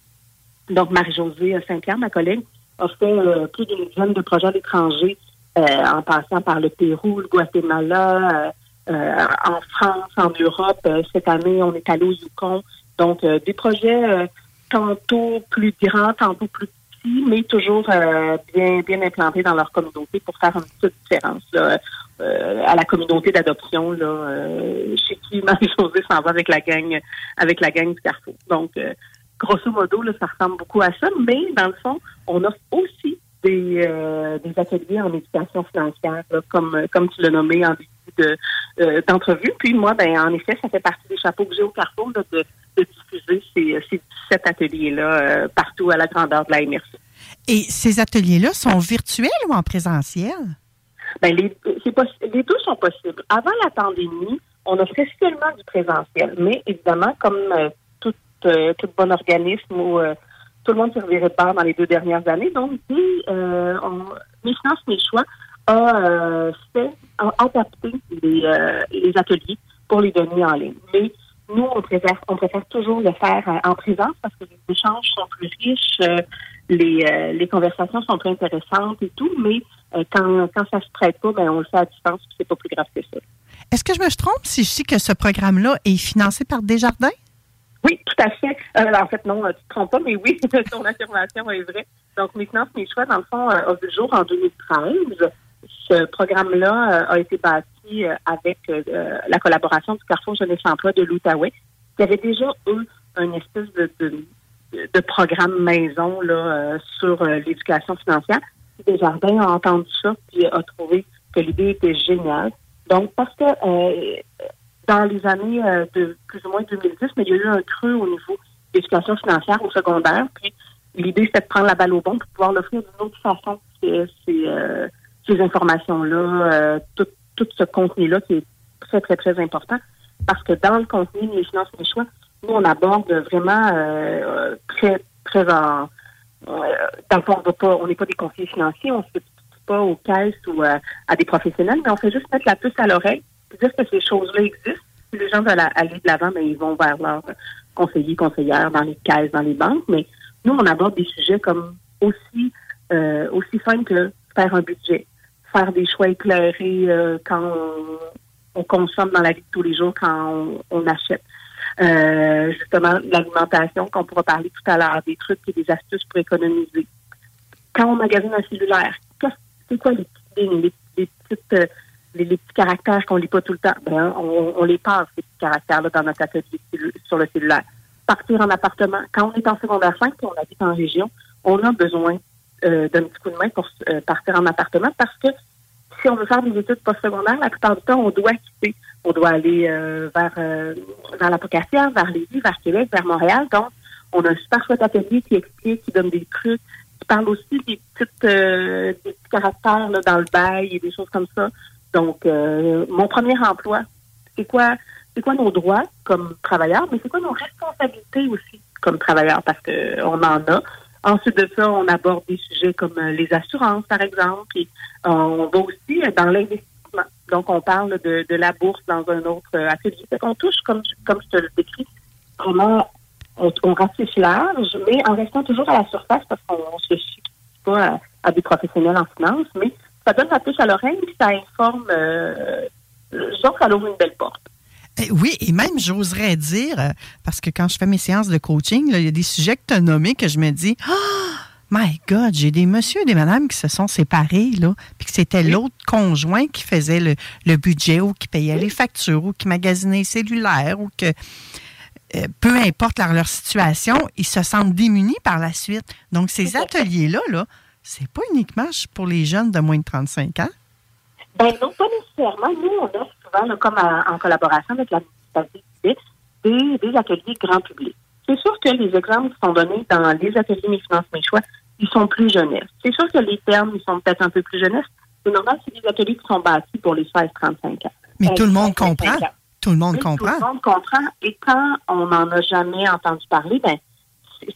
Donc, Marie-Josée Saint-Pierre, ma collègue, a fait euh, plus d'une dizaine de projets à l'étranger, euh, en passant par le Pérou, le Guatemala, euh, euh, en France, en Europe. Euh, cette année, on est allé au Yukon. Donc, euh, des projets euh, tantôt plus grands, tantôt plus petits, mais toujours euh, bien, bien implantés dans leur communauté pour faire une petite différence là, euh, à la communauté d'adoption là, euh, chez qui Marie-Josée s'en va avec la gang, avec la gang du Carrefour. Donc, euh, grosso modo, là, ça ressemble beaucoup à ça, mais dans le fond, on offre aussi des, euh, des ateliers en éducation financière, là, comme, comme tu l'as nommé, en début de, euh, d'entrevues. Puis moi, ben en effet, ça fait partie des chapeaux que j'ai au Carrefour là, de, de diffuser ces, ces 17 ateliers-là euh, partout à la grandeur de la MRC. Et ces ateliers-là sont virtuels ou en présentiel? Ben, les, c'est possi- les deux sont possibles. Avant la pandémie, on offrait seulement du présentiel. Mais évidemment, comme euh, tout, bon organisme où euh, tout le monde s'est de bord dans les deux dernières années, donc dès, euh, on, Mes finances, mes choix a fait, adapté les, ateliers pour les donner en ligne. Mais nous, on préfère, on préfère toujours le faire en présence parce que les échanges sont plus riches, les, les conversations sont plus intéressantes et tout, mais quand, quand ça se prête pas, ben, on le fait à distance, c'est pas plus grave que ça. Est-ce que je me trompe si je dis que ce programme-là est financé par Desjardins? Oui, tout à fait. Euh, en fait, non, euh, tu te trompes pas, mais oui, ton affirmation est vraie. Donc, finances, mes choix, dans le fond, euh, a vu le jour en 2013. Ce programme-là euh, a été bâti euh, avec la collaboration du Carrefour Jeunesse Emploi de l'Outaouais, qui avait déjà, eux, une espèce de, de, de programme maison là, sur l'éducation financière. Desjardins a entendu ça puis a trouvé que l'idée était géniale. Donc, parce que euh, dans les années euh, de plus ou moins 2010, mais il y a eu un creux au niveau de l'éducation financière au secondaire. Puis l'idée, c'était de prendre la balle au bon pour pouvoir l'offrir d'une autre façon, ces, ces, euh, ces informations-là, euh, tout, tout ce contenu-là qui est très, très, très important. Parce que dans le contenu Les finances, mes choix, nous, on aborde vraiment euh, très, très en... euh, dans le fond, on n'est pas des conseillers financiers, on ne se pas aux caisses ou euh, à des professionnels, mais on fait juste mettre la puce à l'oreille, dire que ces choses-là existent. Si les gens veulent aller de l'avant, mais ils vont vers leurs conseillers, conseillères dans les caisses, dans les banques. Mais nous, on aborde des sujets comme aussi euh, aussi simples que faire un budget, faire des choix éclairés euh, quand on, on consomme dans la vie de tous les jours, quand on, achète. Euh, justement, l'alimentation, qu'on pourra parler tout à l'heure, des trucs et des astuces pour économiser. Quand on magasine un cellulaire, c'est quoi les petites lignes, les, les petites, les, petits caractères qu'on lit pas tout le temps? Ben, on, les passe, ces petits caractères-là, dans notre atelier sur le cellulaire. Partir en appartement. Quand on est en secondaire 5 et on habite en région, on a besoin euh, d'un petit coup de main pour euh, partir en appartement parce que si on veut faire des études postsecondaires, la plupart du temps, on doit quitter. On doit aller euh, vers, vers la Pocassière, vers Lévis, vers Québec, vers Montréal. Donc, on a un super chouette atelier qui explique, qui donne des trucs, qui parle aussi des petites des petits caractères là, dans le bail et des choses comme ça. Donc, euh, mon premier emploi, c'est quoi c'est quoi nos droits comme travailleurs, mais c'est quoi nos responsabilités aussi comme travailleurs, parce que on en a. Ensuite de ça, on aborde des sujets comme euh, les assurances, par exemple, et euh, on va aussi euh, dans l'investissement. Donc, on parle de, la bourse dans un autre atelier. Qu'on touche, comme, je te le décris, vraiment, on, on ratisse large, mais en restant toujours à la surface parce qu'on se fie pas à, à des professionnels en finance, mais ça donne la puce à l'oreille, ça informe, euh, que ça ouvre une belle porte. Eh oui, et même, j'oserais dire, euh, parce que quand je fais mes séances de coaching, là, il y a des sujets que tu as nommés que je me dis, oh, my God, j'ai des messieurs et des madames qui se sont séparés, là, puis que c'était l'autre conjoint qui faisait le, le budget ou qui payait les factures ou qui magasinait les cellulaires ou que, euh, peu importe leur, leur situation, ils se sentent démunis par la suite. Donc, ces ateliers-là, là, c'est pas uniquement pour les jeunes de moins de 35 ans? Ben non, pas nécessairement. Nous, on offre souvent, là, comme à- en collaboration avec la municipalité, des, des ateliers grand public. C'est sûr que les exemples qui sont donnés dans les ateliers Mes finances, mes choix, ils sont plus jeunesse. C'est sûr que les termes, ils sont peut-être un peu plus jeunesse. C'est normal, c'est des ateliers qui sont bâtis pour les 16-35 ans. Mais tout le monde 35 comprend. Tout le monde Oui, comprend. Tout le monde comprend. Et quand on n'en a jamais entendu parler, ben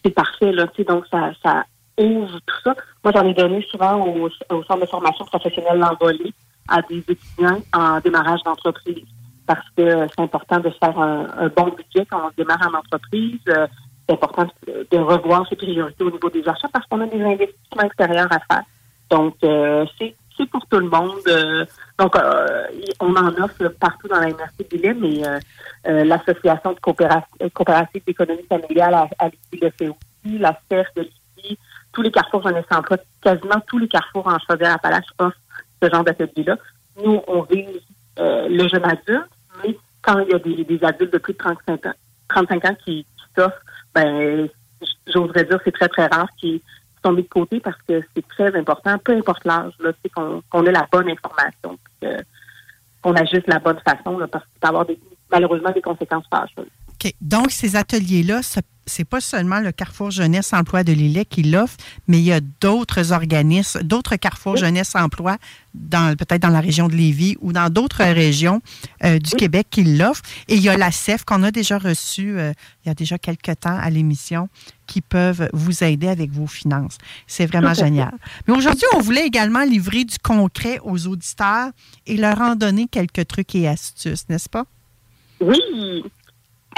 c'est- parfait. Là, tu sais, donc, ça, ça tout ça. Moi, j'en ai donné souvent au, au centre de formation professionnelle L'Envolée à des étudiants en démarrage d'entreprise parce que c'est important de faire un, bon budget quand on démarre en entreprise. Euh, c'est important de, revoir ses priorités au niveau des achats parce qu'on a des investissements extérieurs à faire. Donc, euh, c'est pour tout le monde. Euh, donc, on en offre partout dans la MRC Lille, mais l'Association de coopéra- coopérative d'économie familiale à, à le fait aussi, la CER de Lévis, tous les carrefours Jeunesse Emploi, quasiment tous les carrefours en Chaudière-Appalaches offrent ce genre d'atelier-là. Nous, on vise euh, le jeune adulte, mais quand il y a des, adultes de plus de 35 ans, 35 ans qui, s'offrent, ben, j'oserais dire c'est très, très rare qui sont de côté parce que c'est très important, peu importe l'âge, sais, qu'on ait la bonne information. que qu'on agisse de la bonne façon, parce que ça peut avoir malheureusement des conséquences fâcheuses. OK. Donc, ces ateliers-là, ce c'est pas seulement le Carrefour Jeunesse Emploi de Lillet qui l'offre, mais il y a d'autres organismes, d'autres Carrefour Jeunesse Emploi, dans, peut-être dans la région de Lévis ou dans d'autres régions euh, du Québec qui l'offrent. Et il y a la CEF qu'on a déjà reçu euh, il y a déjà quelques temps à l'émission qui peuvent vous aider avec vos finances. C'est vraiment génial. Mais aujourd'hui, on voulait également livrer du concret aux auditeurs et leur en donner quelques trucs et astuces, n'est-ce pas? Oui.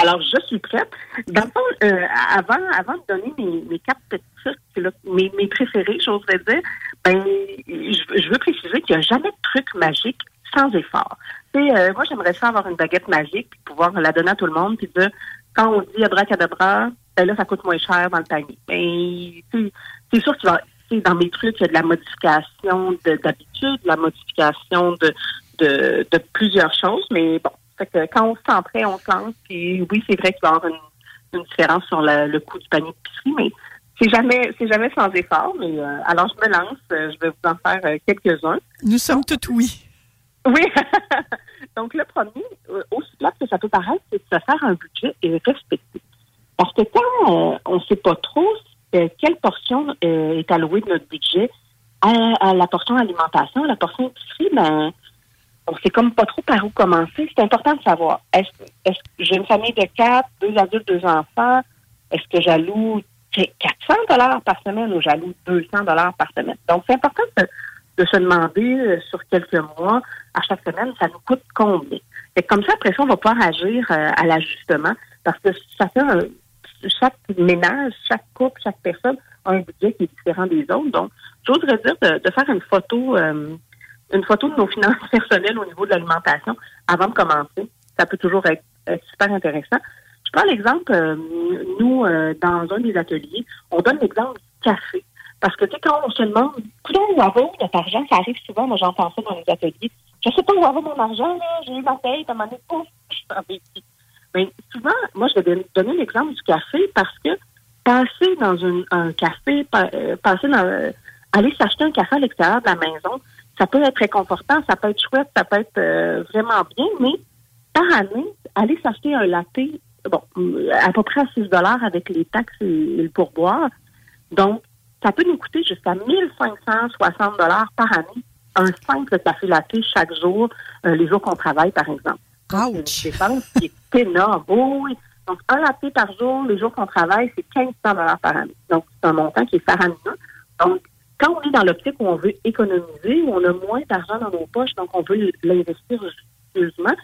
Alors, je suis prête. Dans le fond, euh, avant, avant de donner mes, mes quatre petits trucs, là, mes, mes préférés, j'oserais dire, ben, je, je veux préciser qu'il n'y a jamais de truc magique sans effort. Euh, moi, j'aimerais ça avoir une baguette magique, pouvoir la donner à tout le monde, puis dire, quand on dit abracadabra, ben là, ça coûte moins cher dans le panier. Ben, tu sais, c'est sûr qu'il va, dans mes trucs, il y a de la modification de- d'habitude, de la modification de, de, de plusieurs choses, mais bon, fait que quand on se sent prêt, on se lance. Puis oui, c'est vrai qu'il va y avoir une, une différence sur la- le coût du panier d'épicerie, mais c'est jamais, c'est jamais sans effort. Mais euh, alors je me lance, euh, je vais vous en faire euh, quelques-uns. Nous sommes tout oui. Oui. Donc le premier, aussi plat que ça peut paraître, c'est de se faire un budget et respecter. Parce que quand euh, on ne sait pas trop euh, quelle portion est allouée de notre budget à, à la portion alimentation, à la portion épicerie, ben on sait comme pas trop par où commencer. C'est important de savoir. Est-ce est que j'ai une famille de quatre, deux adultes, deux enfants? Est-ce que j'alloue tu sais, 400 dollars par semaine ou j'alloue 200 dollars par semaine? Donc, c'est important de, de se demander euh, sur quelques mois, à chaque semaine, ça nous coûte combien? Et comme ça, après ça, on va pouvoir agir euh, à l'ajustement parce que chacun, chaque ménage, chaque couple, chaque personne a un budget qui est différent des autres. Donc, je voudrais dire de, de faire une photo, euh, une photo de nos finances personnelles au niveau de l'alimentation avant de commencer. Ça peut toujours être, être super intéressant. Je prends l'exemple, euh, nous, euh, dans un des ateliers, on donne l'exemple du café. Parce que, tu sais, quand on se demande, où va notre argent? Ça arrive souvent, moi, j'entends ça dans les ateliers. Je sais pas où va mon argent, là. J'ai eu ma paye, à un moment pouf, je suis investi. Mais souvent, moi, je vais donner l'exemple du café parce que passer dans un café, pa- euh, passer dans, euh, aller s'acheter un café à l'extérieur de la maison, ça peut être réconfortant, ça peut être chouette, ça peut être euh, vraiment bien, mais par année, aller s'acheter un latte, bon, à peu près à 6 avec les taxes et, et le pourboire. Donc, ça peut nous coûter jusqu'à 1560 par année, un simple café latte chaque jour, euh, les jours qu'on travaille, par exemple. C'est une dépense qui est énorme. Oh oui. Donc, un latte par jour, les jours qu'on travaille, c'est 1500 par année. Donc, c'est un montant qui est faramineux. Donc, quand on est dans l'optique où on veut économiser, où on a moins d'argent dans nos poches, donc on veut l'investir judicieusement,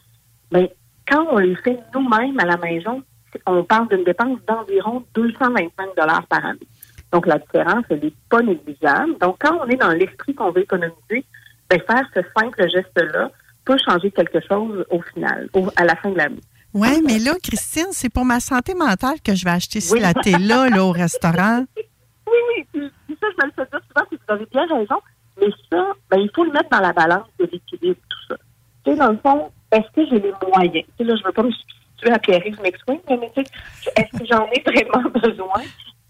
ben, quand on le fait nous-mêmes à la maison, on parle d'une dépense d'environ 225 par année. Donc, la différence, elle n'est pas négligeable. Donc, quand on est dans l'esprit qu'on veut économiser, ben, faire ce simple geste-là peut changer quelque chose au final, au- à la fin de l'année. Oui, mais là, Christine, c'est pour ma santé mentale que je vais acheter ce Oui. latte-là là, au restaurant. Oui, oui, ça, je me le fais dire souvent, puis vous avez bien raison. Mais ça, ben, il faut le mettre dans la balance de l'équilibre, tout ça. Tu sais, dans le fond, est-ce que j'ai les moyens? Tu sais, là, je veux pas me substituer à Pierre-Yves McSwing, mais tu sais, est-ce que j'en ai vraiment besoin?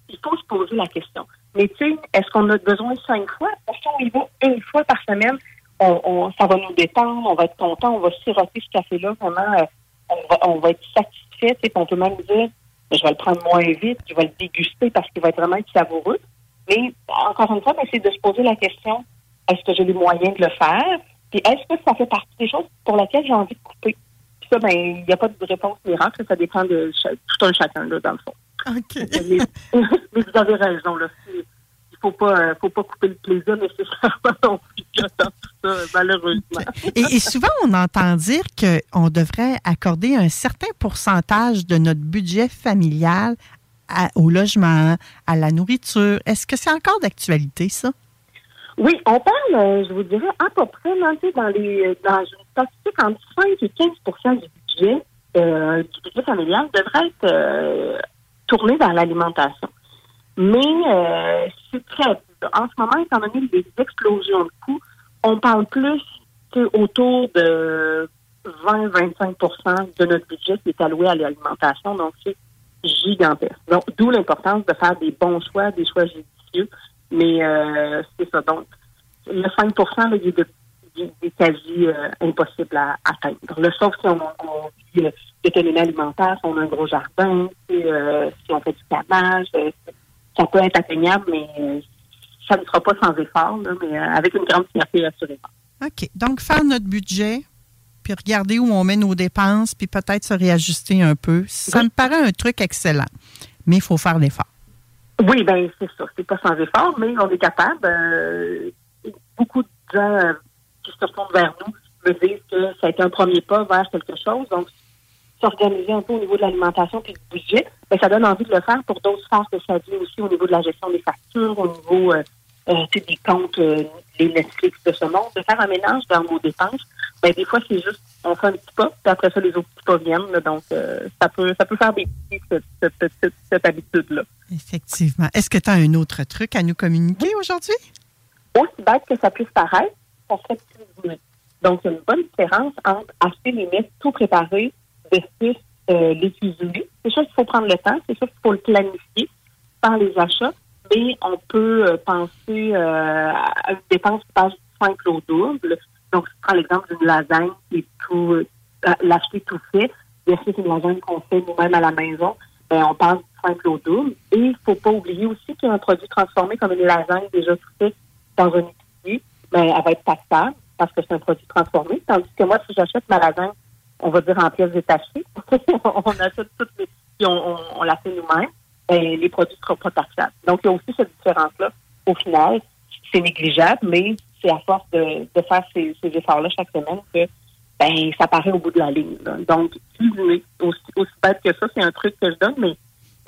Il faut se poser la question. Mais tu sais, est-ce qu'on a besoin cinq fois? Est-ce qu'on y va une fois par semaine? On, ça va nous détendre, on va être content, on va siroter ce café-là, vraiment, euh, on, va, on va être satisfait, tu sais, on peut même dire, je vais le prendre moins vite, je vais le déguster parce qu'il va être vraiment savoureux. Mais encore une fois, ben, c'est de se poser la question est-ce que j'ai les moyens de le faire? Puis est-ce que ça fait partie des choses pour lesquelles j'ai envie de couper? Puis ça, ben, il n'y a pas de réponse miracle, ça dépend de tout un chacun là, dans le fond. Mais, mais vous avez raison là. Il faut pas, euh, faut pas couper le plaisir nécessairement non plus dans tout ça, malheureusement. Et, et souvent, on entend dire qu'on devrait accorder un certain pourcentage de notre budget familial au logement, à la nourriture. Est-ce que c'est encore d'actualité, ça? Oui, on parle, euh, je vous dirais, à peu près, dans, les, dans une statistique entre 5 et 15 du budget, euh, du budget familial devrait être euh, tourné vers l'alimentation. Mais euh, c'est très. En ce moment, étant donné les explosions de coûts, on parle plus autour de 20-25 de notre budget qui est alloué à l'alimentation. Donc, c'est gigantesque. Donc, d'où l'importance de faire des bons choix, des choix judicieux. Mais euh, c'est ça. Donc, le 5 là, il, est de- est quasi euh, impossible à atteindre. Le sauf si on, on vit euh, d'autonomie alimentaire, si on a un gros jardin, si, euh, si on fait du camage, euh, ça peut être atteignable, mais euh, ça ne sera pas sans effort, là, mais euh, avec une grande fierté assurément. OK. Donc, faire notre budget, puis regarder où on met nos dépenses, puis peut-être se réajuster un peu. Ça me paraît un truc excellent. Mais il faut faire l'effort. Oui, ben c'est ça. C'est pas sans effort, mais on est capable. Euh, beaucoup de gens euh, qui se retournent vers nous me disent que ça a été un premier pas vers quelque chose. Donc, s'organiser un peu au niveau de l'alimentation et du budget, ben, ça donne envie de le faire pour d'autres sphères de sa vie aussi, au niveau de la gestion des factures, au niveau euh, euh, des comptes, euh, les Netflix de ce monde, de faire un ménage dans nos dépenses. Ben, des fois, c'est juste, on fait un petit pas, puis après ça, les autres petits pas viennent. là. donc, euh, ça peut ça peut faire des petits, cette, cette, cette, cette habitude-là. Effectivement. Est-ce que tu as un autre truc à nous communiquer aujourd'hui? aussi bête que ça puisse paraître, ça serait cuisiner. Donc, il y a une bonne différence entre acheter les mets tout préparés versus euh, les cuisiner. C'est sûr qu'il faut prendre le temps, c'est sûr qu'il faut le planifier par les achats, mais on peut euh, penser euh, à une dépense qui passe du simple au double. Donc, je prends l'exemple d'une lasagne qui tout, euh, l'acheter tout fait versus une lasagne qu'on fait nous-mêmes à la maison, ben, on passe du simple au double. Et il ne faut pas oublier aussi qu'il y a un produit transformé comme une lasagne déjà tout fait dans un épicerie, ben, elle va être taxable parce que c'est un produit transformé. Tandis que moi, si j'achète ma lasagne, on va dire en pièces détachées, on achète toutes les, puis on, on la fait nous-mêmes, ben, les produits ne seront pas taxables. Donc, il y a aussi cette différence-là. Au final, c'est négligeable, mais c'est à force de, de faire ces, ces efforts-là chaque semaine que ben, ça paraît au bout de la ligne. là. Donc, cuisiner, aussi, aussi bête que ça, c'est un truc que je donne, mais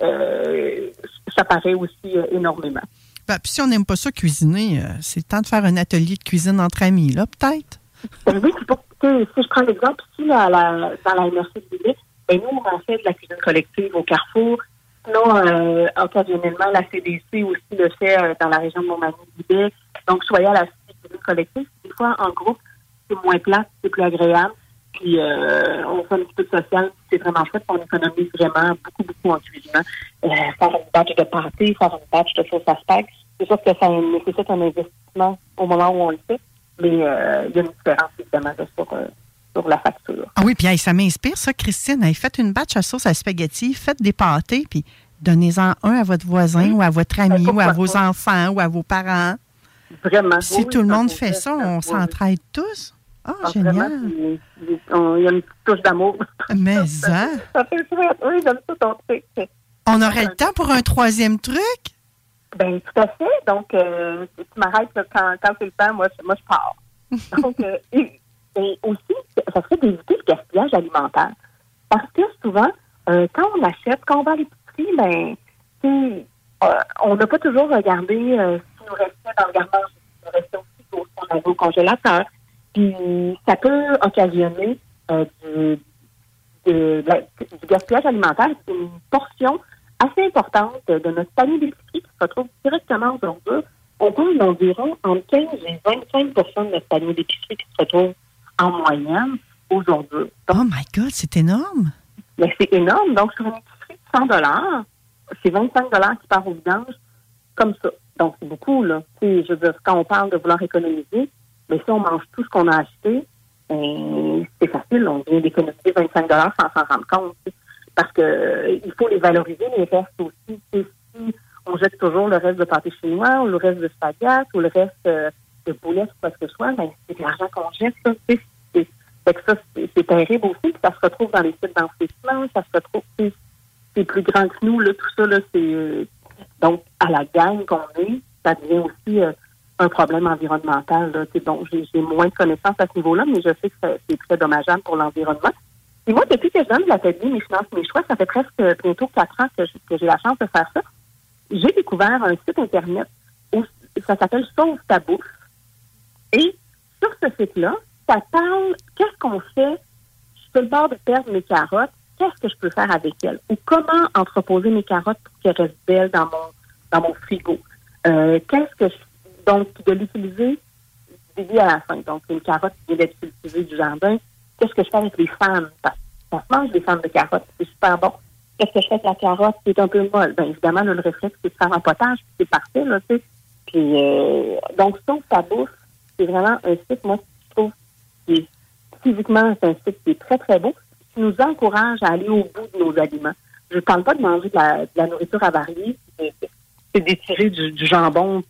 euh, ça paraît aussi euh, énormément. Ben, puis si on n'aime pas ça cuisiner, euh, c'est le temps de faire un atelier de cuisine entre amis, là, peut-être? Ben oui, c'est pour que, si je prends l'exemple ici, là, à la, dans la MRC de Québec, ben nous, on en fait de la cuisine collective au Carrefour. Sinon, euh, occasionnellement, la CDC aussi le fait euh, dans la région de Montmagny-Québec. Donc, soyez à la cuisine collective. Des fois, en groupe, c'est moins plat, c'est plus agréable. Puis, euh, on fait un petit peu de social, c'est vraiment chouette. On économise vraiment beaucoup, beaucoup en cuisinant. Faire une batch de pâté, faire une batch de sauce à spag, c'est sûr que ça nécessite un investissement au moment où on le fait, mais il y a une différence, évidemment, là, sur, la facture. Ah oui, puis hey, ça m'inspire, ça, Christine. Hey, faites une batch à sauce à spaghetti, faites des pâtés, puis donnez-en un à votre voisin ou à votre ami ou à vos enfants ou à vos parents. Vraiment. Si Oui, tout le ça monde fait ça, on oui. s'entraide tous? Ah, vraiment, génial. Il y a une petite touche d'amour. Mais hein, Ça fait chouette. Oui, j'aime ça ton truc. on aurait le temps pour un troisième truc? Ben, tout à fait. Donc, euh, tu m'arrêtes quand, quand c'est le temps, moi, je- moi je pars. Donc, euh, et, et aussi, ça serait d'éviter le gaspillage alimentaire. Parce que souvent, euh, quand on achète, quand on va à l'épicerie, ben, euh, on n'a pas toujours regardé euh, ce qui nous restait dans le garde-manger, ce qui nous restait aussi au, ce congélateur. Puis, ça peut occasionner du, gaspillage alimentaire. C'est une portion assez importante de, de notre panier d'épicerie qui se retrouve directement aux ordures. On parle d'environ entre 15 et 25% de notre panier d'épicerie qui se retrouve en moyenne ordures. Oh my God, c'est énorme. Mais c'est énorme. Donc, sur une épicerie de 100 c'est 25 qui part au vidange comme ça. Donc, c'est beaucoup, là. Je veux dire, quand on parle de vouloir économiser, mais si on mange tout ce qu'on a acheté, ben, c'est facile. On vient d'économiser 25 sans s'en rendre compte. Parce que euh, il faut les valoriser, les restes aussi. Si on jette toujours le reste de pâté chinois ou le reste de spaghetti ou le reste euh, de boulettes ou quoi que ce soit, ben, c'est de l'argent qu'on jette. Ça, tu sais. C'est- fait que ça, c'est terrible aussi. Puis ça se retrouve dans les sites d'enfouissement, ça se retrouve, c'est plus grand que nous, là, tout ça, là, c'est euh, donc à la gang qu'on est, ça devient aussi euh, un problème environnemental. Là, j'ai moins de connaissances à ce niveau-là, mais je sais que c'est très dommageable pour l'environnement. Et moi, depuis que je donne l'atelier Mes finances, mes choix, ça fait presque bientôt quatre ans que j'ai la chance de faire ça. J'ai découvert un site Internet où ça s'appelle Sauve ta bouffe. Et sur ce site-là, ça parle qu'est-ce qu'on fait? Je suis le bord de perdre mes carottes. Qu'est-ce que je peux faire avec elles? Ou comment entreposer mes carottes pour qu'elles restent belles dans mon, dans mon frigo? Euh, qu'est-ce que je, donc, de l'utiliser du début à la fin. Donc, une carotte qui vient d'être utilisée du jardin. Qu'est-ce que je fais avec les femmes? Parce se mange des femmes de carottes. C'est super bon. Qu'est-ce que je fais avec la carotte qui est un peu molle? Bien, évidemment, là, le réflexe, c'est de faire un potage, c'est parfait, là, tu sais. Puis, euh, donc, ça, ça bouffe, c'est vraiment un site, moi, qui physiquement, c'est un site qui est très, très beau, qui nous encourage à aller au bout de nos aliments. Je ne parle pas de manger de la, nourriture avariée, c'est d'étirer du, du jambon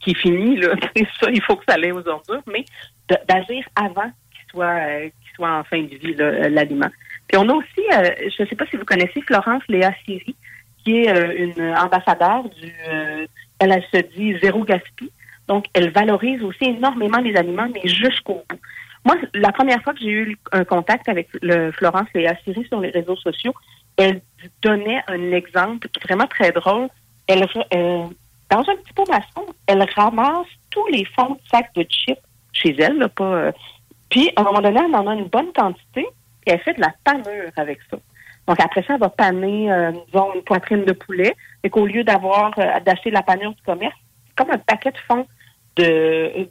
qui est fini, là. C'est ça, il faut que ça aille aux ordures, mais d'agir avant qu'il soit, euh, qu'il soit en fin de vie, euh, l'aliment. Puis on a aussi, euh, je ne sais pas si vous connaissez Florence Léa Siri, qui est une ambassadeur du, elle, elle se dit zéro gaspille. Donc, elle valorise aussi énormément les aliments, mais jusqu'au bout. Moi, la première fois que j'ai eu un contact avec le Florence Léa Siri sur les réseaux sociaux, elle donnait un exemple vraiment très drôle. Elle, euh, dans un petit pot maçon, elle ramasse tous les fonds de sacs de chips chez elle, là, pas. euh, puis, à un moment donné, elle en a une bonne quantité, et elle fait de la panure avec ça. Donc, après ça, elle va paner, euh, disons, une poitrine de poulet, et qu'au lieu d'avoir, d'acheter la panure du commerce, comme un paquet de fonds de,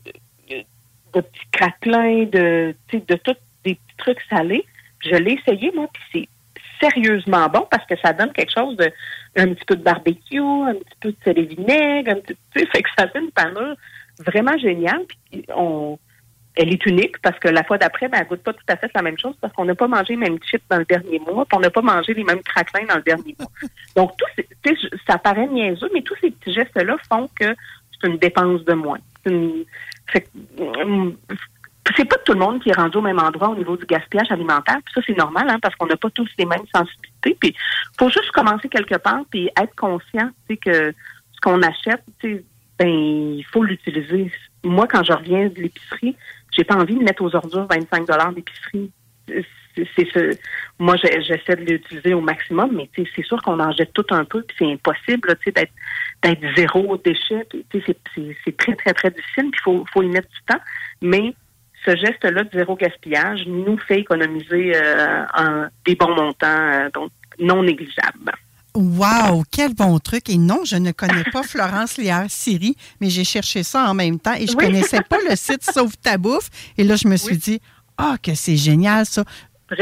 de petits craquelins, de, de tous des petits trucs salés. Je l'ai essayé, moi, puis c'est sérieusement bon parce que ça donne quelque chose de un petit peu de barbecue, un petit peu de sel et vinaigre, un petit sais, fait que ça fait une panure vraiment géniale. Puis on, elle est unique parce que la fois d'après, ben, elle goûte pas tout à fait la même chose parce qu'on n'a pas mangé les mêmes chips dans le dernier mois, puis on n'a pas mangé les mêmes craquelins dans le dernier mois. Donc, tout, ces- ça paraît niaiseux, mais tous ces petits gestes-là font que c'est une dépense de moins. C'est une- c'est pas tout le monde qui est rendu au même endroit au niveau du gaspillage alimentaire. Puis ça, c'est normal, hein, parce qu'on n'a pas tous les mêmes sensibilités. Puis faut juste commencer quelque part puis être conscient, que ce qu'on achète, ben il faut l'utiliser. Moi, quand je reviens de l'épicerie, j'ai pas envie de mettre aux ordures 25 dollars d'épicerie. C'est c'est ce. Moi, j'essaie de l'utiliser au maximum, mais c'est sûr qu'on en jette tout un peu, puis c'est impossible, d'être d'être zéro déchet. c'est- très très très difficile, puis il faut faut y mettre du temps. Mais ce geste-là de zéro gaspillage nous fait économiser euh, un- des bons montants, euh, donc non négligeables. Wow, quel bon truc. Et non, je ne connais pas Florence Liard Siri, mais j'ai cherché ça en même temps et je Oui. connaissais pas le site Sauve ta bouffe. Et là, je me suis dit, ah, que c'est génial ça.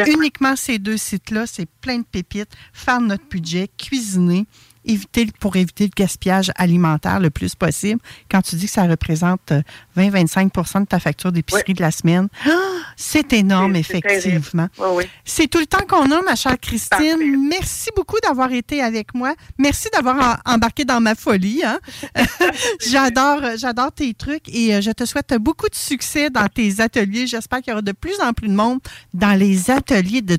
Uniquement ces deux sites-là, c'est plein de pépites. Faire notre budget, cuisiner, éviter, pour éviter le gaspillage alimentaire le plus possible. Quand tu dis que ça représente euh, 20-25% de ta facture d'épicerie de la semaine, ah, c'est énorme, effectivement. Oui, oui. C'est tout le temps qu'on a, ma chère Christine. Merci beaucoup d'avoir été avec moi. Merci d'avoir embarqué dans ma folie. hein. j'adore, j'adore tes trucs et euh, je te souhaite beaucoup de succès dans tes ateliers. J'espère qu'il y aura de plus en plus de monde dans les ateliers de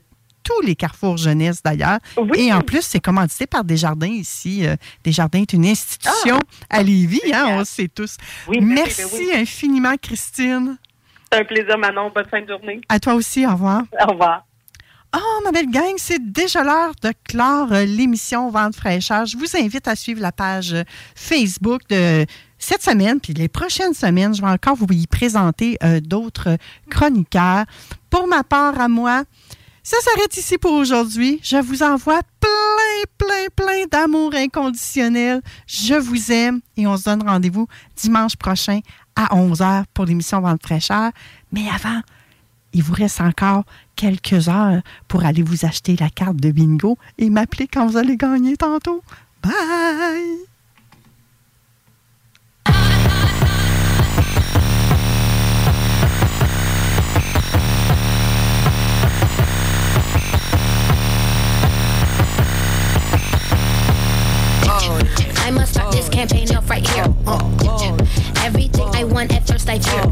tous les carrefours jeunesse d'ailleurs. Et en plus, c'est commandité par Desjardins ici. Euh, Desjardins est une institution à Lévis, hein, on le sait tous. Oui, Merci ben oui. infiniment, Christine. C'est un plaisir, Manon. Bonne fin de journée. À toi aussi, au revoir. Au revoir. Oh, ma belle gang, c'est déjà l'heure de clore euh, l'émission Vente fraîcheur. Je vous invite à suivre la page euh, Facebook de cette semaine, puis les prochaines semaines, je vais encore vous y présenter euh, d'autres chroniqueurs. Pour ma part, à moi, ça s'arrête ici pour aujourd'hui. Je vous envoie plein, plein, plein d'amour inconditionnel. Je vous aime et on se donne rendez-vous dimanche prochain à 11h pour l'émission Vente fraîcheur. Mais avant, il vous reste encore quelques heures pour aller vous acheter la carte de bingo et m'appeler quand vous allez gagner tantôt. Bye! Must start this campaign off right here. Everything I want at first I fear.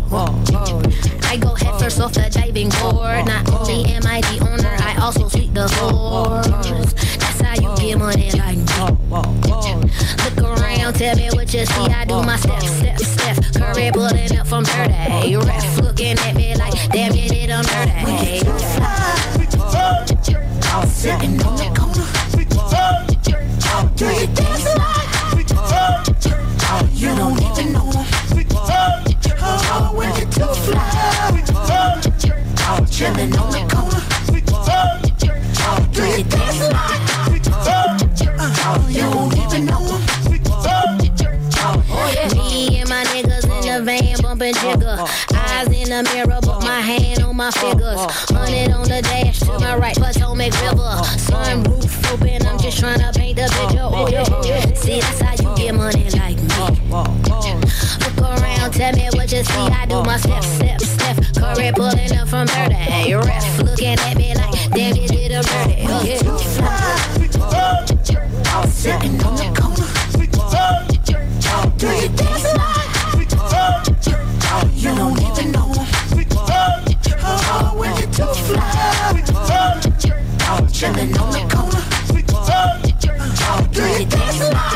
I go head first off the diving board. Not only am I the owner, I also sweep the floors. That's how you get money like me. Look around, tell me what you see. I do my steps, step, step. Curry pulling up from 30. Ref looking at me like, damn, you did dirty. Sitting on the corner. Do you dance like You don't even know. Oh, you're too on the corner. Do you dance like uh-huh. You don't bumping jigger. Uh, uh. Eyes in the mirror, but my hand on my uh, figures. Hundred on the dash to my right, Potomac River. Sunroof open, I'm just trying to paint the picture. Oh, yeah, oh, yeah. See, that's how you get money like me. Look around, tell me what just see I do my step, step, step. Curry pulling up from dirty. Ref looking at me like, damn, you did a dirty. Oh, yeah. Sitting on the corner. Do you dance like? You don't even. Oh, you're too. Chilling on the corner. Do you dance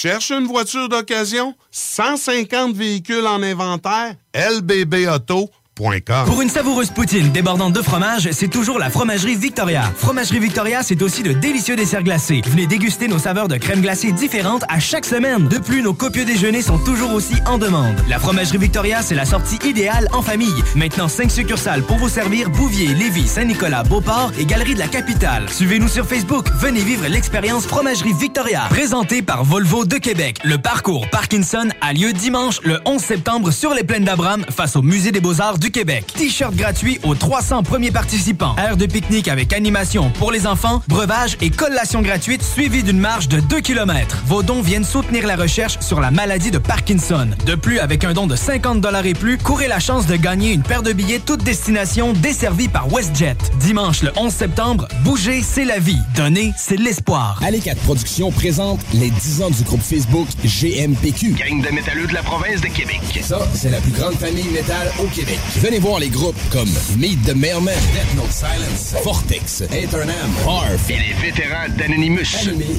Cherches une voiture d'occasion? 150 véhicules en inventaire? lbbauto.com Pour une savoureuse poutine débordante de fromage, c'est toujours la Fromagerie Victoria. Fromagerie Victoria, c'est aussi de délicieux desserts glacés. Venez déguster nos saveurs de crème glacée différentes à chaque semaine. De plus, nos copieux déjeuners sont toujours aussi en demande. La Fromagerie Victoria, c'est la sortie idéale en famille. Maintenant, 5 succursales pour vous servir Bouvier, Lévis, Saint-Nicolas, Beauport et Galerie de la Capitale. Suivez-nous sur Facebook. Venez vivre l'expérience Fromagerie Victoria. Présenté par Volvo de Québec. Le parcours Parkinson a lieu dimanche le 11 septembre sur les plaines d'Abraham face au Musée des Beaux-Arts du Québec. T-shirt gratuit aux 300 premiers participants. Aire de pique-nique avec animation pour les enfants, breuvage et collation gratuite suivie d'une marche de 2 km. Vos dons viennent soutenir la recherche sur la maladie de Parkinson. De plus, avec un don de 50 et plus, courez la chance de gagner une paire de billets toute destination desservie par WestJet. Dimanche le 11 septembre, bouger, c'est la vie. Donner, c'est l'espoir. Allez 4 Productions présente les 10 ans du groupe Facebook GMPQ. Gang de métalleux de la province de Québec. Ça, c'est la plus grande famille métal au Québec. Venez voir les groupes comme Meet the Mailman, Death Note Silence, Vortex, Eternam, Harf Et les vétérans d'Anonymous.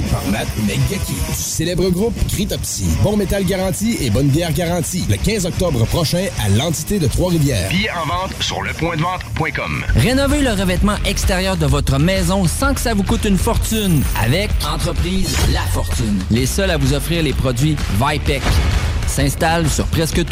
par Matt McGucky. Du célèbre groupe Cryptopsy. Bon métal garanti et bonne bière garantie. Le 15 octobre prochain à l'entité de Trois-Rivières. Billets en vente sur lepointdevente.com. Rénovez le revêtement extérieur de votre maison sans que ça vous coûte une fortune avec Entreprise La Fortune. Les seuls à vous offrir les produits Vipec. S'installe sur presque tout.